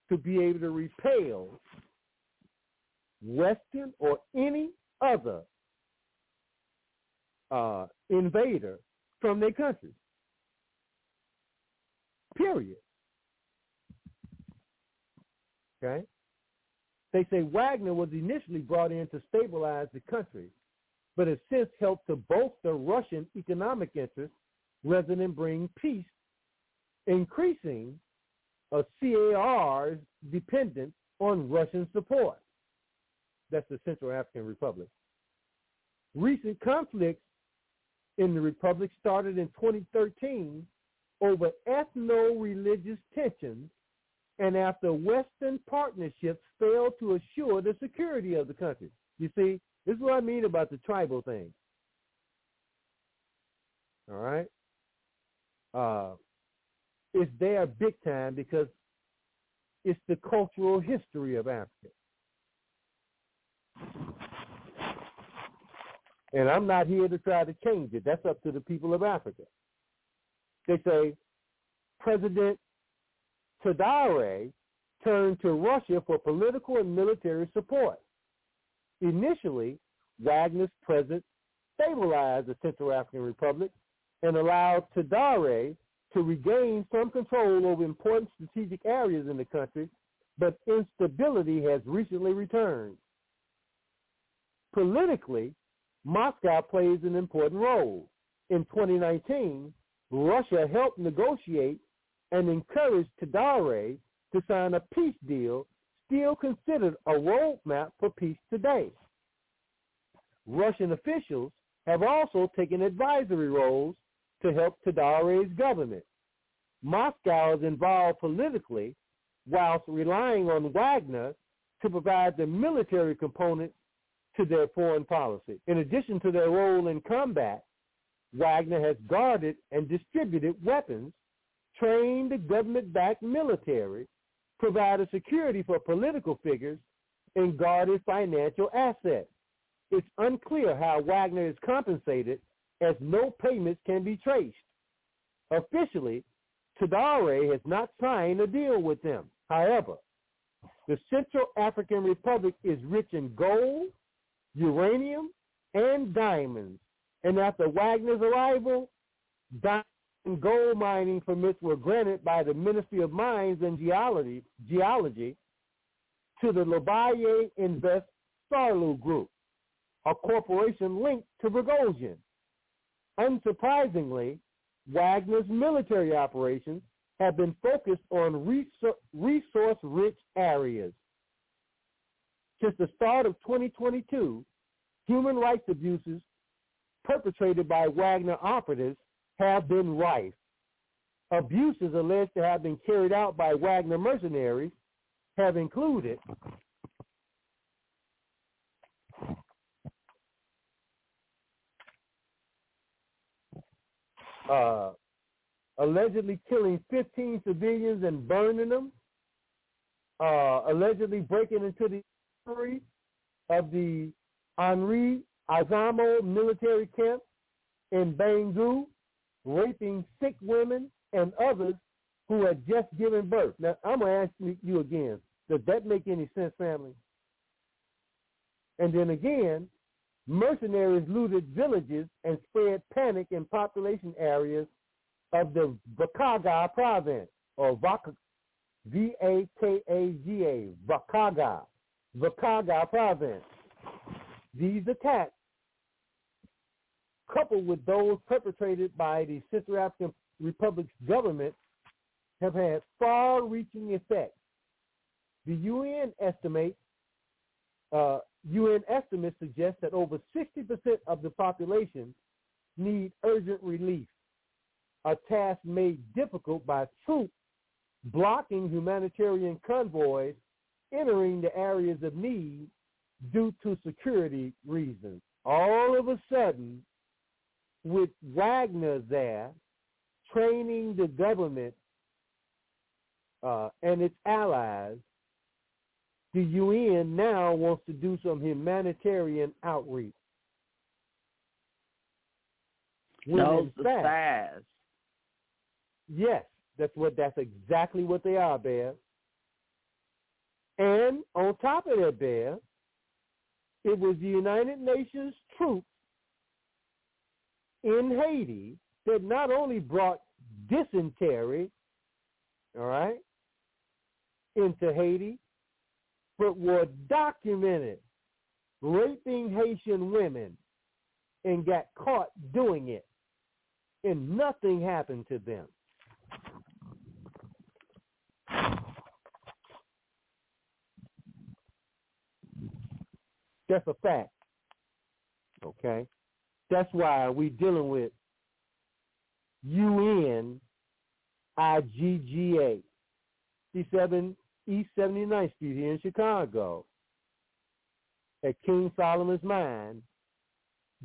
to be able to repel Western or any other uh, invader from their country. Period. Okay? They say Wagner was initially brought in to stabilize the country, but has since helped to bolster Russian economic interests rather than bring peace, increasing a CAR's dependence on Russian support. That's the Central African Republic. Recent conflicts in the Republic started in 2013 over ethno-religious tensions and after Western partnerships failed to assure the security of the country. You see, this is what I mean about the tribal thing. All right? Uh, it's there big time because it's the cultural history of Africa. And I'm not here to try to change it. That's up to the people of Africa. They say President Touadéra turned to Russia for political and military support. Initially, Wagner's presence stabilized the Central African Republic and allowed Touadéra to regain some control over important strategic areas in the country, but instability has recently returned. Politically, Moscow plays an important role. In 2019, Russia helped negotiate and encouraged Touadéra to sign a peace deal still considered a roadmap for peace today. Russian officials have also taken advisory roles to help Touadéra's government. Moscow is involved politically whilst relying on Wagner to provide the military component to their foreign policy. In addition to their role in combat, Wagner has guarded and distributed weapons trained the government-backed military, provided security for political figures, and guarded financial assets. It's unclear how Wagner is compensated as no payments can be traced. Officially, Touadéra has not signed a deal with them. However, the Central African Republic is rich in gold, uranium, and diamonds. And after Wagner's arrival, diamonds gold mining permits were granted by the Ministry of Mines and Geology, Geology to the Lobaye Invest Sarlu Group, a corporation linked to Prigozhin. Unsurprisingly, Wagner's military operations have been focused on resource-rich areas. Since the start of 2022, human rights abuses perpetrated by Wagner operatives have been rife. Abuses alleged to have been carried out by Wagner mercenaries have included uh, allegedly killing 15 civilians and burning them, uh, allegedly breaking into the armory of the Henri Izamo military camp in Bangui, raping sick women and others who had just given birth. Now, I'm going to ask you again, does that make any sense, family? And then again, mercenaries looted villages and spread panic in population areas of the Vakaga province, or Vaka, V-A-K-A-G-A, Vakaga, Vakaga province. These attacks, coupled with those perpetrated by the Central African Republic's government, have had far-reaching effects. The UN estimates uh, UN estimates suggest that over 60% of the population need urgent relief, a task made difficult by troops blocking humanitarian convoys entering the areas of need due to security reasons. All of a sudden, with Wagner there training the government uh, and its allies, the UN now wants to do some humanitarian outreach. Knows the size. Yes, that's what that's exactly what they are, Bear. And on top of that, Bear, it was the United Nations troops in Haiti that not only brought dysentery, all right, into Haiti, but were documented raping Haitian women and got caught doing it, and nothing happened to them. That's a fact. Okay? That's why we're dealing with UN IGGA. C7 East 79th Street here in Chicago at King Solomon's Mine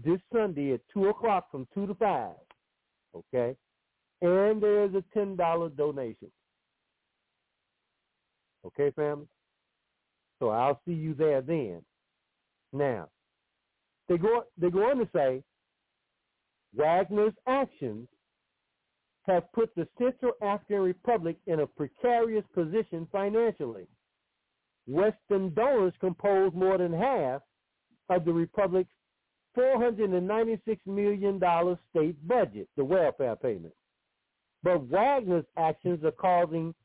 this Sunday at 2 o'clock from 2 to 5. Okay? And there's a $10 donation. Okay, family? So I'll see you there then. Now, they go, they go on to say, Wagner's actions have put the Central African Republic in a precarious position financially. Western donors compose more than half of the Republic's $496 million state budget, the welfare payment. But Wagner's actions are causing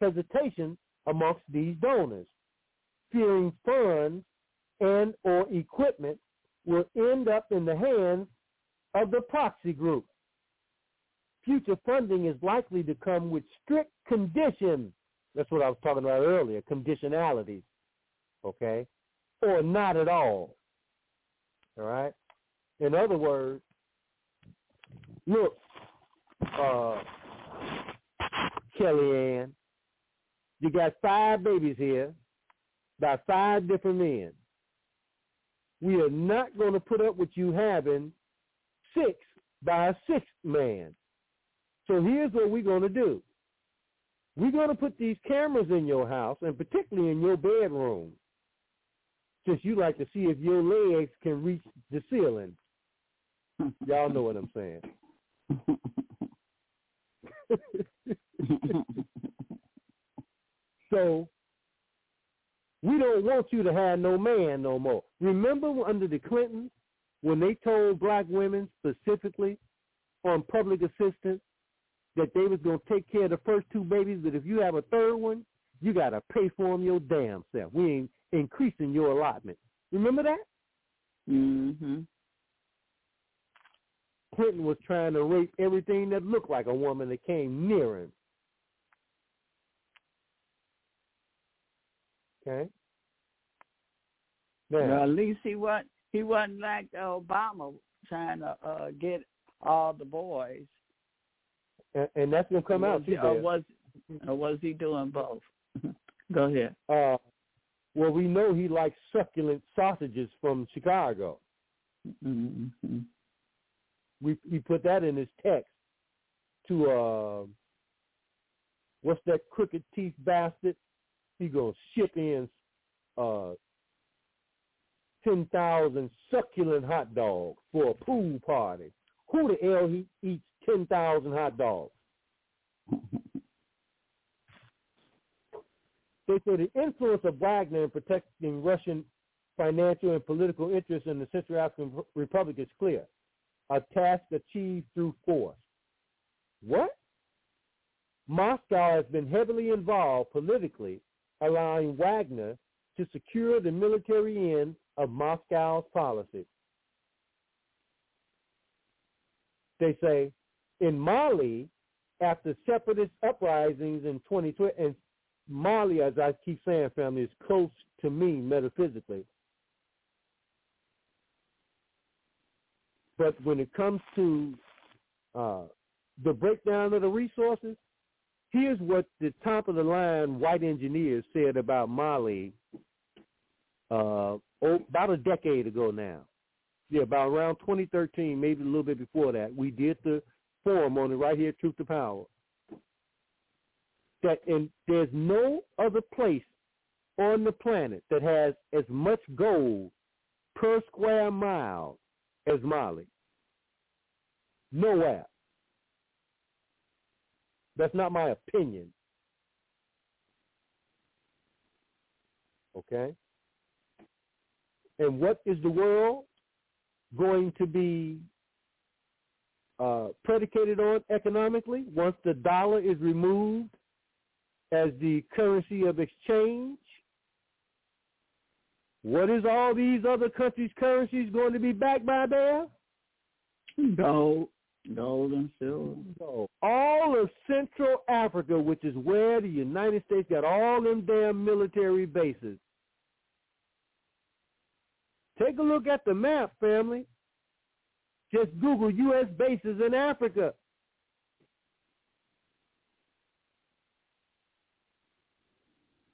hesitation amongst these donors, fearing funds and or equipment will end up in the hands of the proxy group future funding is likely to come with strict conditions. That's what I was talking about earlier, conditionalities, okay? Or not at all, all right? In other words, look, uh, Kellyanne, you got five babies here by five different men. We are not going to put up with you having six by a sixth man. So here's what we're going to do. We're going to put these cameras in your house, and particularly in your bedroom, since you like to see if your legs can reach the ceiling. (laughs) Y'all know what I'm saying. (laughs) so we don't want you to have no man no more. Remember under the Clintons when they told black women specifically on public assistance that they was going to take care of the first two babies, but if you have a third one, you got to pay for them your damn self. We ain't increasing your allotment. Remember that? Mm-hmm. Clinton was trying to rape everything that looked like a woman that came near him. Okay? Now, well, at least he what he wasn't like Obama trying to uh, get all the boys. And, and that's gonna come was out he, or was or was he doing both? (laughs) Go ahead. Uh, well, we know he likes succulent sausages from Chicago. Mm-hmm. We he put that in his text to uh, what's that crooked teeth bastard? He gonna ship in uh ten thousand succulent hot dogs for a pool party. Who the hell he eats ten thousand hot dogs? They say the influence of Wagner in protecting Russian financial and political interests in the Central African Republic is clear. A task achieved through force. What? Moscow has been heavily involved politically, allowing Wagner to secure the military end of Moscow's policy. They say in Mali, after separatist uprisings in 2020, and Mali, as I keep saying, family, is close to me metaphysically. But when it comes to uh, the breakdown of the resources, here's what the top of the line white engineers said about Mali uh, oh, about a decade ago now. Yeah, about around 2013, maybe a little bit before that. We did the forum on it right here, Truth to Power. That and there's no other place on the planet that has as much gold per square mile as Mali. Nowhere. That's not my opinion. Okay? And what is the world going to be uh, predicated on economically once the dollar is removed as the currency of exchange? What is all these other countries' currencies going to be backed by there? Gold, gold and silver. No. All of Central Africa, which is where the United States got all them damn military bases. Take a look at the map, family. Just Google U.S. bases in Africa.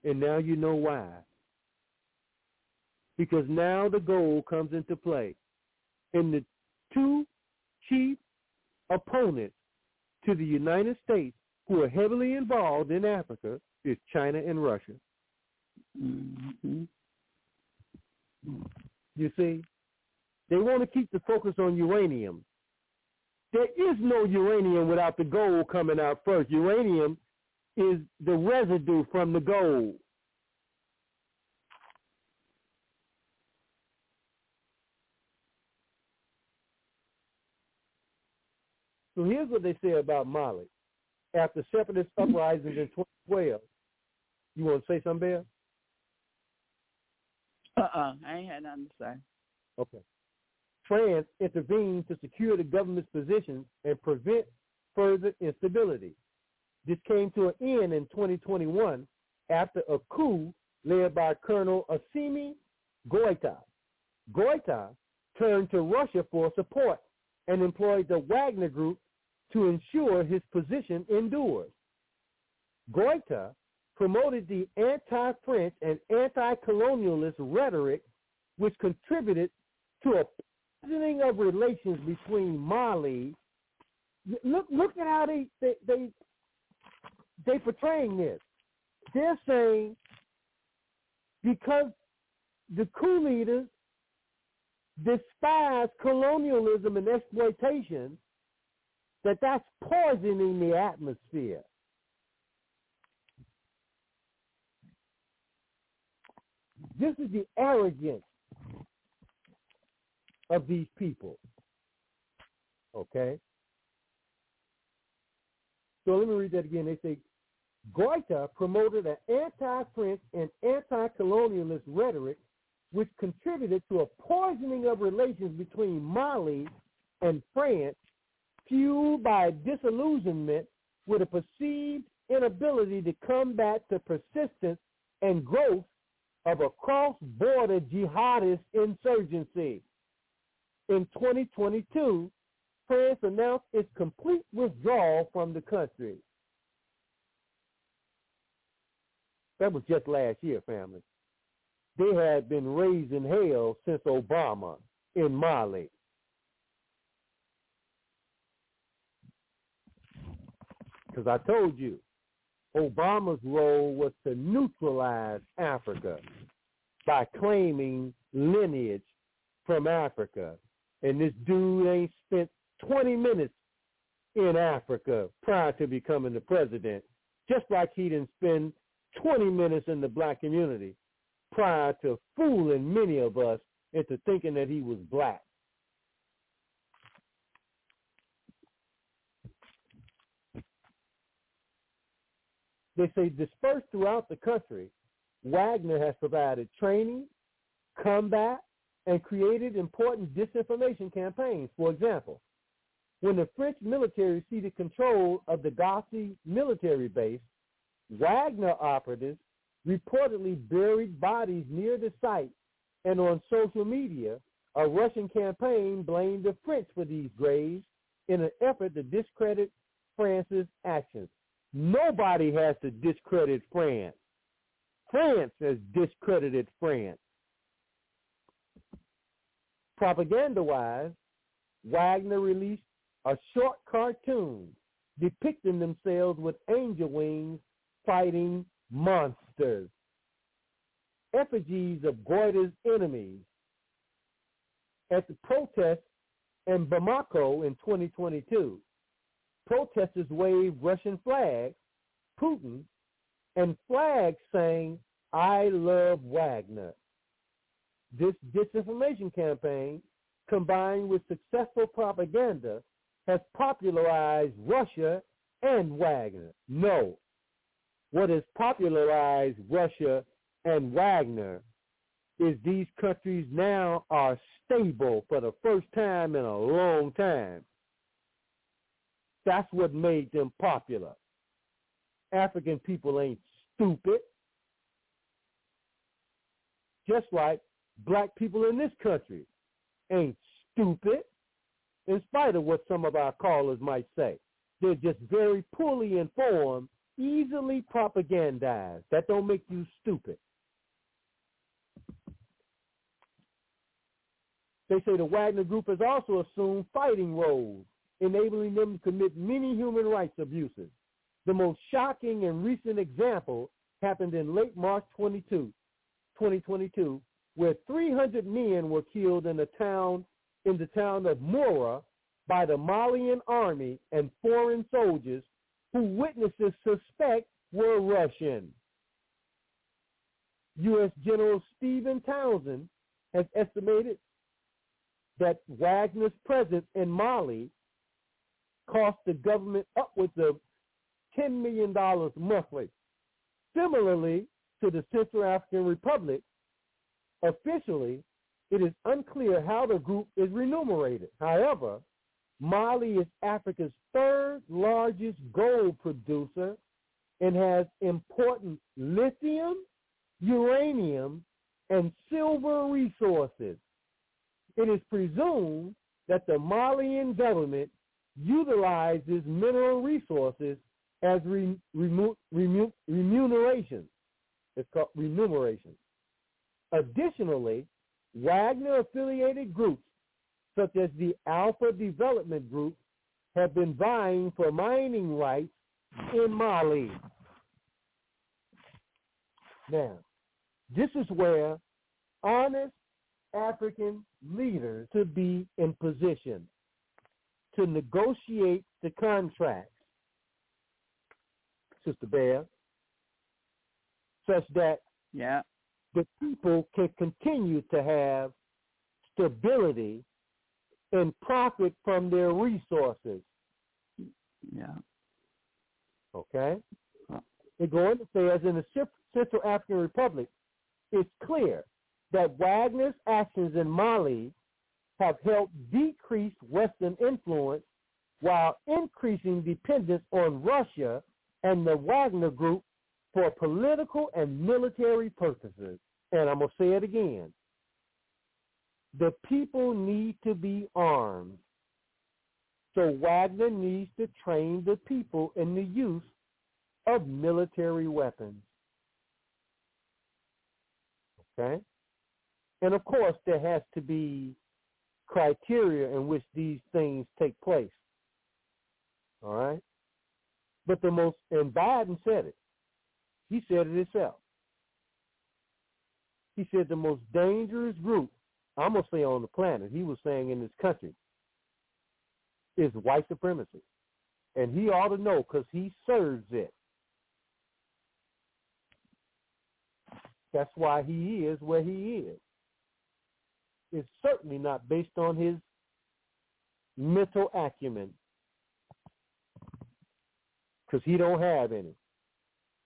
And now you know why. Because now the goal comes into play. And the two chief opponents to the United States who are heavily involved in Africa is China and Russia. Mm-hmm. You see, they want to keep the focus on uranium. There is no uranium without the gold coming out first. Uranium is the residue from the gold. So here's what they say about Mali. After separatist uprisings in 2012, you want to say something, Bear? Uh-uh. I ain't had nothing to say. Okay. France intervened to secure the government's position and prevent further instability. This came to an end in 2021 after a coup led by Colonel Assimi Goita. Goita turned to Russia for support and employed the Wagner Group to ensure his position endures. Goita promoted the anti-French and anti-colonialist rhetoric, which contributed to a poisoning of relations between Mali. Look, look at how they they they they portraying this. They're saying because the coup leaders despise colonialism and exploitation, that that's poisoning the atmosphere. This is the arrogance of these people. Okay? So let me read that again. They say Goita promoted an anti-French and anti-colonialist rhetoric which contributed to a poisoning of relations between Mali and France, fueled by disillusionment with a perceived inability to combat the persistence and growth of a cross-border jihadist insurgency. In 2022, France announced its complete withdrawal from the country. That was just last year, family. They had been raising hell since Obama in Mali. Because I told you, Obama's role was to neutralize Africa by claiming lineage from Africa. And this dude ain't spent 20 minutes in Africa prior to becoming the president, just like he didn't spend 20 minutes in the black community prior to fooling many of us into thinking that he was black. They say dispersed throughout the country, Wagner has provided training, combat, and created important disinformation campaigns. For example, when the French military ceded control of the Gossi military base, Wagner operatives reportedly buried bodies near the site, and on social media, a Russian campaign blamed the French for these graves in an effort to discredit France's actions. Nobody has to discredit France. France has discredited France. Propaganda-wise, Wagner released a short cartoon depicting themselves with angel wings fighting monsters. Effigies of Goita's enemies. At the protest in Bamako in 2022, protesters waved Russian flags, Putin, and flags saying, I love Wagner. This disinformation campaign, combined with successful propaganda, has popularized Russia and Wagner. No, what has popularized Russia and Wagner is these countries now are stable for the first time in a long time. That's what made them popular. African people ain't stupid. Just like black people in this country ain't stupid, in spite of what some of our callers might say. They're just very poorly informed, easily propagandized. That don't make you stupid. They say the Wagner Group has also assumed fighting roles enabling them to commit many human rights abuses. The most shocking and recent example happened in late March 22, 2022, where 300 men were killed in the town in the town of Moura by the Malian army and foreign soldiers who witnesses suspect were Russian. U.S. General Stephen Townsend has estimated that Wagner's presence in Mali cost the government upwards of $10 million monthly. Similarly to the Central African Republic, officially, it is unclear how the group is remunerated. However, Mali is Africa's third largest gold producer and has important lithium, uranium, and silver resources. It is presumed that the Malian government utilizes mineral resources as re, remu, remu, remuneration. It's called remuneration. Additionally, Wagner-affiliated groups such as the Alpha Development Group have been vying for mining rights in Mali. Now, this is where honest African leaders should be in position to negotiate the contracts, Sister Bear, such that yeah. the people can continue to have stability and profit from their resources. Yeah. Okay? They go on to say, as in the Central African Republic, it's clear that Wagner's actions in Mali have helped decrease Western influence while increasing dependence on Russia and the Wagner Group for political and military purposes. and I'm going to say it again. The people need to be armed. So Wagner needs to train the people in the use of military weapons. Okay? And of course, there has to be criteria in which these things take place. All right? But the most, and Biden said it. He said it himself. He said the most dangerous group, I'm going to say on the planet, he was saying in this country, is white supremacy. And he ought to know because he serves it. That's why he is where he is. It's certainly not based on his mental acumen because he don't have any.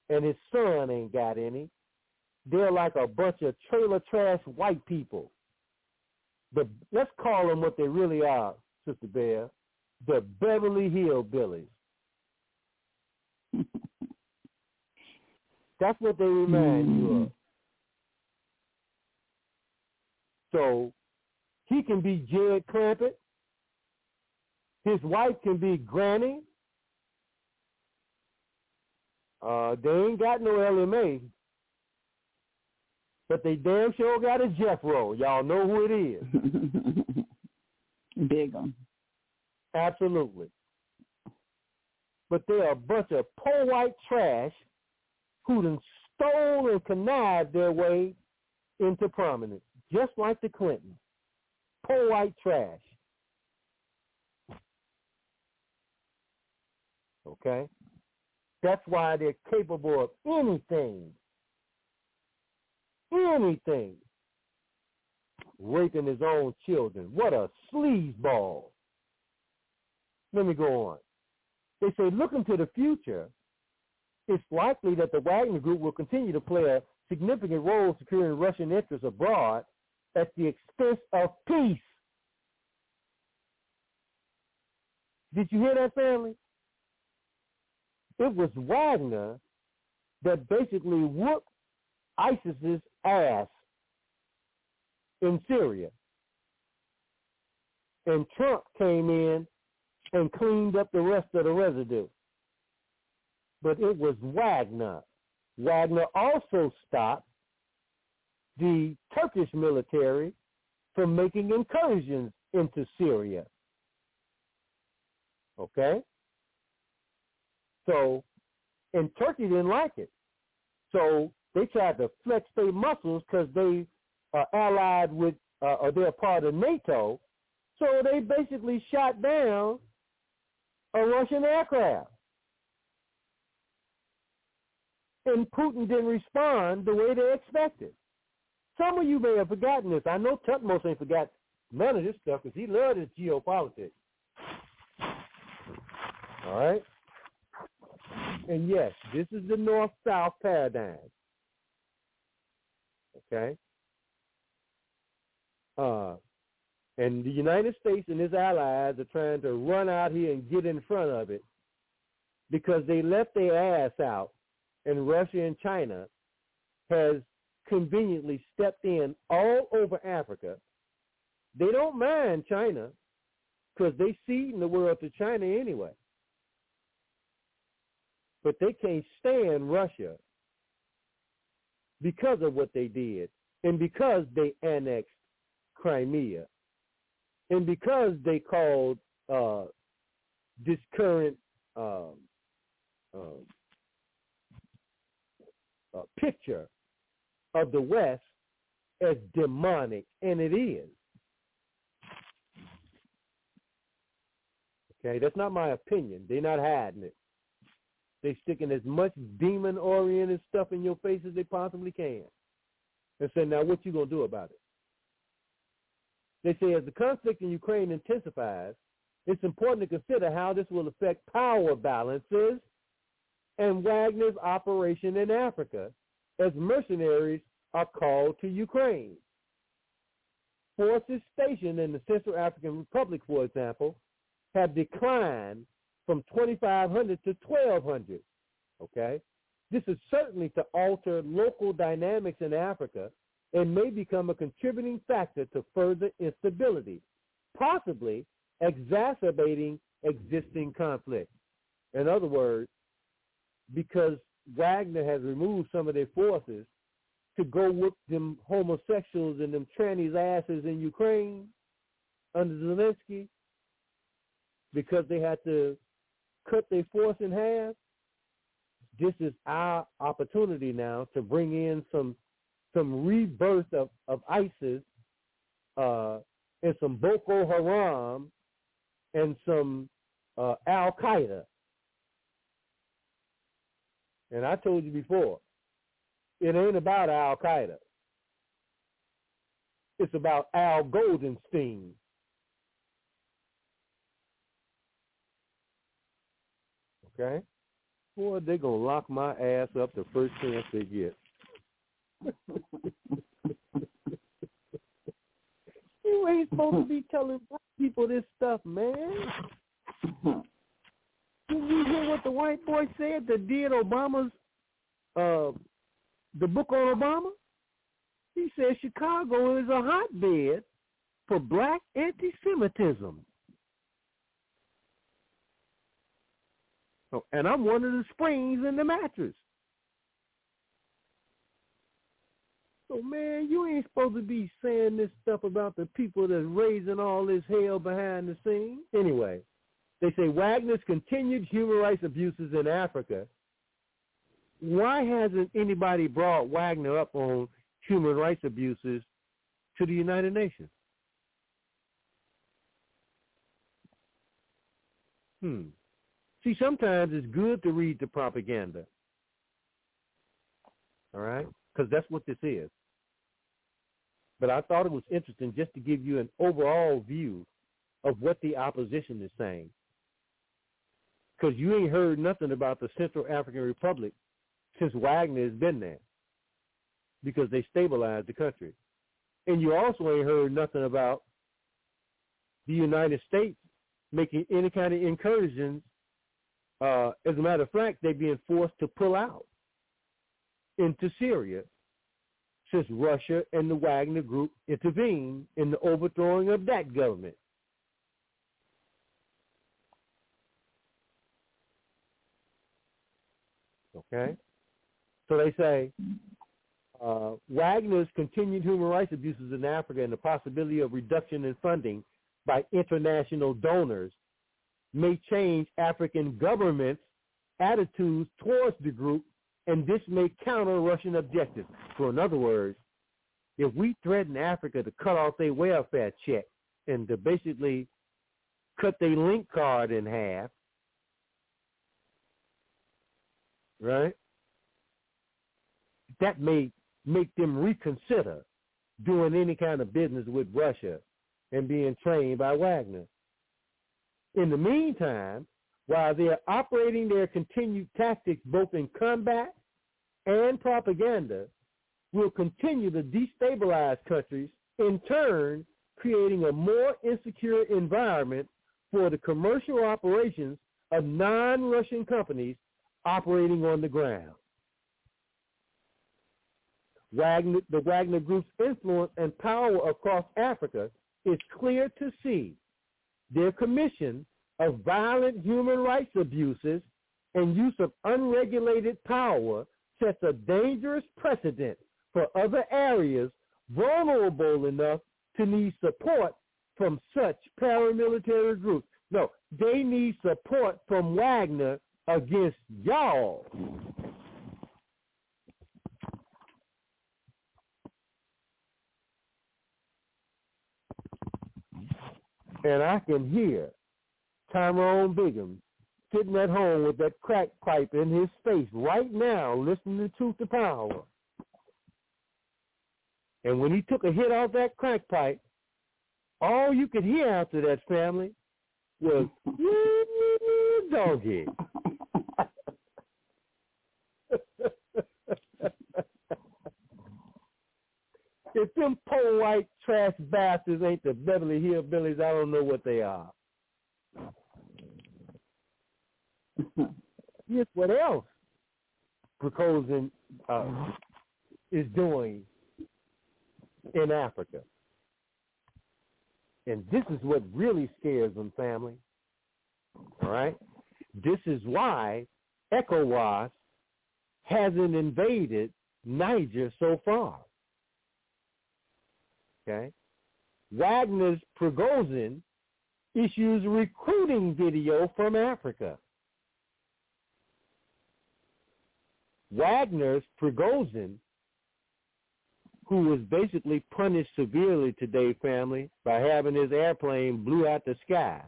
And his son ain't got any. They're like a bunch of trailer trash white people. The let's call them what they really are, Sister Bear. The Beverly Hillbillies. (laughs) That's what they remind mm-hmm. you of. So he can be Jed Clampett. His wife can be Granny. Uh, they ain't got no Elly May, But they damn sure got a Jethro. Y'all know who it is. (laughs) Big one. Absolutely. But they're a bunch of poor white trash who done stole and connived their way into prominence, just like the Clintons. Poor white trash. Okay? That's why they're capable of anything. Anything. Raping his own children. What a sleazeball. Let me go on. They say, looking to the future, it's likely that the Wagner Group will continue to play a significant role securing Russian interests abroad at the expense of peace. Did you hear that, family? It was Wagner that basically whooped ISIS's ass in Syria. And Trump came in and cleaned up the rest of the residue. But it was Wagner. Wagner also stopped the Turkish military from making incursions into Syria. Okay? So, and Turkey didn't like it. So they tried to flex their muscles because they are allied with, uh, or they're part of NATO. So they basically shot down a Russian aircraft. And Putin didn't respond the way they expected. Some of you may have forgotten this. I know Tutmos ain't forgot none of this stuff because he loved his geopolitics. All right? And yes, this is the north-south paradigm. Okay? Uh, and the United States and its allies are trying to run out here and get in front of it because they left their ass out and Russia and China has conveniently stepped in all over Africa. They don't mind China because they see in the world to China anyway. But they can't stand Russia because of what they did and because they annexed Crimea and because they called uh, this current um, uh, uh, picture of the West as demonic, and it is. Okay, that's not my opinion. They're not hiding it. They're sticking as much demon-oriented stuff in your face as they possibly can, and say, "Now, what you gonna do about it?" They say, as the conflict in Ukraine intensifies, it's important to consider how this will affect power balances and Wagner's operation in Africa as mercenaries are called to Ukraine. Forces stationed in the Central African Republic, for example, have declined from 2,500 to 1,200. Okay? This is certainly to alter local dynamics in Africa and may become a contributing factor to further instability, possibly exacerbating existing conflict. In other words, because Wagner has removed some of their forces to go whoop them homosexuals and them trannies asses in Ukraine under Zelensky because they had to cut their force in half. This is our opportunity now to bring in some some rebirth of, of ISIS uh, and some Boko Haram and some uh, Al Qaeda. And I told you before, it ain't about Al Qaeda. It's about Al Goldenstein. Okay? Boy, they gonna lock my ass up the first chance they get. (laughs) you ain't supposed to be telling black people this stuff, man. (laughs) Did you hear what the white boy said that did Obama's uh the book on Obama? He said Chicago is a hotbed for black anti-Semitism. Oh, and I'm one of the springs in the mattress. So man, you ain't supposed to be saying this stuff about the people that's raising all this hell behind the scenes. Anyway, they say Wagner's continued human rights abuses in Africa. Why hasn't anybody brought Wagner up on human rights abuses to the United Nations? Hmm. See, sometimes it's good to read the propaganda. All right? Because that's what this is. But I thought it was interesting just to give you an overall view of what the opposition is saying because you ain't heard nothing about the Central African Republic since Wagner has been there because they stabilized the country. And you also ain't heard nothing about the United States making any kind of incursions. Uh, as a matter of fact, they're being forced to pull out into Syria since Russia and the Wagner Group intervened in the overthrowing of that government. Okay? So they say uh, Wagner's continued human rights abuses in Africa and the possibility of reduction in funding by international donors may change African governments' attitudes towards the group, and this may counter Russian objectives. So in other words, if we threaten Africa to cut off their welfare check and to basically cut their link card in half, right? That may make them reconsider doing any kind of business with Russia and being trained by Wagner. In the meantime, while they're operating their continued tactics both in combat and propaganda, will continue to destabilize countries, in turn creating a more insecure environment for the commercial operations of non-Russian companies operating on the ground. Wagner, the Wagner Group's influence and power across Africa is clear to see. Their commission of violent human rights abuses and use of unregulated power sets a dangerous precedent for other areas vulnerable enough to need support from such paramilitary groups. No, they need support from Wagner against y'all. And I can hear Tyrone Biggums sitting at home with that crack pipe in his face right now listening to Truth to Power. And when he took a hit off that crack pipe, all you could hear after that family was doggy. If them poor white trash bastards ain't the Beverly Hillbillies, I don't know what they are. (laughs) Yes, what else Prigozhin uh, is doing in Africa. And this is what really scares them, family. All right? This is why ECOWAS hasn't invaded Niger so far. Okay? Wagner's Prigozhin issues recruiting video from Africa. Wagner's Prigozhin, who was basically punished severely today, family, by having his airplane blew out the sky,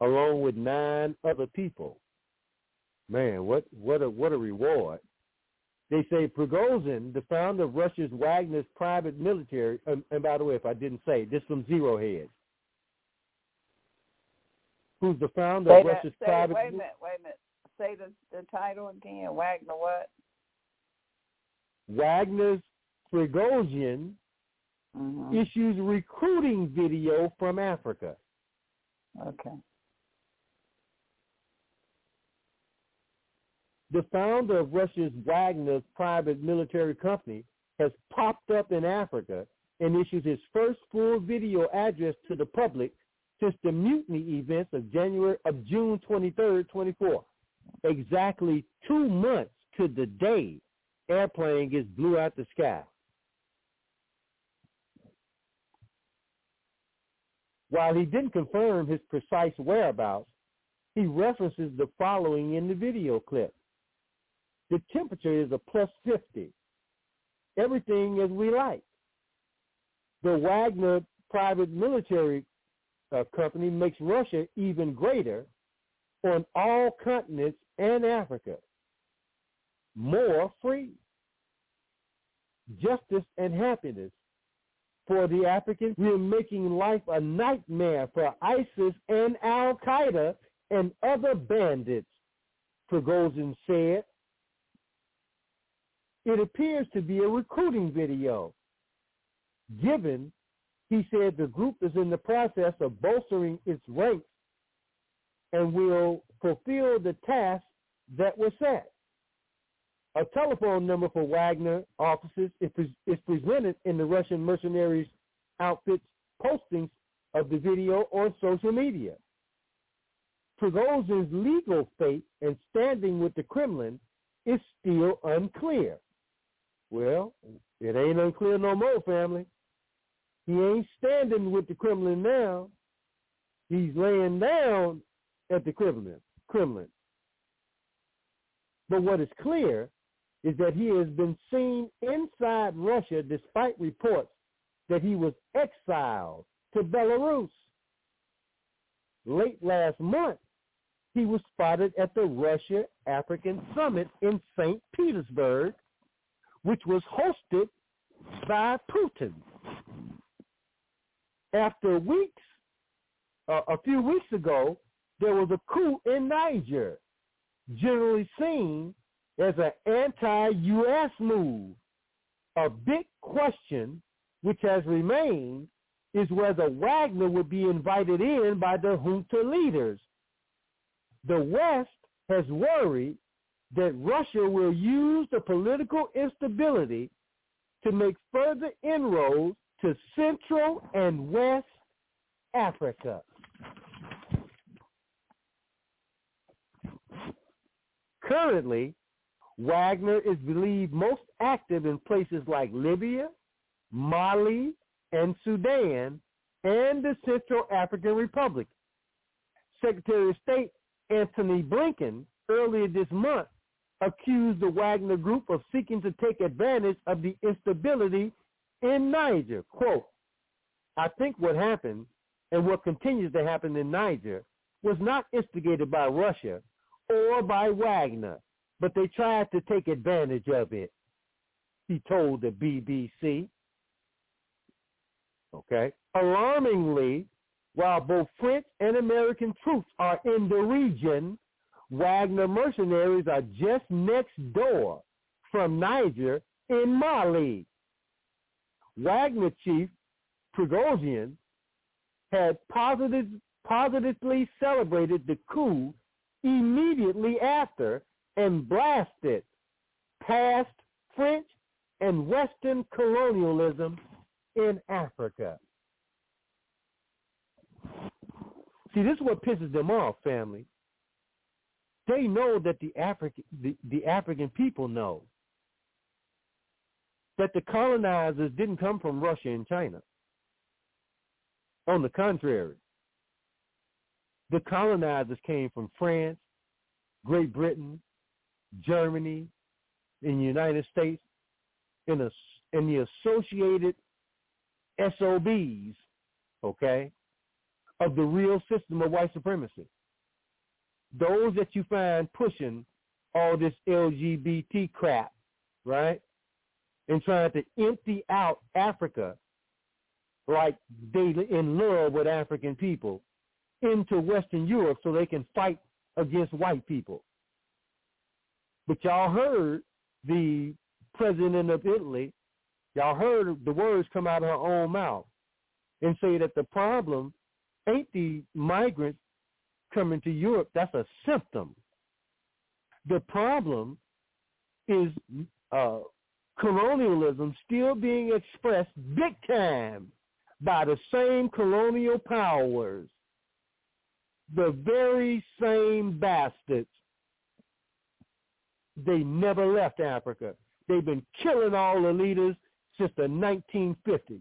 along with nine other people. Man, what what a what a reward! They say Prigozhin, the founder of Russia's Wagner's private military, and, and by the way, if I didn't say, this from ZeroHedge, who's the founder say of that, Russia's say, private. Wait a minute, wait a minute. Say the the title again. Wagner what? Wagner's Prigozhin Mm-hmm. issues recruiting video from Africa. Okay. The founder of Russia's Wagner's private military company has popped up in Africa and issued his first full video address to the public since the mutiny events of January of June 23rd, 24. Exactly two months to the day airplane gets blew out the sky. While he didn't confirm his precise whereabouts, he references the following in the video clip. The temperature is a plus 50. Everything is we like. The Wagner private military uh, company makes Russia even greater on all continents and Africa. More free. Justice and happiness for the Africans. We're making life a nightmare for ISIS and Al Qaeda and other bandits, Prigozhin said. It appears to be a recruiting video. Given, he said the group is in the process of bolstering its ranks and will fulfill the tasks that were set. A telephone number for Wagner offices is, is presented in the Russian mercenaries outfit's postings of the video on social media. Prigozhin's legal fate and standing with the Kremlin is still unclear. Well, it ain't unclear no more, family. He ain't standing with the Kremlin now. He's laying down at the Kremlin. Kremlin. But what is clear is that he has been seen inside Russia despite reports that he was exiled to Belarus. Late last month, he was spotted at the Russia-African Summit in St. Petersburg, which was hosted by Putin. After weeks, uh, a few weeks ago, there was a coup in Niger, generally seen as an anti-U.S. move. A big question which has remained is whether Wagner would be invited in by the junta leaders. The West has worried that Russia will use the political instability to make further inroads to Central and West Africa. Currently, Wagner is believed most active in places like Libya, Mali, and Sudan, and the Central African Republic. Secretary of State Antony Blinken earlier this month accused the Wagner Group of seeking to take advantage of the instability in Niger. Quote, I think what happened and what continues to happen in Niger was not instigated by Russia or by Wagner, but they tried to take advantage of it, he told the BBC. Okay. Alarmingly, while both French and American troops are in the region, Wagner mercenaries are just next door from Niger in Mali. Wagner chief Prigozhin had positive, positively celebrated the coup immediately after and blasted past French and Western colonialism in Africa. See, this is what pisses them off, family. They know that the African the, the African people know that the colonizers didn't come from Russia and China. On the contrary, the colonizers came from France, Great Britain, Germany, in the United States, in, a, in the associated SOBs, okay, of the real system of white supremacy. Those that you find pushing all this LGBT crap, right? And trying to empty out Africa like they in love with African people into Western Europe so they can fight against white people. But y'all heard the president of Italy, y'all heard the words come out of her own mouth and say that the problem ain't the migrants coming to Europe. That's a symptom. The problem is uh, colonialism still being expressed big time by the same colonial powers, the very same bastards. They never left Africa. They've been killing all the leaders since the 1950s.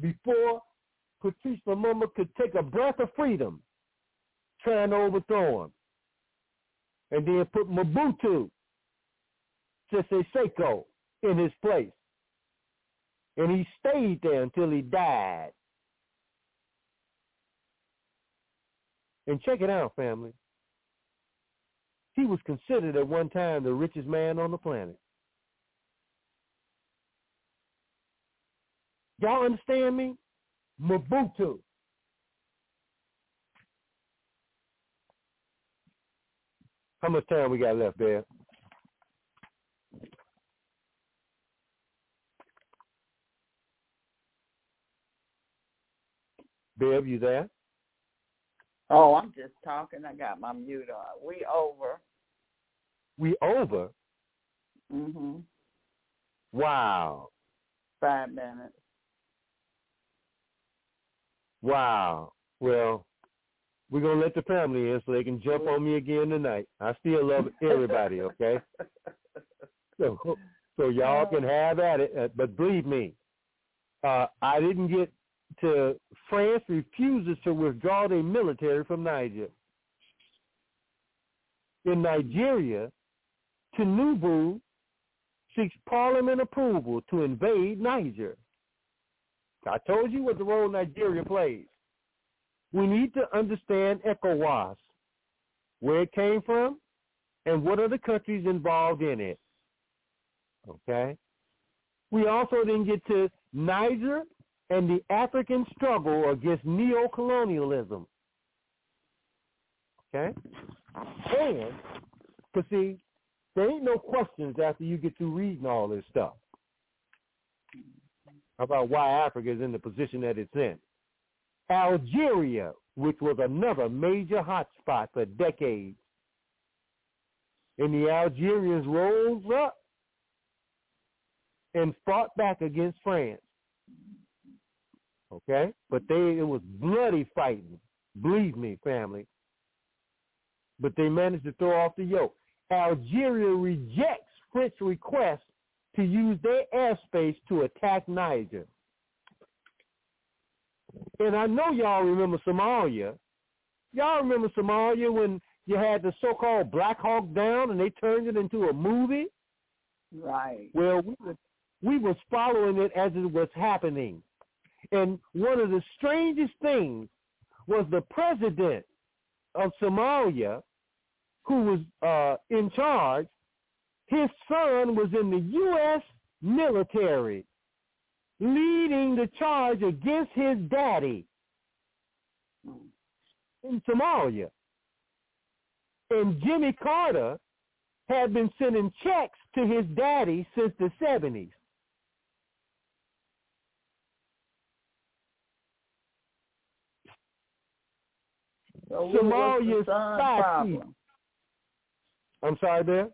Before Patrice Lumumba could take a breath of freedom, trying to overthrow him. And then put Mobutu Sese Seko in his place. And he stayed there until he died. And check it out, family. He was considered at one time the richest man on the planet. Y'all understand me? Mobutu. How much time we got left there? Bev, you there? Oh, I'm just talking. I got my mute on. We over. We over? Mhm. Wow. Five minutes. Wow. Well, we're gonna let the family in so they can jump on me again tonight. I still love everybody, okay? so so y'all can have at it. Uh, but believe me, uh, I didn't get to France refuses to withdraw their military from Niger. In Nigeria, Tinubu seeks parliament approval to invade Niger. I told you what the role Nigeria plays. We need to understand ECOWAS, where it came from, and what are the countries involved in it. Okay? We also then get to Niger and the African struggle against neocolonialism. Okay? And, to see, there ain't no questions after you get through reading all this stuff about why Africa is in the position that it's in. Algeria, which was another major hotspot for decades, and the Algerians rose up and fought back against France. Okay? But they it was bloody fighting. Believe me, family. But they managed to throw off the yoke. Algeria rejects French request to use their airspace to attack Niger. And I know y'all remember Somalia. Y'all remember Somalia when you had the so-called Black Hawk Down and they turned it into a movie? Right. Well, we was, we was following it as it was happening. And one of the strangest things was the president of Somalia, who was uh, in charge, his son was in the U.S. military, leading the charge against his daddy in Somalia. And Jimmy Carter had been sending checks to his daddy since the 70s. So Somalia's spy chief. I'm sorry, there.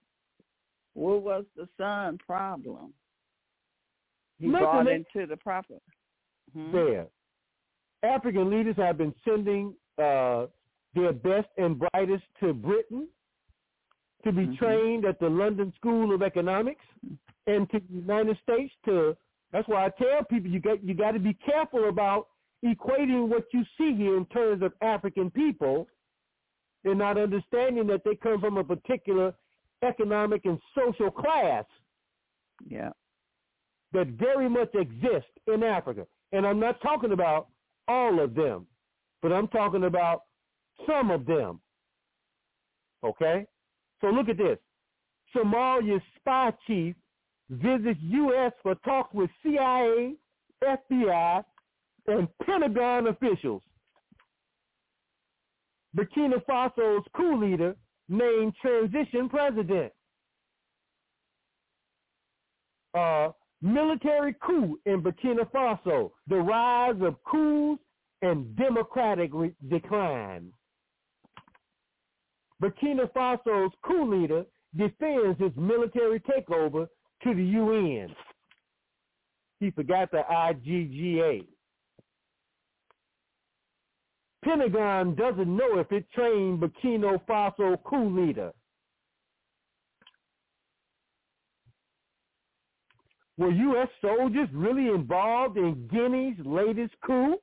What was the son problem? He Listen, brought into the proper. Hmm? There. African leaders have been sending uh, their best and brightest to Britain to be mm-hmm. trained at the London School of Economics and to the United States to that's why I tell people you got you got to be careful about equating what you see here in terms of African people and not understanding that they come from a particular economic and social class. Yeah. That very much exist in Africa. And I'm not talking about all of them, but I'm talking about some of them. Okay? So look at this. Somalia's spy chief visits U.S. for talks with CIA, FBI, and Pentagon officials. Burkina Faso's coup leader named transition president. Uh, military coup in Burkina Faso, the rise of coups and democratic re- decline. Burkina Faso's coup leader defends his military takeover to the UN. He forgot the IGGA. Pentagon doesn't know if it trained Burkina Faso coup leader. Were U.S. soldiers really involved in Guinea's latest coup?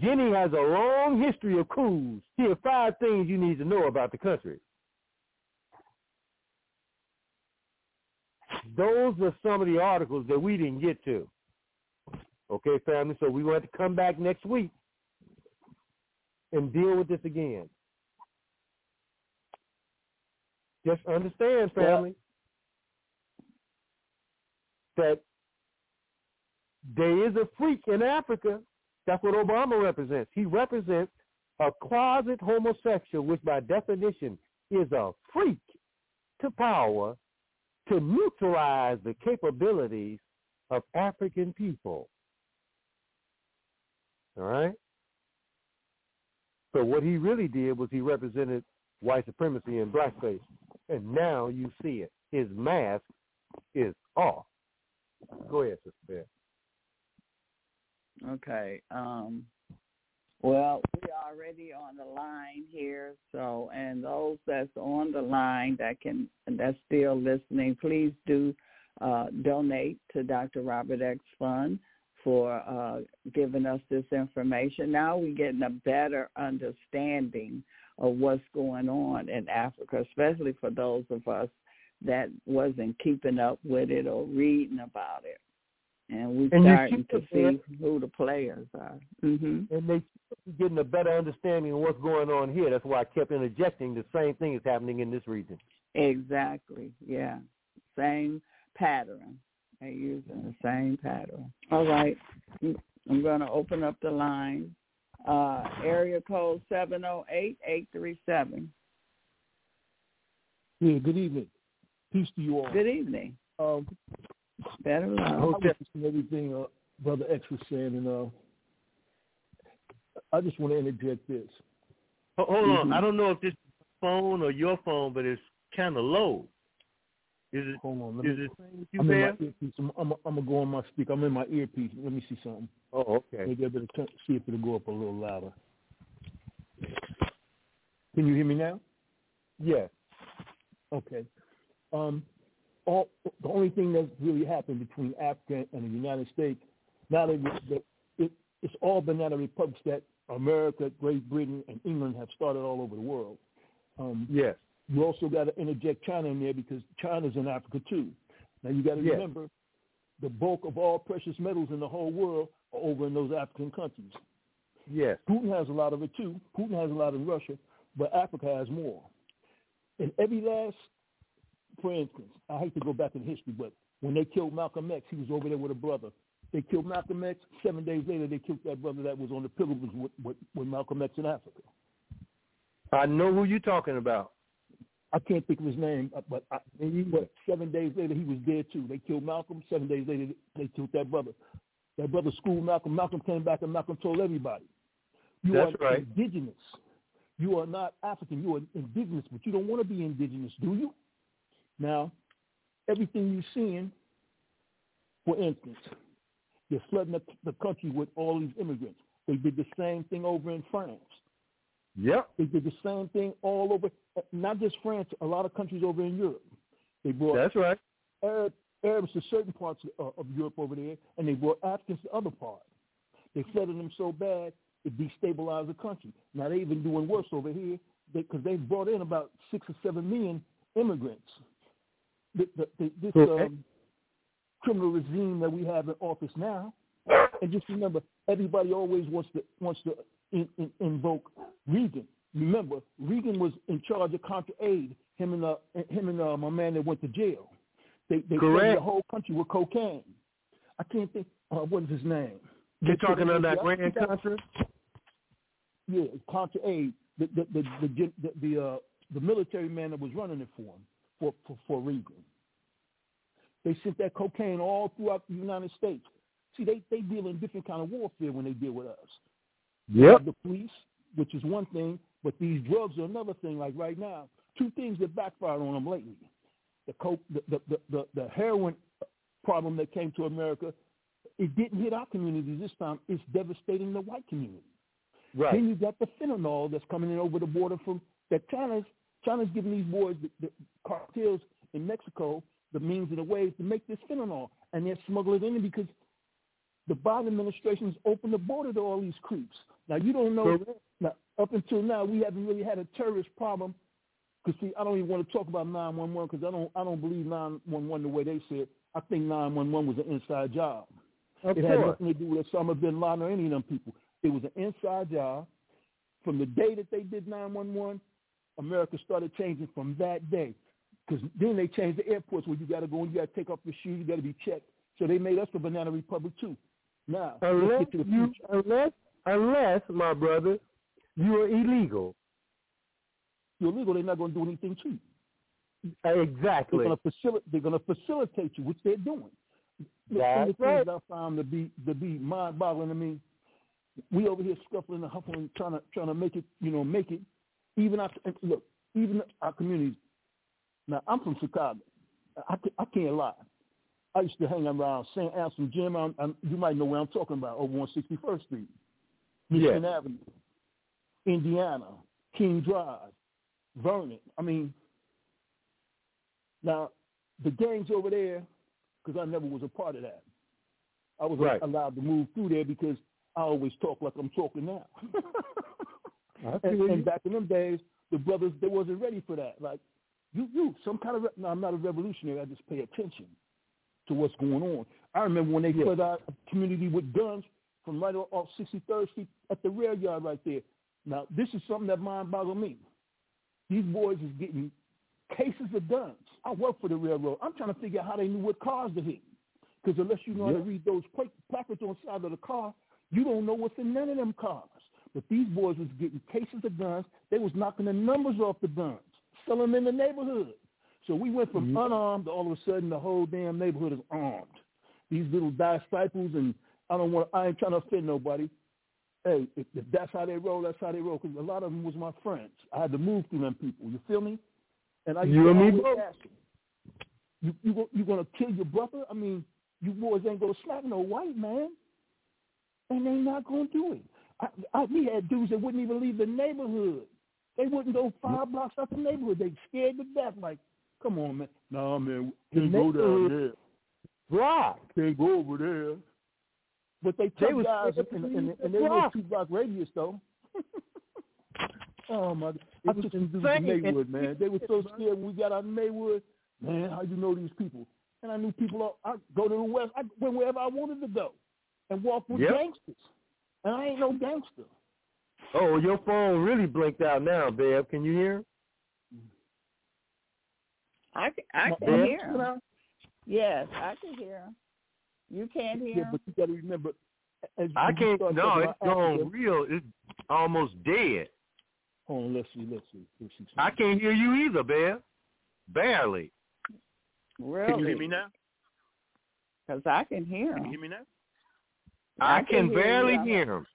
Guinea has a long history of coups. Here are five things you need to know about the country. Those are some of the articles that we didn't get to. Okay, family, so we want to come back next week and deal with this again. Just understand, family, that there is a freak in Africa. That's what Obama represents. He represents a closet homosexual, which by definition is a freak to power to neutralize the capabilities of African people. All right? So what he really did was he represented white supremacy in blackface. And now you see it. His mask is off. Go ahead, Sister Bear. Okay. Um, well, we're already on the line here, so and those that's on the line that can that's still listening, please do uh, donate to Dr. Robert X Fund for uh, giving us this information. Now we're getting a better understanding of what's going on in Africa, especially for those of us that wasn't keeping up with it or reading about it. And we're and starting to see who the players are. Mm-hmm. And they're getting a better understanding of what's going on here. That's why I kept interjecting the same thing is happening in this region. Exactly. Yeah. Same pattern. They're using the same pattern. All right. I'm going to open up the line. Uh, area code 708-837. Yeah, good evening. Peace to you all. Good evening. Um, Better love. I hope everything uh, Brother X was saying, and uh, I just want to interject this. Hold, on. Mm-hmm. I don't know if this is phone or your phone, but it's kind of low. Is it? Hold on. Let is me, it you I'm, in my earpiece. I'm, I'm, I'm gonna go on my speaker. I'm in my earpiece. Let me see something. Oh, okay. Maybe I better see if it'll go up a little louder. Can you hear me now? Yes. Okay. Um, all the only thing that's really happened between Africa and the United States, now that it, it, it's all banana republics that America, Great Britain, and England have started all over the world. Um, yes. You also got to interject China in there because China's in Africa too. Now you got to remember, the bulk of all precious metals in the whole world are over in those African countries. Yes. Putin has a lot of it too. Putin has a lot in Russia, but Africa has more. And every last, for instance, I hate to go back in history, but when they killed Malcolm X, he was over there with a brother. They killed Malcolm X. Seven days later, they killed that brother that was on the pilgrimage with, with, with Malcolm X in Africa. I know who you're talking about. I can't think of his name, uh, but, I, but seven days later he was dead too. They killed Malcolm. Seven days later they killed that brother. That brother school Malcolm, Malcolm came back and Malcolm told everybody, you That's are right. indigenous. You are not African. You are indigenous, but you don't want to be indigenous, do you? Now, everything you're seeing, for instance, they're flooding the, the country with all these immigrants. They did the same thing over in France. Yep. They did the same thing all over, not just France, a lot of countries over in Europe. They brought That's right. Arab, Arabs to certain parts of, of Europe over there, and they brought Africans to other parts. They flooded them so bad it destabilized the country. Now they're even doing worse over here because they, have brought in about six or seven million immigrants. The, the, the, this Okay. um, criminal regime that we have in office now, and just remember, everybody always wants to wants to in, in, invoke Reagan. Remember, Reagan was in charge of Contra Aid. Him and uh, him and uh, my man that went to jail. They they Correct. the whole country with cocaine. I can't think. Uh, what is his name? You're talking about that Grand Contra? Yeah, Contra Aid. The the the the the, the, uh, the military man that was running it for him for, for for Reagan. They sent that cocaine all throughout the United States. See, they they deal in different kind of warfare when they deal with us. Yep. The police, which is one thing, but these drugs are another thing. Like right now, two things that backfired on them lately: the coke, the the the, the, the heroin problem that came to America. It didn't hit our communities this time. It's devastating the white community. Right. Then you got the fentanyl that's coming in over the border from that China's China's giving these boys the, the cartels in Mexico the means and the ways to make this fentanyl, and they're smuggling it in because the Biden administration has opened the border to all these creeps. Now you don't know. Now, up until now, we haven't really had a terrorist problem. Because see, I don't even want to talk about 911 because I don't I don't believe 911 the way they say it. I think 911 was an inside job. Of it had nothing to do with Osama bin Laden or any of them people. It was an inside job. From the day that they did 911, America started changing from that day. Because then they changed the airports where you got to go and you got to take off your shoes, you got to be checked. So they made us a banana republic too. Now, let's Unless get to the you, future. unless, unless, my brother, you are illegal. You're illegal, they're not going to do anything to you. Uh, exactly. They're going to facilitate. They're going to facilitate you, which they're doing. The That's thing right. that I found to be to be mind-boggling to me. We over here scuffling and huffling, trying to trying to make it, you know, make it. Even and look, even our communities. Now I'm from Chicago. I, I can't lie. I used to hang around St. Anselm Gym. I'm, I'm, you might know where I'm talking about over on 61st Street, Michigan Avenue, Indiana, King Drive, Vernon. I mean, now the gangs over there, because I never was a part of that. I was Right. allowed to move through there because I always talk like I'm talking now. (laughs) And, and back in them days, the brothers they wasn't ready for that. Like you, you, some kind of. Re- no, I'm not a revolutionary. I just pay attention to what's going on. I remember when they flooded our community with guns from right off- off 63rd Street at the rail yard right there. Now this is something that mind boggled me. These boys is getting cases of guns. I work for the railroad. I'm trying to figure out how they knew what cars to hit. Because unless you know how to read those pla- placards on the side of the car, you don't know what's in none of them cars. But these boys was getting cases of guns. They was knocking the numbers off the guns, selling them in the neighborhood. So we went from unarmed to all of a sudden the whole damn neighborhood is armed. These little disciples and I don't want. I ain't trying to offend nobody. Hey, if, if that's how they roll, that's how they roll. Because a lot of them was my friends. I had to move through them people. You feel me? And I You and me both. you you you gonna kill your brother? I mean, you boys ain't gonna slap no white man, and they not gonna do it. I, I we had dudes that wouldn't even leave the neighborhood. They wouldn't go five blocks out the neighborhood. They scared to death. Like, come on, man. No, man, can't go down there. Right. Can't go over there. But they They took was guys scared to in, in, leave in, the they block. two block radius though. oh my! It I was took some dudes insane. to Maywood, man. They were so scared when we got out of Maywood. Man, how you know these people? And I knew people. all- I go to the west. I went wherever I wanted to go, and walk with Yep. gangsters. And I ain't no gangster. Oh, your phone really blinked out now, Bev. Can you hear? I, can- I can Yeah. hear him. Yes, I can hear him. You can't hear Yeah, but you got to remember. As, I can't. start No, talking it's about gone Africa- real. It's almost dead. Hold on, let's see, let's see. Let's see I can't hear you either, Bear. Barely. Really? Can you hear me now? Because I can hear Can you hear me now? I, I can, can hear barely you. hear him.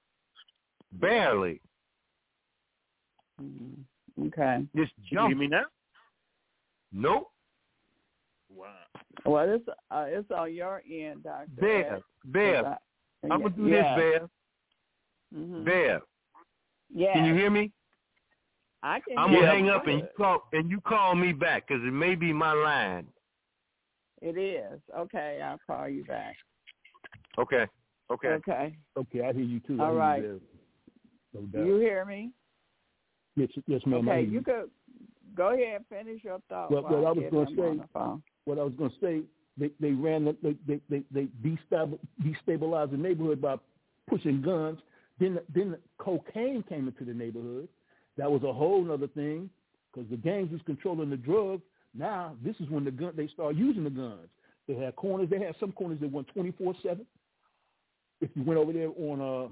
Barely. Mhm. Okay. Just jump. Can you hear me now? Nope. Wow. Well, it's uh, it's on your end, Doctor. Bear. Bear. I'm gonna do yeah. this, Bear. Mhm. Bear. Yeah. Can you hear me? I can. I'm hear gonna you hang up and you call and you call me back 'cause it may be my line. It is okay. I'll call you back. Okay. Okay. Okay. Okay, I hear you too. I All hear right. You, no. You hear me? yes, yes, ma'am. Okay. You could go ahead and finish your thought. Well, while well, I was gonna on say- the phone. What I was going to say, they they ran the, they they they, they destabilized the neighborhood by pushing guns. Then then cocaine came into the neighborhood. That was a whole other thing because the gangs was controlling the drugs. Now this is when the gun they start using the guns. They had corners. They had some corners that went twenty four seven. If you went over there on uh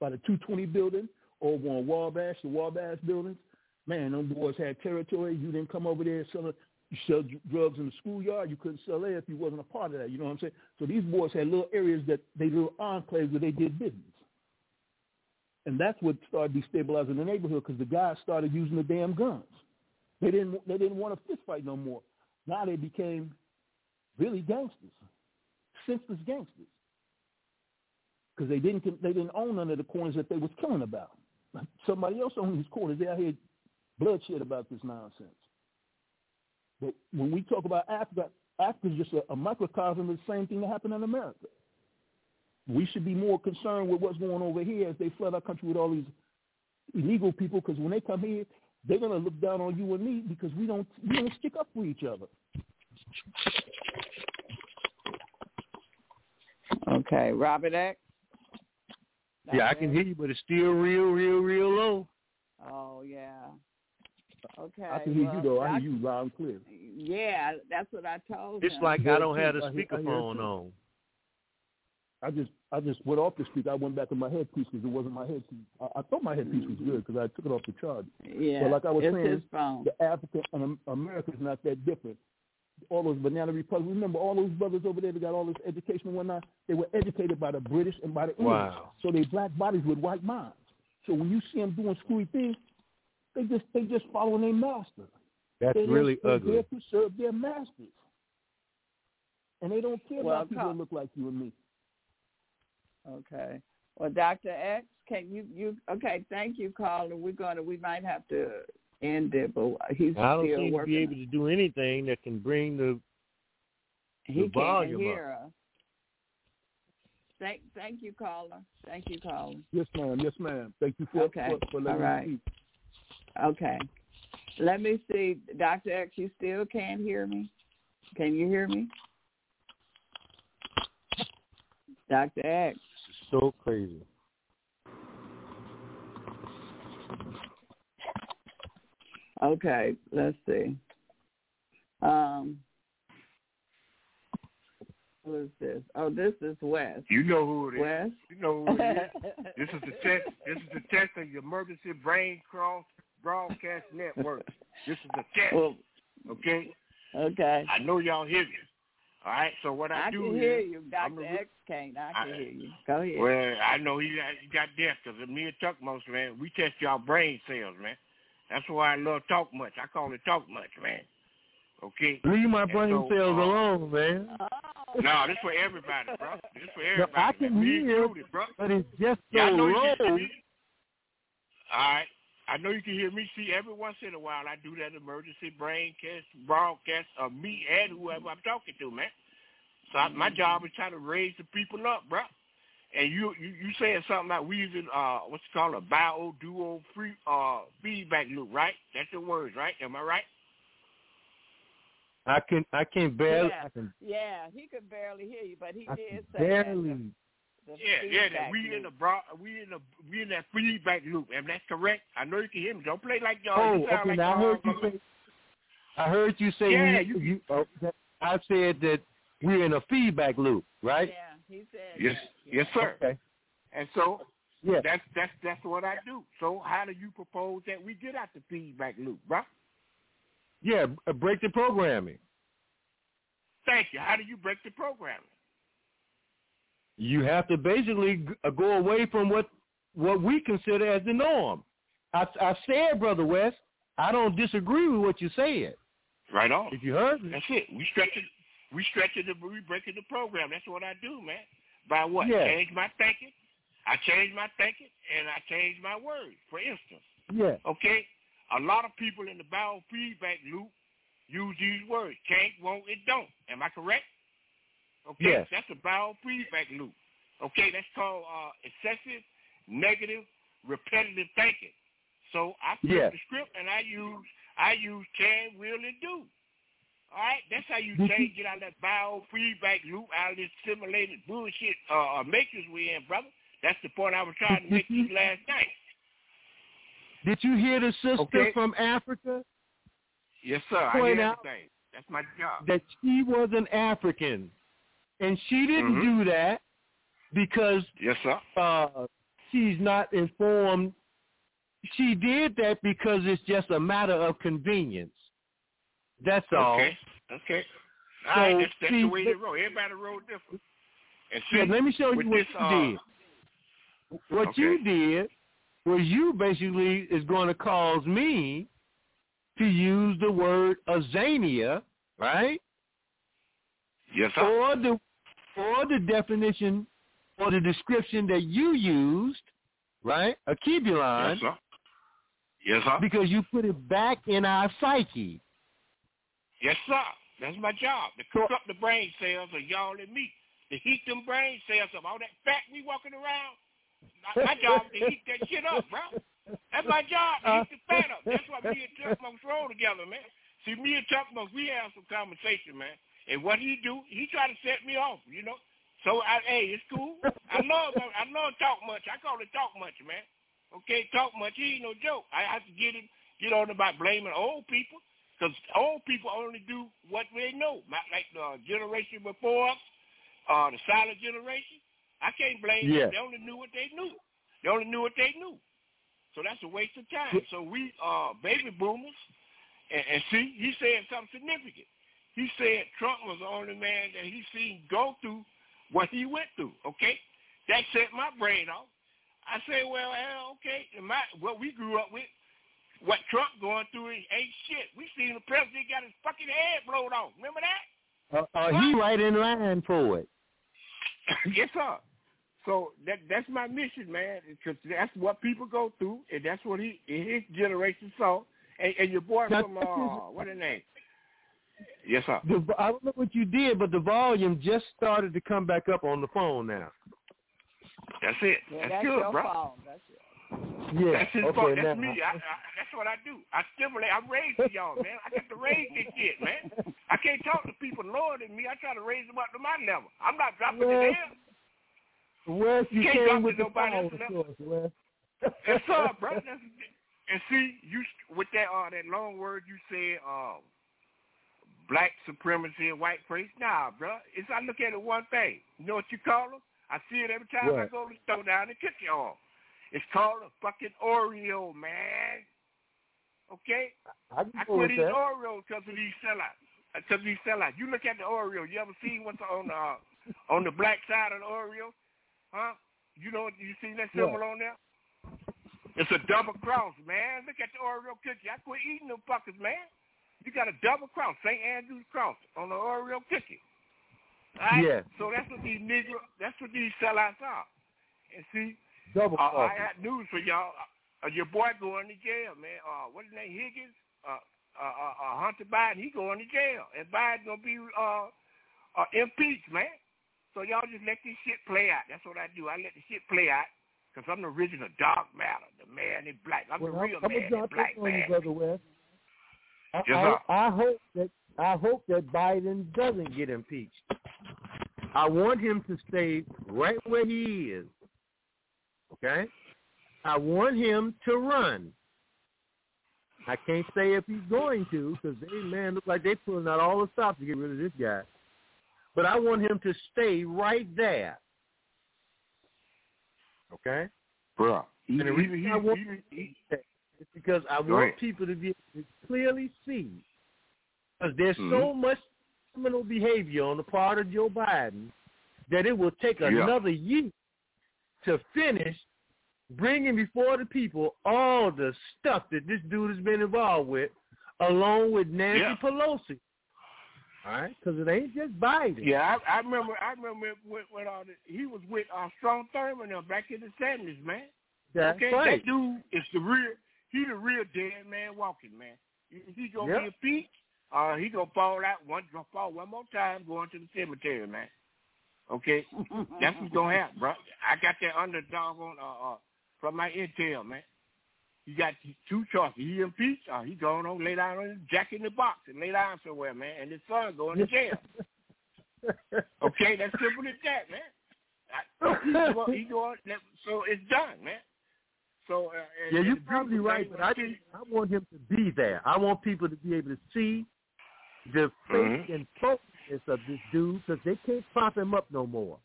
by the two twenty building over on Wabash, the Wabash buildings, man, them boys had territory. You didn't come over there selling you sell drugs in the schoolyard. You couldn't sell there if you wasn't a part of that. You know what I'm saying? So these boys had little areas that they little enclaves where they did business, and that's what started destabilizing the neighborhood because the guys started using the damn guns. They didn't they didn't want a fist fight no more. Now they became really gangsters, senseless gangsters, because they didn't they didn't own none of the corners that they was killing about. Somebody else owned these corners. They out here bloodshed about this nonsense. But when we talk about Africa, Africa is just a, a microcosm of the same thing that happened in America. We should be more concerned with what's going on over here as they flood our country with all these illegal people. Because when they come here, they're gonna look down on you and me because we don't we don't stick up for each other. Okay, Robert X. Yeah, I can hear you, but it's still real, real, real low. Oh yeah. Okay. I can hear well, you though. I Doc- hear you loud and clear. Yeah, that's what I told you. It's him. like I don't have the I hear- I hear it speakerphone on. I just I just went off the speaker. I went back to my headpiece because it wasn't my headpiece. I, I thought my headpiece was good because I took it off the charge. Yeah, But like I was it's saying, his phone. the African and Am- America is not that different. All those banana republics. Remember all those brothers over there that got all this education and whatnot. They were educated by the British and by the English. Wow. So they black bodies with white minds. So when you see them doing screwy things, they just they just following their master. That's they really they're ugly. there to serve their masters, and they don't care Well, about people Carl- that look like you and me. Okay. Well, Dr. X, can you you okay? Thank you, caller. We're gonna we might have to end it, but he's I don't still seem to be able to do anything that can bring the he the can't volume hear us. Thank thank you, caller. Thank you, caller. Yes, ma'am. Yes, ma'am. Thank you for Okay. for, for letting All right. me speak. Okay. Let me see, Dr. X. You still can't hear me? Can you hear me, Dr. X? so crazy. Okay, let's see. Um, who is this? Oh, this is Wes. You know who it is. Wes. You know who it is. (laughs) this is the test. This is the test of your emergency brain cross broadcast network. This is the test. Well, okay. Okay. I know y'all hear me. All right. So what I, I do can is, hear you. I'm Dr. gonna- X can't. I can I- hear you. Go ahead. Well, I know he got, he got deaf because me and Chuck most man, we test y'all brain cells, man. That's why I love talk much. I call it talk much, man. Okay. Leave my brain so, cells uh, alone, man. No, this for everybody, bro. This for No, everybody. I can man. Hear, included, bro. but it's just so Yeah, I know you low. can hear me. All right. I know you can hear me. See, every once in a while, I do that emergency brain cast broadcast of me and whoever I'm talking to, man. So I, my job is trying to raise the people up, bro. And you you you saying something like we using uh what's it called a bio duo free uh feedback loop, right? That's the words, right? Am I right? I can I can barely yeah, I can yeah, he could barely hear you, but he I did can say barely the, the Yeah, yeah. That feedback we in loop. the broad, we in the we in that feedback loop, and that's correct. I know you can hear me. Don't play like y'all. Oh, you sound okay. like Now I y'all heard you say. I heard you say. Yeah, we, you- you, oh, that- I said that we're in a feedback loop, right? Yeah, he said. Yes, that. yes, sir. Okay. And so Yeah. that's that's that's what I do. So how do you propose that we get out the feedback loop, bro? Yeah. uh, Break the programming. Thank you. How do you break the programming? You have to basically uh, go away from what what we consider as the norm. I, I said, brother West, I don't disagree with what you said. Right on. If you heard me, That's it. We stretch it. We stretch it. We breaking the program. That's what I do, man. By what? Yeah. Change my thinking. I change my thinking and I change my words. For instance, yeah, okay, a lot of people in the biofeedback loop use these words: can't, won't, it don't. Am I correct? Okay, Yes. that's a biofeedback loop. Okay, that's called uh, excessive, negative, repetitive thinking. So I flip Yeah. the script and I use I use can, will, and do. All right, that's how you change get out of that biofeedback loop, out of this simulated bullshit uh, uh, matrix we in, brother. That's the point I was trying to make you last night. did you hear the sister Okay. from Africa Yes, sir. I hear out- everything. That's my job. that she was an African, and she didn't Mhm. do that because Yes, sir. uh, she's not informed. She did that because it's just a matter of convenience. That's all. Okay. Okay. All right, So, that's, that's see, the way they roll. Everybody roll different. And see, Yeah, let me show you what this, you uh, did. What Okay. you did was you basically is going to cause me to use the word azania, right? Yes, sir. Or the or the definition or the description that you used, right? Alkebulan, Yes, sir. Yes, sir. because you put it back in our psyche. Yes, sir. That's my job. To cook up the brain cells of y'all and me. To heat them brain cells up. All that fat we walking around. My, my job to heat that shit up, bro. That's my job, to heat the fat up. That's why me and Tuckmonks (laughs) roll together, man. See, me and Tuckmonks, we have some conversation, man. And what he do, he try to set me off, you know. So, I, hey, it's cool. I (laughs) love I love talk much. I call it talk much, man. Okay, talk much. He ain't no joke. I have to get him, get on about blaming old people. Because old people only do what they know. Not like the generation before us, uh, the silent generation. I can't blame Yeah. them. They only knew what they knew. They only knew what they knew. So that's a waste of time. So we uh baby boomers and, and see, he said something significant. He said Trump was the only man that he seen go through what he went through, okay? That set my brain off. I say, well, hell, okay, my what we grew up with, what Trump going through ain't ain't shit. We seen the president got his fucking head blown off. Remember that? Uh, uh, he right in line for it. (coughs) yes, sir. So that that's my mission, man, because that's what people go through, and that's what he his generation saw. And, and your boy Now, from uh, what his name? Yes, sir. The, I don't know what you did, but the volume just started to come back up on the phone now. That's it. Yeah, that's, that's good, your bro. fault. That's your Yeah. That's his okay, fault. That's now, me. I, I, that's what I do. I stimulate. I'm raising y'all, man. I got to raise this shit, man. I can't talk to people lower than me. I try to raise them up to my level. I'm not dropping Well, it in. Wes, you Can't drop came with to the nobody power else level. source, Wes. Yes, sir, bro. That's, (laughs) and see, you with that uh that long word you said, uh, black supremacy and white praise. Nah, bro. It's I look at it one thing. You know what you call them? I see it every time I go to the throw down the cookie on. It's called a fucking Oreo, man. Okay? I I quit eating that. Oreos because of these sellouts. Because of these sellouts. You look at the Oreo. You ever seen what's on the uh, on the black side of the Oreo? Huh? You know you seen that symbol on there? It's a double cross, man. Look at the Oreo cookie. I quit eating them fuckers, man. You got a double cross, St. Andrew's cross on the Oreo cookie. Right? Yeah. So that's what these Negro, that's what these sellouts are. And see, Double uh. I got news for y'all. Uh, your boy going to jail, man. Uh, what's his name? Higgins. Uh, uh, uh, uh, Hunter Biden. He going to jail, and Biden gonna be uh, uh, impeached, man. So y'all just let this shit play out. That's what I do. I let the shit play out because I'm the original dark matter, the man in black. I'm Well, the real I'm, I'm man gonna in black, on you, man. brother Wes. I, Yes, I. I hope that I hope that Biden doesn't get impeached. I want him to stay right where he is. Okay? I want him to run. I can't say if he's going to because they man look like they're pulling out all the stops to get rid of this guy. But I want him to stay right there. Okay? Bro, And the reason I want he- it's because I want ahead. people to be able to clearly see because there's Mm-hmm. so much criminal behavior on the part of Joe Biden that it will take Yeah. another year to finish bringing before the people all the stuff that this dude has been involved with, along with Nancy Yeah. Pelosi. All right, because it ain't just Biden. Yeah, I, I remember. I remember with, with all the, he was with uh, Strom Thurmond now back in the seventies, man. That's okay, right. that dude is the real. He the real dead man walking, man. He, gonna Yep. be a peach. Uh, he gonna fall out one, gonna fall one more time going to the cemetery, man. Okay, that's what's gonna happen, bro. I got that underdog on uh, uh from my intel, man. He got two choices. He impeached, or he going on lay down on his jack in the box and lay down somewhere, man. And his son going to jail. (laughs) Okay, that's simple as that, man. I, he go, he go, so it's done, man. So uh, and- Yeah, you're probably right, but I I want him to be there. I want people to be able to see the face Mhm. and focus of this dude because they can't prop him up no more.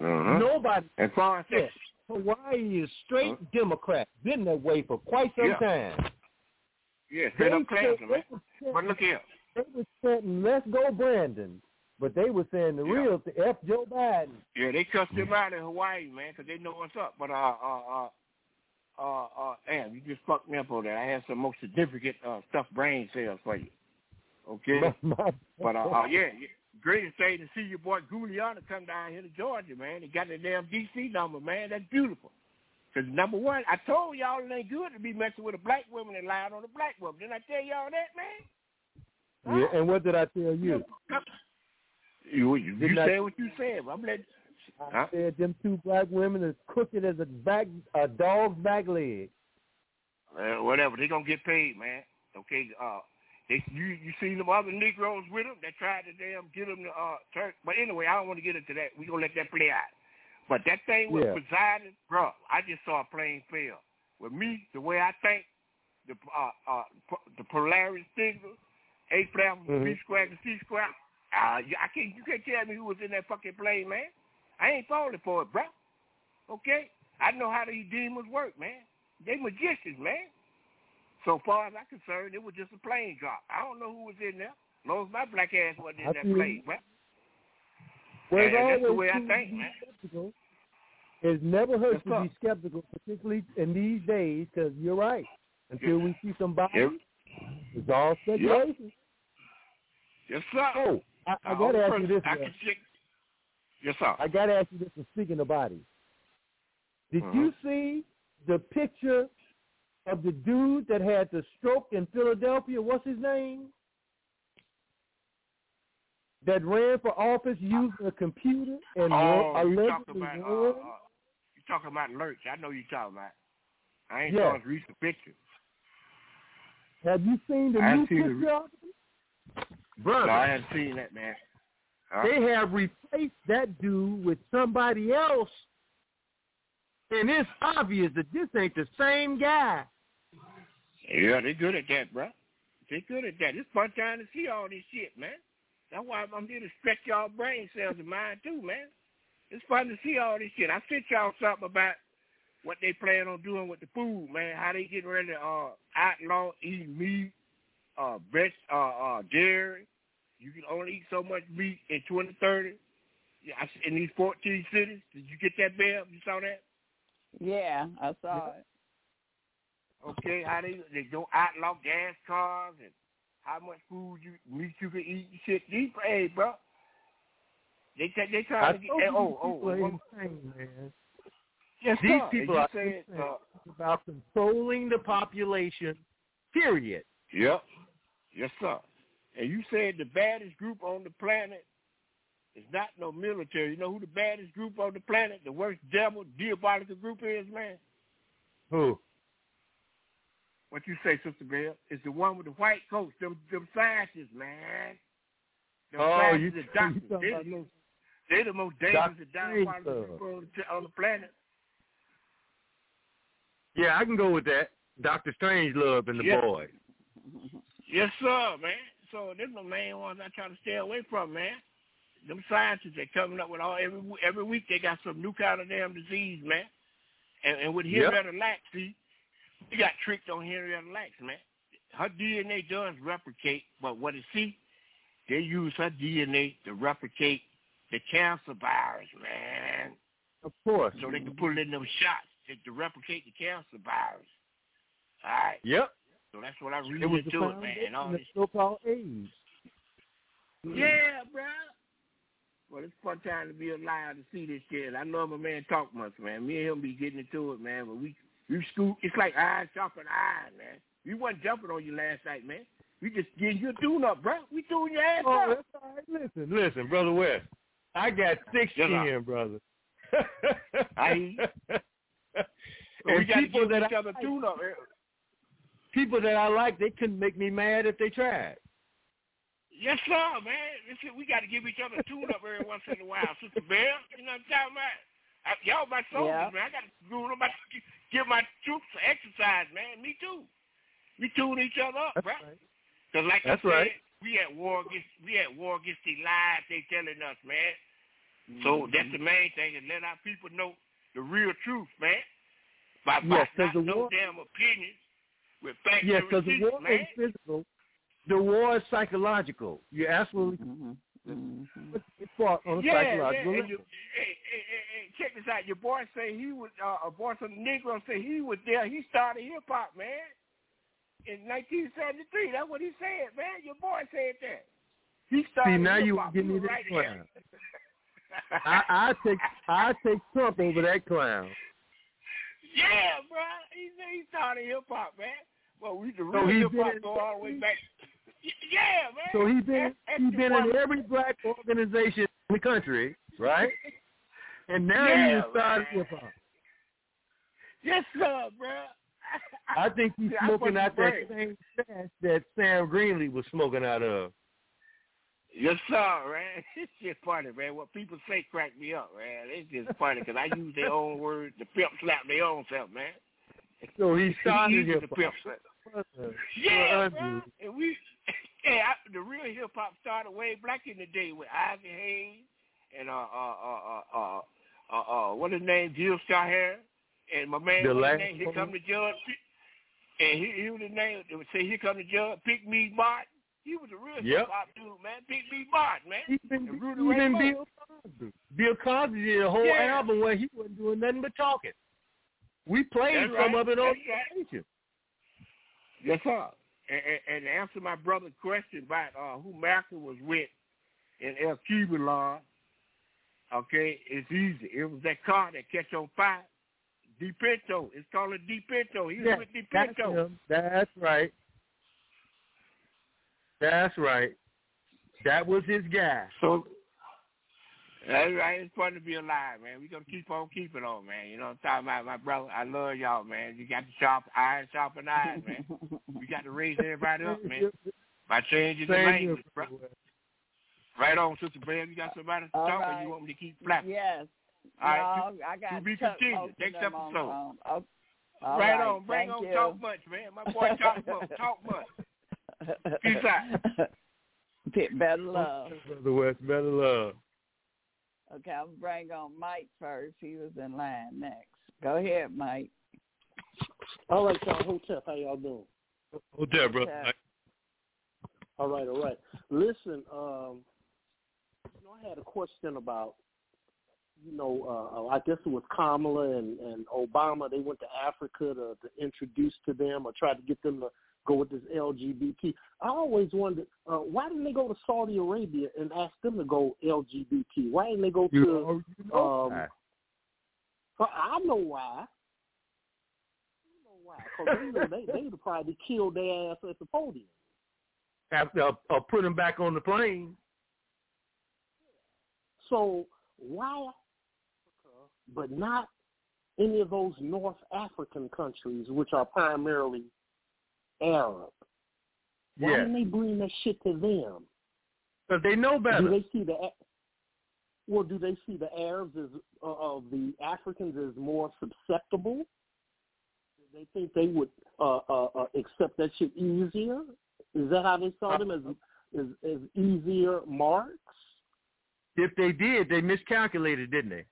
Uh-huh. Nobody. As far as. Hawaii is straight Democrat. Been that way for quite some Yeah. time. yeah, straight up Klansman, man. But look here, They were chanting, "Let's go, Brandon," but they were saying the Yeah. real th- "F Joe Biden." yeah, they cussed him out in Hawaii, man, because they know what's up. But uh, uh, uh, uh, uh, damn, you just fucked me up on that. I had some most significant uh, stuffed brain cells for you. Okay. (laughs) But uh, uh yeah, yeah, greatest thing to see your boy Giuliani come down here to Georgia, man. He got the damn DC number, man. That's beautiful. Because number one, I told y'all it ain't good to be messing with a black woman and lying on a black woman. Didn't I tell y'all that, man? Yeah, and what did I tell you? You you, you Didn't I- what you said. I'm letting. I Huh? said them two black women as crooked as a back a dog's back leg. Uh, whatever, they gonna get paid, man. Okay, uh, they you you seen them other Negroes with them that tried to damn get them to uh turn. But anyway, I don't want to get into that. We gonna let that play out. But that thing was Yeah. presiding, bro. I just saw a plane fail. With me, the way I think, the uh uh p- the Polaris figure, A flat, B Mhm. square, and C square. Uh, I can't you can't tell me who was in that fucking plane, man. I ain't falling for it, bro. Okay, I know how these demons work, man. They magicians, man. So far as I'm concerned, it was just a plane drop. I don't know who was in there. As long as my black ass wasn't in I that feel plane, bro. Well, And that's the way I think, man. skeptical. It never hurts to be skeptical, particularly in these days, because you're right. Until we see somebody, Yep. it's all speculation. Yes, sir. Oh, I, I The got to ask you this. I can check- Yes, sir. I got to ask you this. and Speaking of bodies, did Uh-huh. you see the picture of the dude that had the stroke in Philadelphia? What's his name? That ran for office using a computer and oh, allegedly talking about uh, won? uh, you talking about Lurch? I know you talking about. I ain't Yeah. saw his recent picture. Have you seen the I new the picture re- of him? Brother, No, I haven't seen that, man. Huh? they have replaced that dude with somebody else, and it's obvious that this ain't the same guy. Yeah, they good at that, bro. They good at that. It's fun time to see all this shit, man. That's why I'm here to stretch y'all brain cells of mine too, man. It's fun to see all this shit. I sent y'all something about what they plan on doing with the food, man. How they getting ready to uh, outlaw eating meat, uh, breast, uh, uh, dairy. You can only eat so much meat in 2030. Yeah, I s- in these 14 cities. Did you get that, Bev? You saw that? Yeah, I saw it. Okay, how they they don't outlaw gas cars and how much food you meat you can eat and shit. These hey, bro. They they, they I trying to get told hey, oh oh are one- insane, man. yes These sir. people are said, insane. uh, about controlling the population. Period. Yep. Yes, sir. And you said the baddest group on the planet is not no military. You know who the baddest group on the planet, the worst devil, diabolical group is, man? Who? What you say, Sister Bell? Is the one with the white coats, them them scientists, man. Them Oh, you- and (laughs) doctors. you They, about those- they the most dangerous and diabolical people on the, on the planet. Yeah, I can go with that. Doctor Strangelove and the Yeah. boys. Yes, sir, man. So them the main ones I try to stay away from, man. Them scientists they coming up with all every every week they got some new kind of damn disease, man. And and with Yep. Henrietta Lacks, see, we got tricked on Henrietta Lacks, man. Her DNA does replicate, but what it see, they use her DNA to replicate the cancer virus, man. Of course. So they can put it in them shots to, to replicate the cancer virus. All right. Yep. So that's what I read It was the into it, man. foundation All of this. so-called AIDS. Yeah, bro. Well, it's a fun time to be alive to see this shit. I know my man talk much, man. Me and him be getting into it, man. But we we scoop. It's like iron sharpening iron, man. We wasn't jumping on you last night, man. We just getting your a tune up, bro. We tune your ass Oh, up. that's all right. Listen, listen, brother West. I got thick Yes, sir. skin, brother. I. So (laughs) we and got to people give that each I other a tune up. Eh, people that I like, they couldn't make me mad if they tried. Yes, sir, man. Listen, we got to give each other a tune up every once in a while, Sister Bell. You know what I'm talking about? I, y'all my soldiers, Yeah. man. I got to do about give my troops some exercise, man. Me too. We tune each other up, bro. Because like That's I said, right. we at war against we at war against the lies they telling us, man. So Mm-hmm. that's the main thing, is let our people know the real truth, man. By, Yes, by 'cause not the no war- damn opinions with facts Yes, and because the war man. is physical. The war is psychological. You're absolutely Mm-hmm. it's fought on a yeah, psychological yeah. level. And you, hey, hey, hey, hey, check this out. Your boy say he was uh, a boy from the Negro say he was there. He started hip hop, man, in 1973. That's what he said, man. Your boy said that. He started See, now you give me was this right clown. I, I take I take Trump over that clown. Yeah, bro. He said he started hip hop, man. Well, we the So real he's hip hop go all the way back. Yeah, man. So he's been That's- he's that's been in every black organization in the country, right? (laughs) And now Yeah, he started hip hop. Yes, sir, bro. I think he's smoking out that same stash that Sam Greenlee was smoking out of. Yes, sir, man. (laughs) It's just funny, man. What people say crack me up, man. It's just funny because I use their own words to pimp slap their own self, man. (laughs) So he started He uses hip the pimp hop. slap. Yeah, a- bro. And we, (laughs) yeah, I, the real hip hop started way back in the day with Isaac Hayes and uh uh uh uh uh uh, uh what his name, Gil Scott-Heron, and my man, The last name, here come the judge, and he, he was the name. They would say, here come the judge, Pigmeat Markham. He was a real Yep. hip hop dude, man. Pigmeat Markham, man. Even, And Rudy even Ray Bill Cosby. Bill Cosby did a whole Yeah. album where he wasn't doing nothing but talking. We played That's some right. of it on That's the station. Yes, sir. And, and, answer my brother's question about uh, who Malcolm was with in El Cuban law, okay, it's easy. It was that car that catch on fire. DePinto. It's called a DePinto. He was Yeah, with that's DePinto. him. That's right. That's right. That was his guy. So that's right. It's fun to be alive, man. We're gonna keep on keeping on, man. You know what I'm talking about, my brother. I love y'all, man. You got the sharp iron, sharpen iron, man. (laughs) We got to raise everybody up, man. By changing the Same language, here, bro. Right on, Sister Bam. You got somebody to All talk, or you want me to keep flapping? Yes. All right, no, I got to be Chuck continued. most Next them on episode. phone. Oh, all right, right, on. Bring thank on you. talk much, man. My boy talk much. (laughs) Talk much. Peace (laughs) out. Pit better love. Brother West, better love. Okay, I'll bring on Mike first. He was in line next. Go ahead, Mike. All right, y'all. Hotep, how y'all doing? Hold there, brother. Hotep. All right, all right. Listen, um, you know, I had a question about, you know, uh, I guess it was Kamala and, and Obama. They went to Africa to, to introduce to them or try to get them to go with this LGBT. I always wondered uh, why didn't they go to Saudi Arabia and ask them to go LGBT? Why didn't they go You to? know, you know um, why. I know why. I know why. Because they, know they, they would probably killed their ass at the podium. After uh, uh, put him back on the plane. So why but not any of those North African countries, which are primarily Arab? Why Yeah. didn't they bring that shit to them? Because they know better. Do they see the well? Do they see the Arabs as uh, of the Africans as more susceptible? Do they think they would uh, uh, uh, accept that shit easier? Is that how they saw them as as, as easier marks? If they did, they miscalculated, didn't they?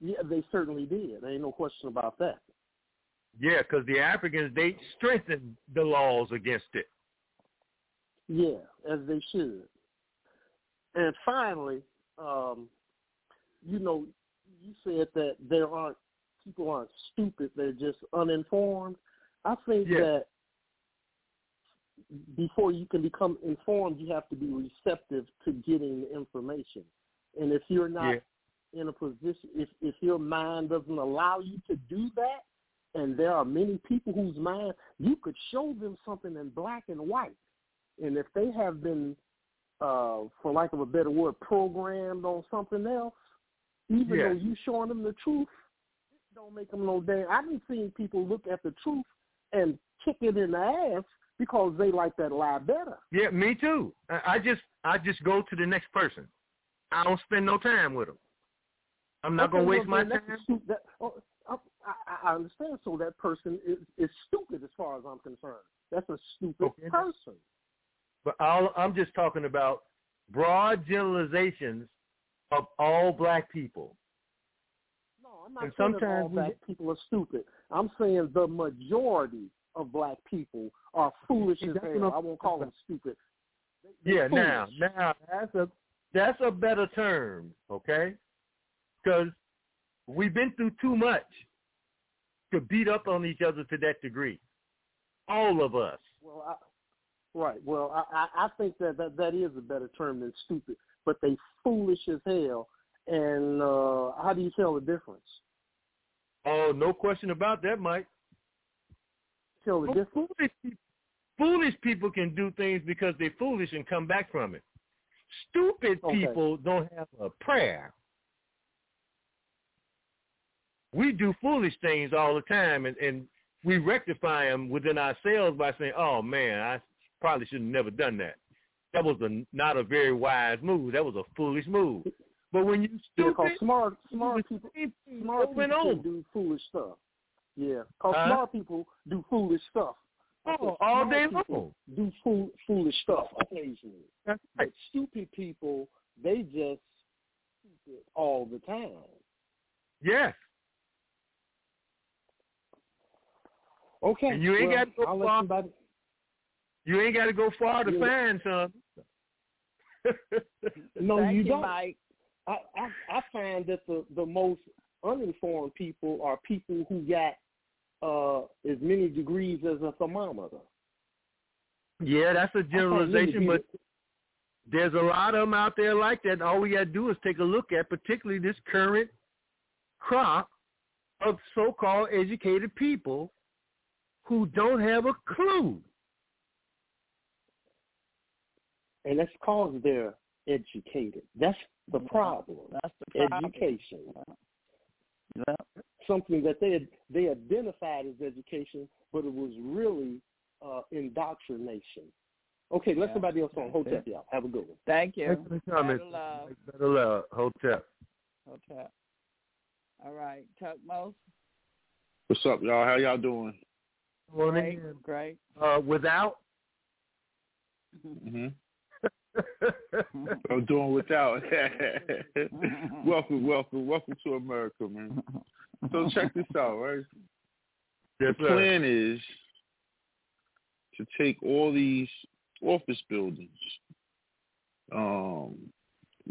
Yeah, they certainly did. There ain't no question about that. Yeah, because the Africans, they strengthened the laws against it. Yeah, as they should. And finally, um, you know, you said that there aren't people aren't stupid; they're just uninformed. I think Yeah. that before you can become informed, you have to be receptive to getting the information. And if you're not in a position, if if your mind doesn't allow you to do that, and there are many people whose mind you could show them something in black and white, and if they have been, uh, for lack of a better word, programmed on something else, even Yeah. though you showing them the truth, it don't make them no damn. I've been seeing people look at the truth and kick it in the ass because they like that lie better. Yeah, me too. I, just I just go to the next person. I don't spend no time with them. I'm not Okay, gonna well, waste my then that's time. that, oh, I, I, I understand. So that person is, is stupid as far as I'm concerned. That's a stupid oh, Okay. person. But I'll, I'm just talking about broad generalizations of all black people. No, I'm not And saying that all sometimes we black people are stupid. I'm saying the majority of black people are foolish as hell. I'm- won't call them stupid. Yeah, now, now that's a that's a better term, okay? Because we've been through too much to beat up on each other to that degree. All of us. Well, I, right. Well, I, I I think that, that that is a better term than stupid. But they foolish as hell. And uh how do you tell the difference? Oh, no question about that, Mike. Tell the Well, difference. Foolish people, foolish people can do things because they're foolish and come back from it. Stupid Okay. people don't have a prayer. We do foolish things all the time, and, and we rectify them within ourselves by saying, "Oh man, I probably should have never done that. That was a, not a very wise move. That was a foolish move." But when you Yeah, stupid, cause smart smart people smart people do foolish stuff. Yeah, cause Huh? smart people do foolish stuff. Oh, all day people Do fool, foolish stuff occasionally. That's But stupid people, they just stupid all the time. yes. Okay, And you ain't well, got to go I'll far. You ain't got to go far to Yeah. find some. (laughs) No, Thank you you, don't. Mike. I, I I find that the the most uninformed people are people who got uh as many degrees as a thermometer. Yeah, that's a generalization, but there's a lot of them out there like that. All we got to do is take a look at, particularly this current crop of so-called educated people who don't have a clue. and that's because they're educated. That's the problem. That's the problem. Education. Yeah. Something that they they identified as education, but it was really uh, indoctrination. Okay, let Yeah. somebody else on. Hold that, y'all. Have a good one. Thank you. Excellent comments. Better love. Better love. Hotel. Hotel. All right. Tuck Most. What's up, y'all? How y'all doing? Great. Great. Uh, without. hmm (laughs) I'm doing without. (laughs) welcome, welcome, welcome to America, man. So check this out, right? Yes, the sir. plan is to take all these office buildings, um,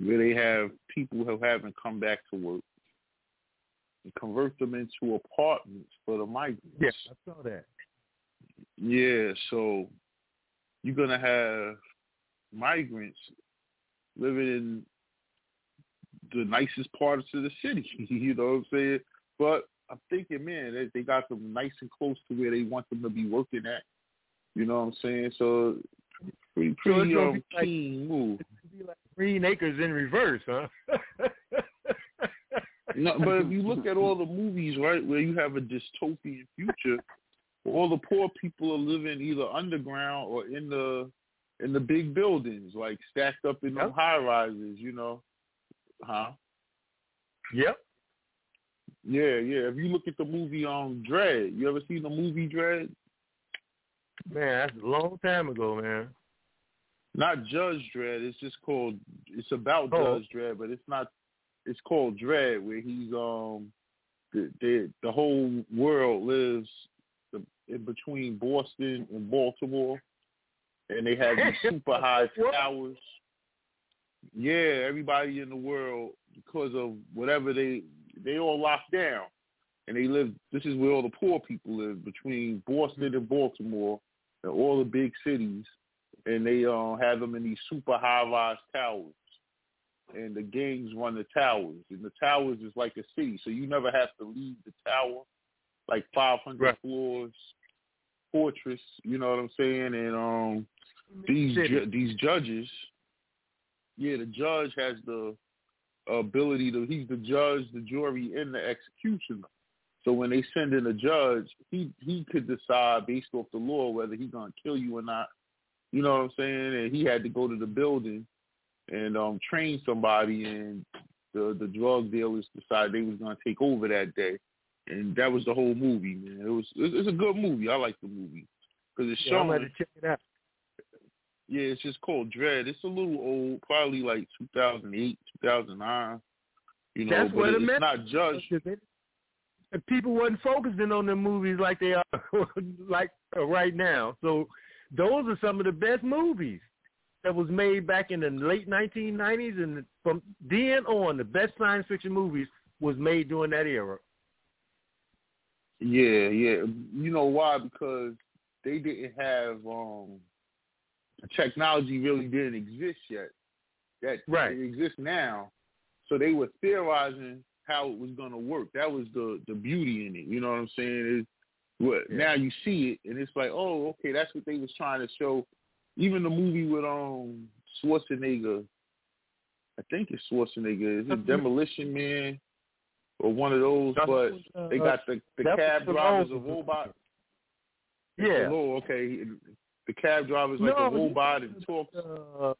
where they have people who haven't come back to work, and convert them into apartments for the migrants. Yes, I saw that. Yeah, so you're gonna have migrants living in the nicest parts of the city. (laughs) you know what I'm saying? But I'm thinking, man, they, they got them nice and close to where they want them to be working at. You know what I'm saying? So pretty, So pretty gonna um, be like- keen move. Green Acres in reverse, huh? No, but if you look (laughs) at all the movies, right, where you have a dystopian future, all the poor people are living either underground or in the in the big buildings, like stacked up in them high rises, you know. Huh? Yep. Yeah, yeah. If you look at the movie on Dredd, you ever seen the movie Dredd? Man, that's a long time ago, man. Not Judge Dredd. It's just called. It's about Oh. Judge Dredd, but it's not. It's called Dredd, where he's um, the the, the whole world lives in between Boston and Baltimore, and they have these (laughs) super high towers. yeah, everybody in the world because of whatever they they all locked down, and they live. This is where all the poor people live between Boston and Baltimore, and all the big cities, and they uh, have them in these super high-rise towers, and the gangs run the towers, and the towers is like a city, so you never have to leave the tower, like 500 Right. floors, fortress. You know what I'm saying? And um, these ju- these judges, yeah, the judge has the ability to. He's the judge, the jury, and the executioner. So when they send in a judge, he he could decide based off the law whether he's gonna kill you or not. You know what I'm saying? And he had to go to the building and um train somebody, and the the drug dealers decided they was gonna take over that day, and that was the whole movie, man. It was it's it's a good movie. I like the movie because it's yeah, showing. I'm to check it out. Yeah, it's just called Dredd. It's a little old, probably like 2008, 2009. You know, That's but what it- it it's meant. not judged. And people wasn't focusing on the movies like they are (laughs) like uh, right now. So those are some of the best movies that was made back in the late 1990s, and from then on, the best science fiction movies was made during that era. Yeah, yeah. You know why? Because they didn't have um technology really didn't exist yet. That Right. it exists now. So they were theorizing how it was gonna work. That was the the beauty in it. You know what I'm saying? Is what now you see it and it's like, oh, okay, that's what they was trying to show. Even the movie with um Schwarzenegger, I think it's Schwarzenegger. Is it Demolition Man or one of those? That But uh, they got the the that was cab the drivers a Lord. robot. Yeah. Oh, okay. The cab driver's like a No, robot and talks. Uh,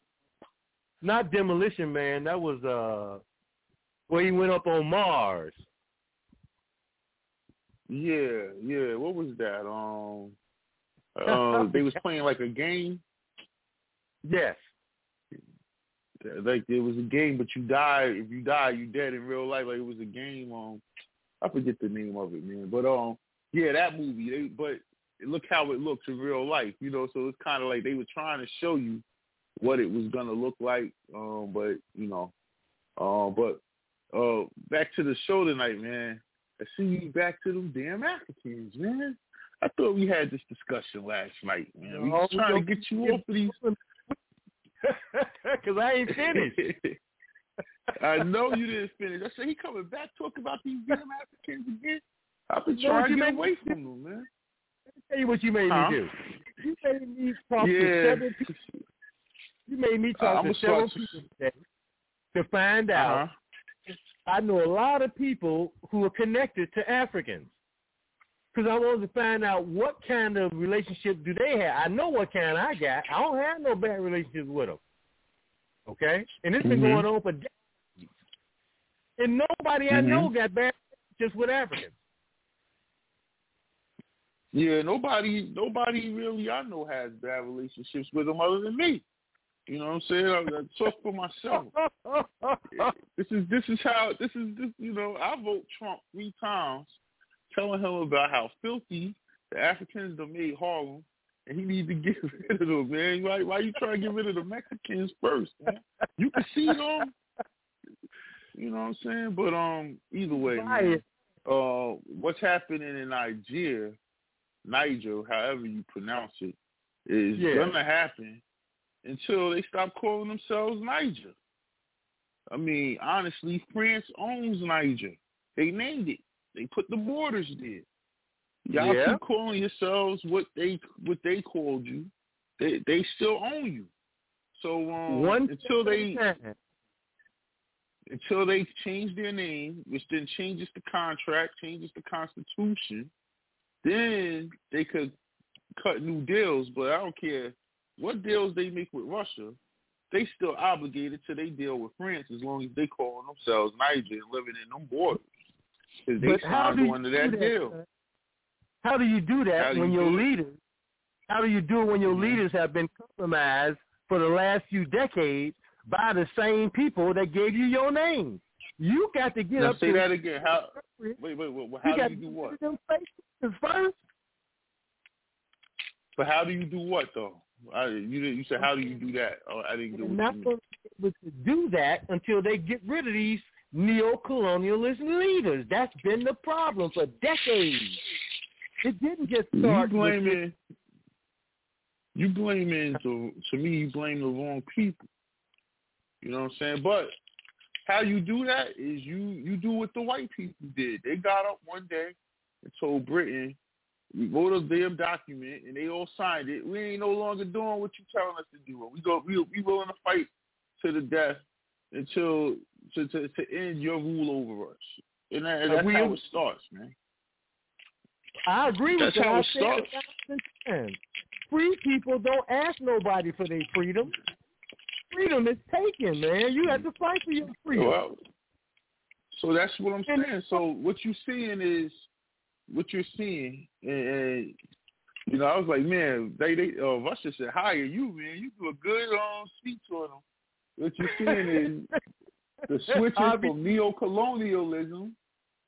not Demolition Man. That was uh, where he went up on Mars. Yeah, yeah. What was that? Um, uh, they was (laughs) playing like a game. Yes. Like it was a game, but you die. If you die, you dead in real life. Like it was a game. Um, I forget the name of it, man. But um, yeah, that movie. They but look how it looks in real life. You know, so it's kind of like they were trying to show you what it was gonna look like. Um, but you know, uh, but uh, back to the show tonight, man. I see you back to them damn Africans, man. I thought we had this discussion last night, man. We we trying to get you off of these. (laughs) Because I ain't finished. (laughs) I know you didn't finish. I said he coming back talking about these damn Africans again. I've been You know what trying to you get made away from them, man. tell you what you made Huh? me do. You made me talk to Yeah. several people. You made me talk I'ma to several start- people today to find out. Uh-huh. I know a lot of people who are connected to Africans because I wanted to find out what kind of relationship do they have. I know what kind I got. I don't have no bad relationships with them. Okay, and it's been Mhm. going on for decades, and nobody I know Mhm. got bad relationships with Africans. Yeah, nobody, nobody really I know has bad relationships with them other than me. You know what I'm saying? I, I talk for myself. (laughs) this is this is how this is this. You know, I vote Trump three times, telling him about how filthy the Africans done made Harlem, and he needs to get (laughs) rid of them, man. Why why you trying to get rid of the Mexicans first, man? You can see them. You know what I'm saying? But um, either way, man, uh, what's happening in Niger, Niger, however you pronounce it, is Yeah. gonna happen until they stop calling themselves Niger. I mean, honestly, France owns Niger. They named it. They put the borders there. Y'all Yeah. keep calling yourselves what they what they called you. They they still own you. So um, One until step at a they until they change their name, which then changes the contract, changes the constitution, then they could cut new deals. But I don't care what deals they make with Russia, they still obligated to they deal with France as long as they call themselves Niger and living in them borders. Because they But how signed do you to do that that, deal. How do you do that do when you your leaders? How do you do it when your Mhm. leaders have been compromised for the last few decades by the same people that gave you your name? You got to get Now up say to that again. How? Wait, wait, wait. You How got do you do what? them first. But how do you do what though? I, you you said how do you do that? Oh, I didn't get And what that's you mean. what, to do that until they get rid of these neo-colonialist leaders. That's been the problem for decades. It didn't just start. You blaming, you blaming to to me, you blame the wrong people. You know what I'm saying? But how you do that is you you do what the white people did. They got up one day and told Britain, we wrote a damn document and they all signed it. We ain't no longer doing what you telling us to do. We go we we willing to fight to the death until to to, to end your rule over us. And, that, and that's we, how it starts, man. I agree That's with that. how it starts. Free people don't ask nobody for their freedom. Freedom is taken, man. You have to fight for your freedom. Well, so that's what I'm saying. So what you're seeing is what you're seeing, and, and you know, I was like, man, they they uh, Russia should hire you, man. You do a good long speech on them. What you're seeing is (laughs) the (laughs) switching I'll from neo-colonialism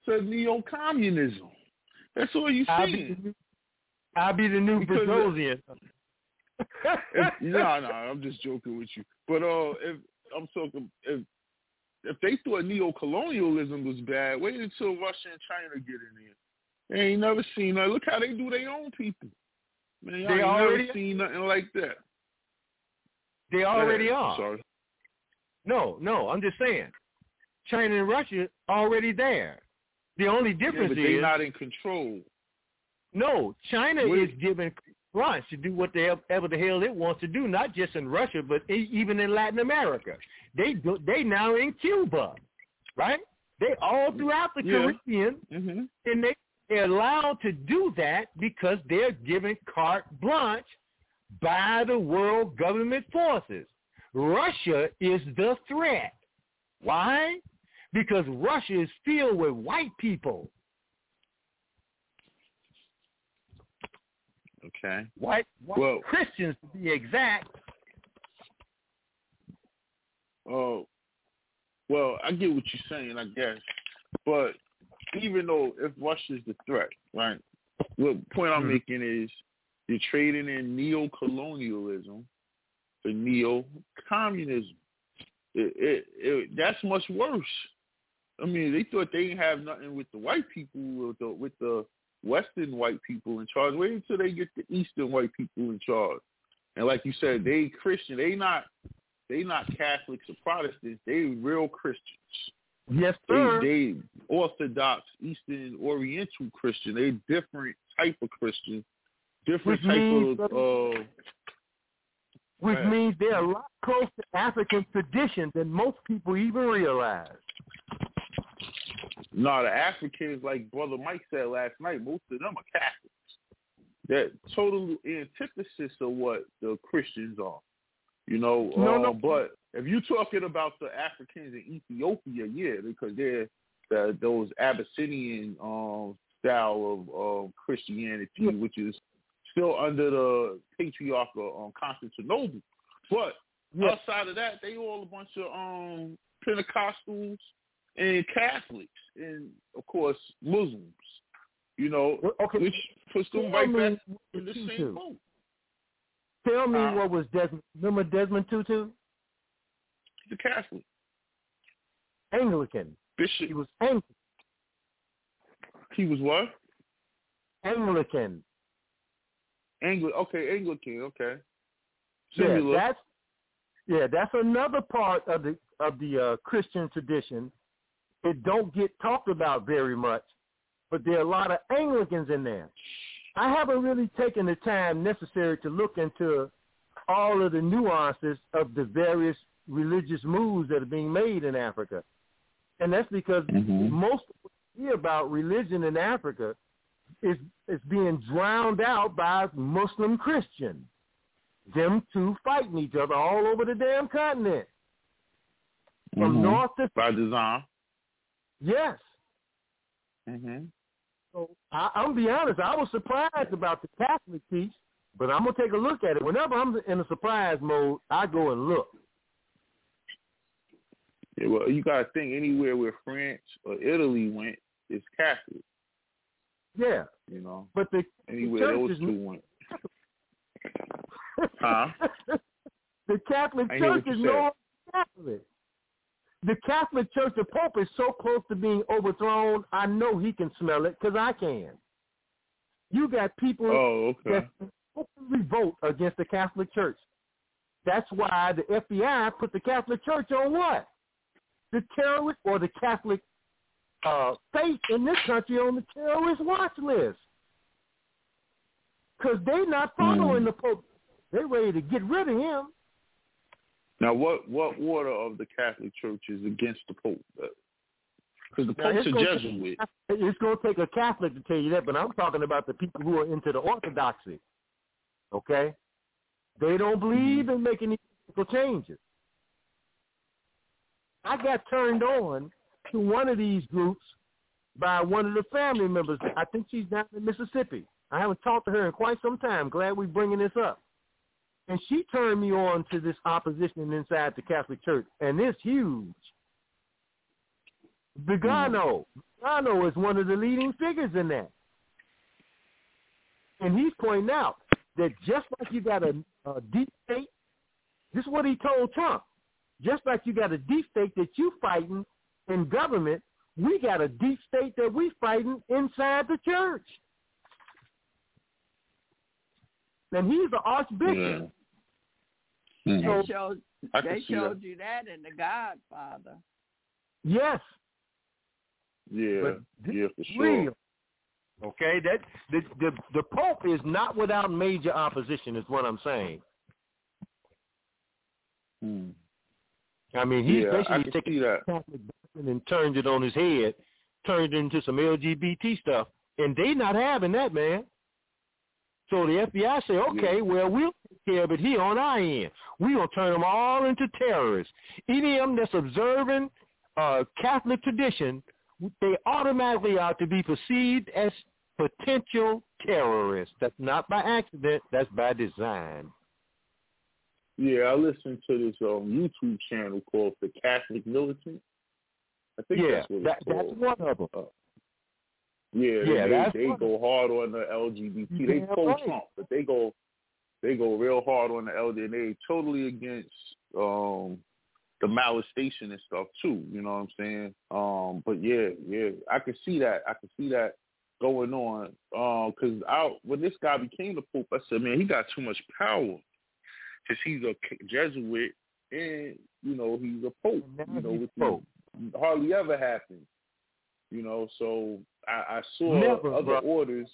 to neo-communism. That's all you see. I'll be the new, I'll be the new Because, Prigozhin. (laughs) no, no, I'm just joking with you. But uh, if I'm talking, if if they thought neo-colonialism was bad, wait until Russia and China get in there. They ain't never seen that. Look how they do their own people. Man, They ain't already- never seen nothing like that. They already are. Sorry. No, no, I'm just saying. China and Russia already there. The only Yeah, difference they is not in control. no, China What- is given grants to do whatever the hell it wants to do, not just in Russia, but even in Latin America. They do, they now in Cuba, right? They all throughout the Yeah. Caribbean, Mm-hmm. and they they're allowed to do that because they're given carte blanche by the world government forces. Russia is the threat. Why? Because Russia is filled with white people. Okay. White, white Well- Christians to be exact. Oh, well, I get what you're saying, I guess. But even though if Russia's the threat, right? The point I'm Mhm. making is you're trading in neo-colonialism neo-communism. It, it, it, that's much worse. I mean, they thought they didn't have nothing with the white people, with the, with the Western white people in charge. Wait until they get the Eastern white people in charge. And like you said, they Christian. They not they not Catholics or Protestants. They real Christians. Yes, They, sir. they Orthodox, Eastern, Oriental Christian. They different type of Christian, different Which type means- of. Uh, which Right. means they're a lot closer to African tradition than most people even realize. no, the Africans, like Brother Mike said last night, most of them are Catholics. That total antithesis of what the Christians are. You know, No, uh, no. but if you're talking about the Africans in Ethiopia, yeah, because they're the, those Abyssinian um, style of um, Christianity, which is still under the patriarch of um, Constantinople. But Yes. outside of that, they all a bunch of um, Pentecostals and Catholics, and of course Muslims. You know, okay. which puts them right back in the same boat. Tell me Uh, what was Desmond? Remember Desmond Tutu? He's a Catholic Anglican. bishop. He was Ang- He was what? Anglican. Angli- okay, Anglican. Okay. Yeah, that's yeah, that's another part of the of the uh, Christian tradition. It don't get talked about very much, but there are a lot of Anglicans in there. I haven't really taken the time necessary to look into all of the nuances of the various religious moves that are being made in Africa, and that's because most of what we hear about religion in Africa is is being drowned out by Muslim Christians them two fighting each other all over the damn continent. From Mhm. north to by design. yes. Mm-hmm. So I, I'm gonna be honest. I was surprised about the Catholic piece, but I'm gonna take a look at it. Whenever I'm in a surprise mode, I go and look. Yeah, well, you got to think anywhere where France or Italy went is Catholic. Yeah, You know, but the anywhere those churches- two went. (laughs) Huh? the Catholic Church is no Catholic. The Catholic Church, the Pope is so close to being overthrown. I know he can smell it because I can. You got people Oh, okay. that revolt against the Catholic Church. That's why the FBI put the Catholic Church on what? The terrorist or the Catholic uh, faith in this country on the terrorist watch list. Because they're not following Mm. the Pope. They're ready to get rid of him. Now, what what order of the Catholic Church is against the Pope? Because the Pope's a Jesuit. It's going to take a Catholic to tell you that, but I'm talking about the people who are into the Orthodoxy. Okay? They don't believe in making these changes. I got turned on to one of these groups by one of the family members. I think she's down in Mississippi. I haven't talked to her in quite some time. Glad we're bringing this up. And she turned me on to this opposition inside the Catholic Church, and it's huge. Vigano. Vigano is one of the leading figures in that. And he's pointing out that just like you got a, a deep state, this is what he told Trump. Just like you got a deep state that you fighting in government, we got a deep state that we fighting inside the church. And he's the archbishop. Mm-hmm. They So- showed I can they see showed you that in The Godfather. Yes, Yeah, yeah, for sure. real. Okay, that the, the the Pope is not without major opposition, is what I'm saying. Hmm. I mean, he's Yeah, I basically can taking see that. Catholic doctrine then turned it on his head, turned it into some LGBT stuff, and they not having that, man. So the FBI say, okay, well, we'll take care of it here on our end. We're going to turn them all into terrorists. Any of them that's observing uh, Catholic tradition, they automatically are to be perceived as potential terrorists. That's not by accident. That's by design. Yeah, I listened to this um, YouTube channel called The Catholic Militant. I think Yeah, that's that, that's one of them. Yeah, Yeah, they, they go hard on the LGBT. They Yeah, pro right. Trump, but they go they go real hard on the LD and they totally against um the molestation and stuff too. You know what I'm saying? Um, but yeah, yeah, I can see that. I can see that going on. Um, cause I when this guy became the pope, I said, man, he got too much power. Cause he's a Jesuit and you know he's a pope. You know, which pope. Hardly ever happens. You know, so I, I saw Never, other bro. orders,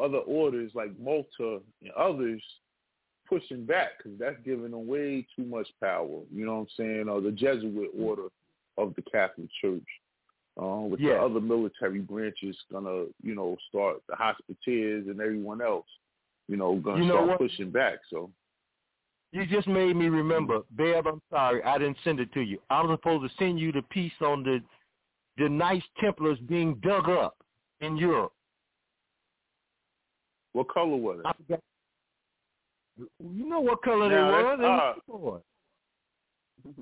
other orders like Malta and others pushing back because that's giving them way too much power. You know what I'm saying? Or the Jesuit order of the Catholic Church, um, with the other military branches gonna, you know, start the hospitals and everyone else, you know, gonna You know start what? pushing back. So You just made me remember, Bev. I'm sorry, I didn't send it to you. I was supposed to send you the piece on the the Knights Templars being dug up in Europe. what color was it? You know what color Now, they were? Uh, were (laughs)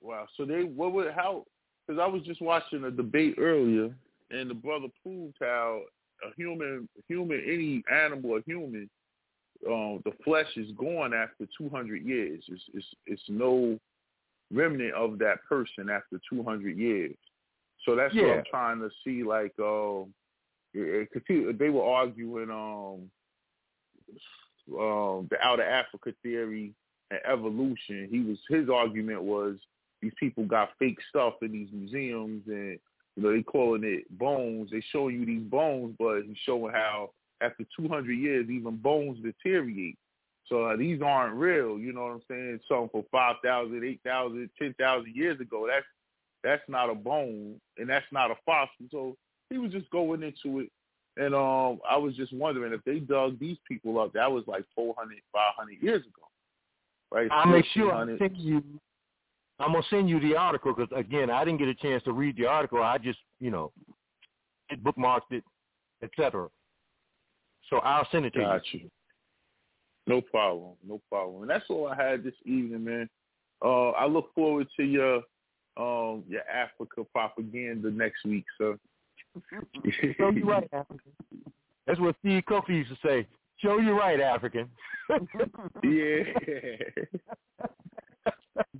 Wow. So they what would how? Because I was just watching a debate earlier, and the brother proved how a human, human, any animal or human, um, the flesh is gone after 200 years. It's it's it's no remnant of that person after 200 years. So that's what I'm trying to see. Like, um, because they were arguing um, um, the out of Africa theory and evolution. He was his argument was these people got fake stuff in these museums and you know they calling it bones. They showing you these bones, but he's showing how after 200 years even bones deteriorate. So uh, these aren't real. You know what I'm saying? Something for 5,000, 8,000, 10,000 years ago. That's that's not a bone and that's not a fossil. So he was just going into it. And um, I was just wondering if they dug these people up, that was like 400, 500 years ago, right? I'll make sure I send you. I'm gonna send you the article because again, I didn't get a chance to read the article. I just, you know, it bookmarked it, etc. So I'll send it to Got you. No problem. No problem. And that's all I had this evening, man. Uh, I look forward to your um your Africa propaganda next week, sir. (laughs) Show you right, African. That's what Steve Kofi used to say. Show you right, African. (laughs) yeah.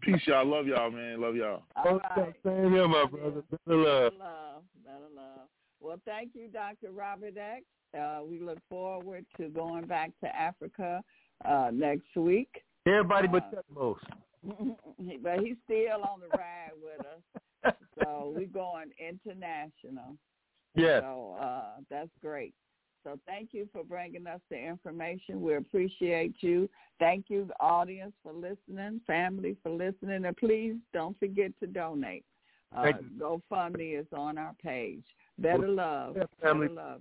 Peace, y'all. Love y'all, man. Love y'all. All right. Same here, my brother. Better love. Better love. Better love. Well, thank you, Dr. Robert X. Uh, we look forward to going back to Africa uh, next week. Everybody but Uh, Chuck Most. (laughs) but he's still on the ride with us. (laughs) So we're going international. Yes. So uh, that's great. So thank you for bringing us the information. We appreciate you. Thank you, audience, for listening, family for listening, and please don't forget to donate. Uh, GoFundMe is on our page. Better love. Family. Better love.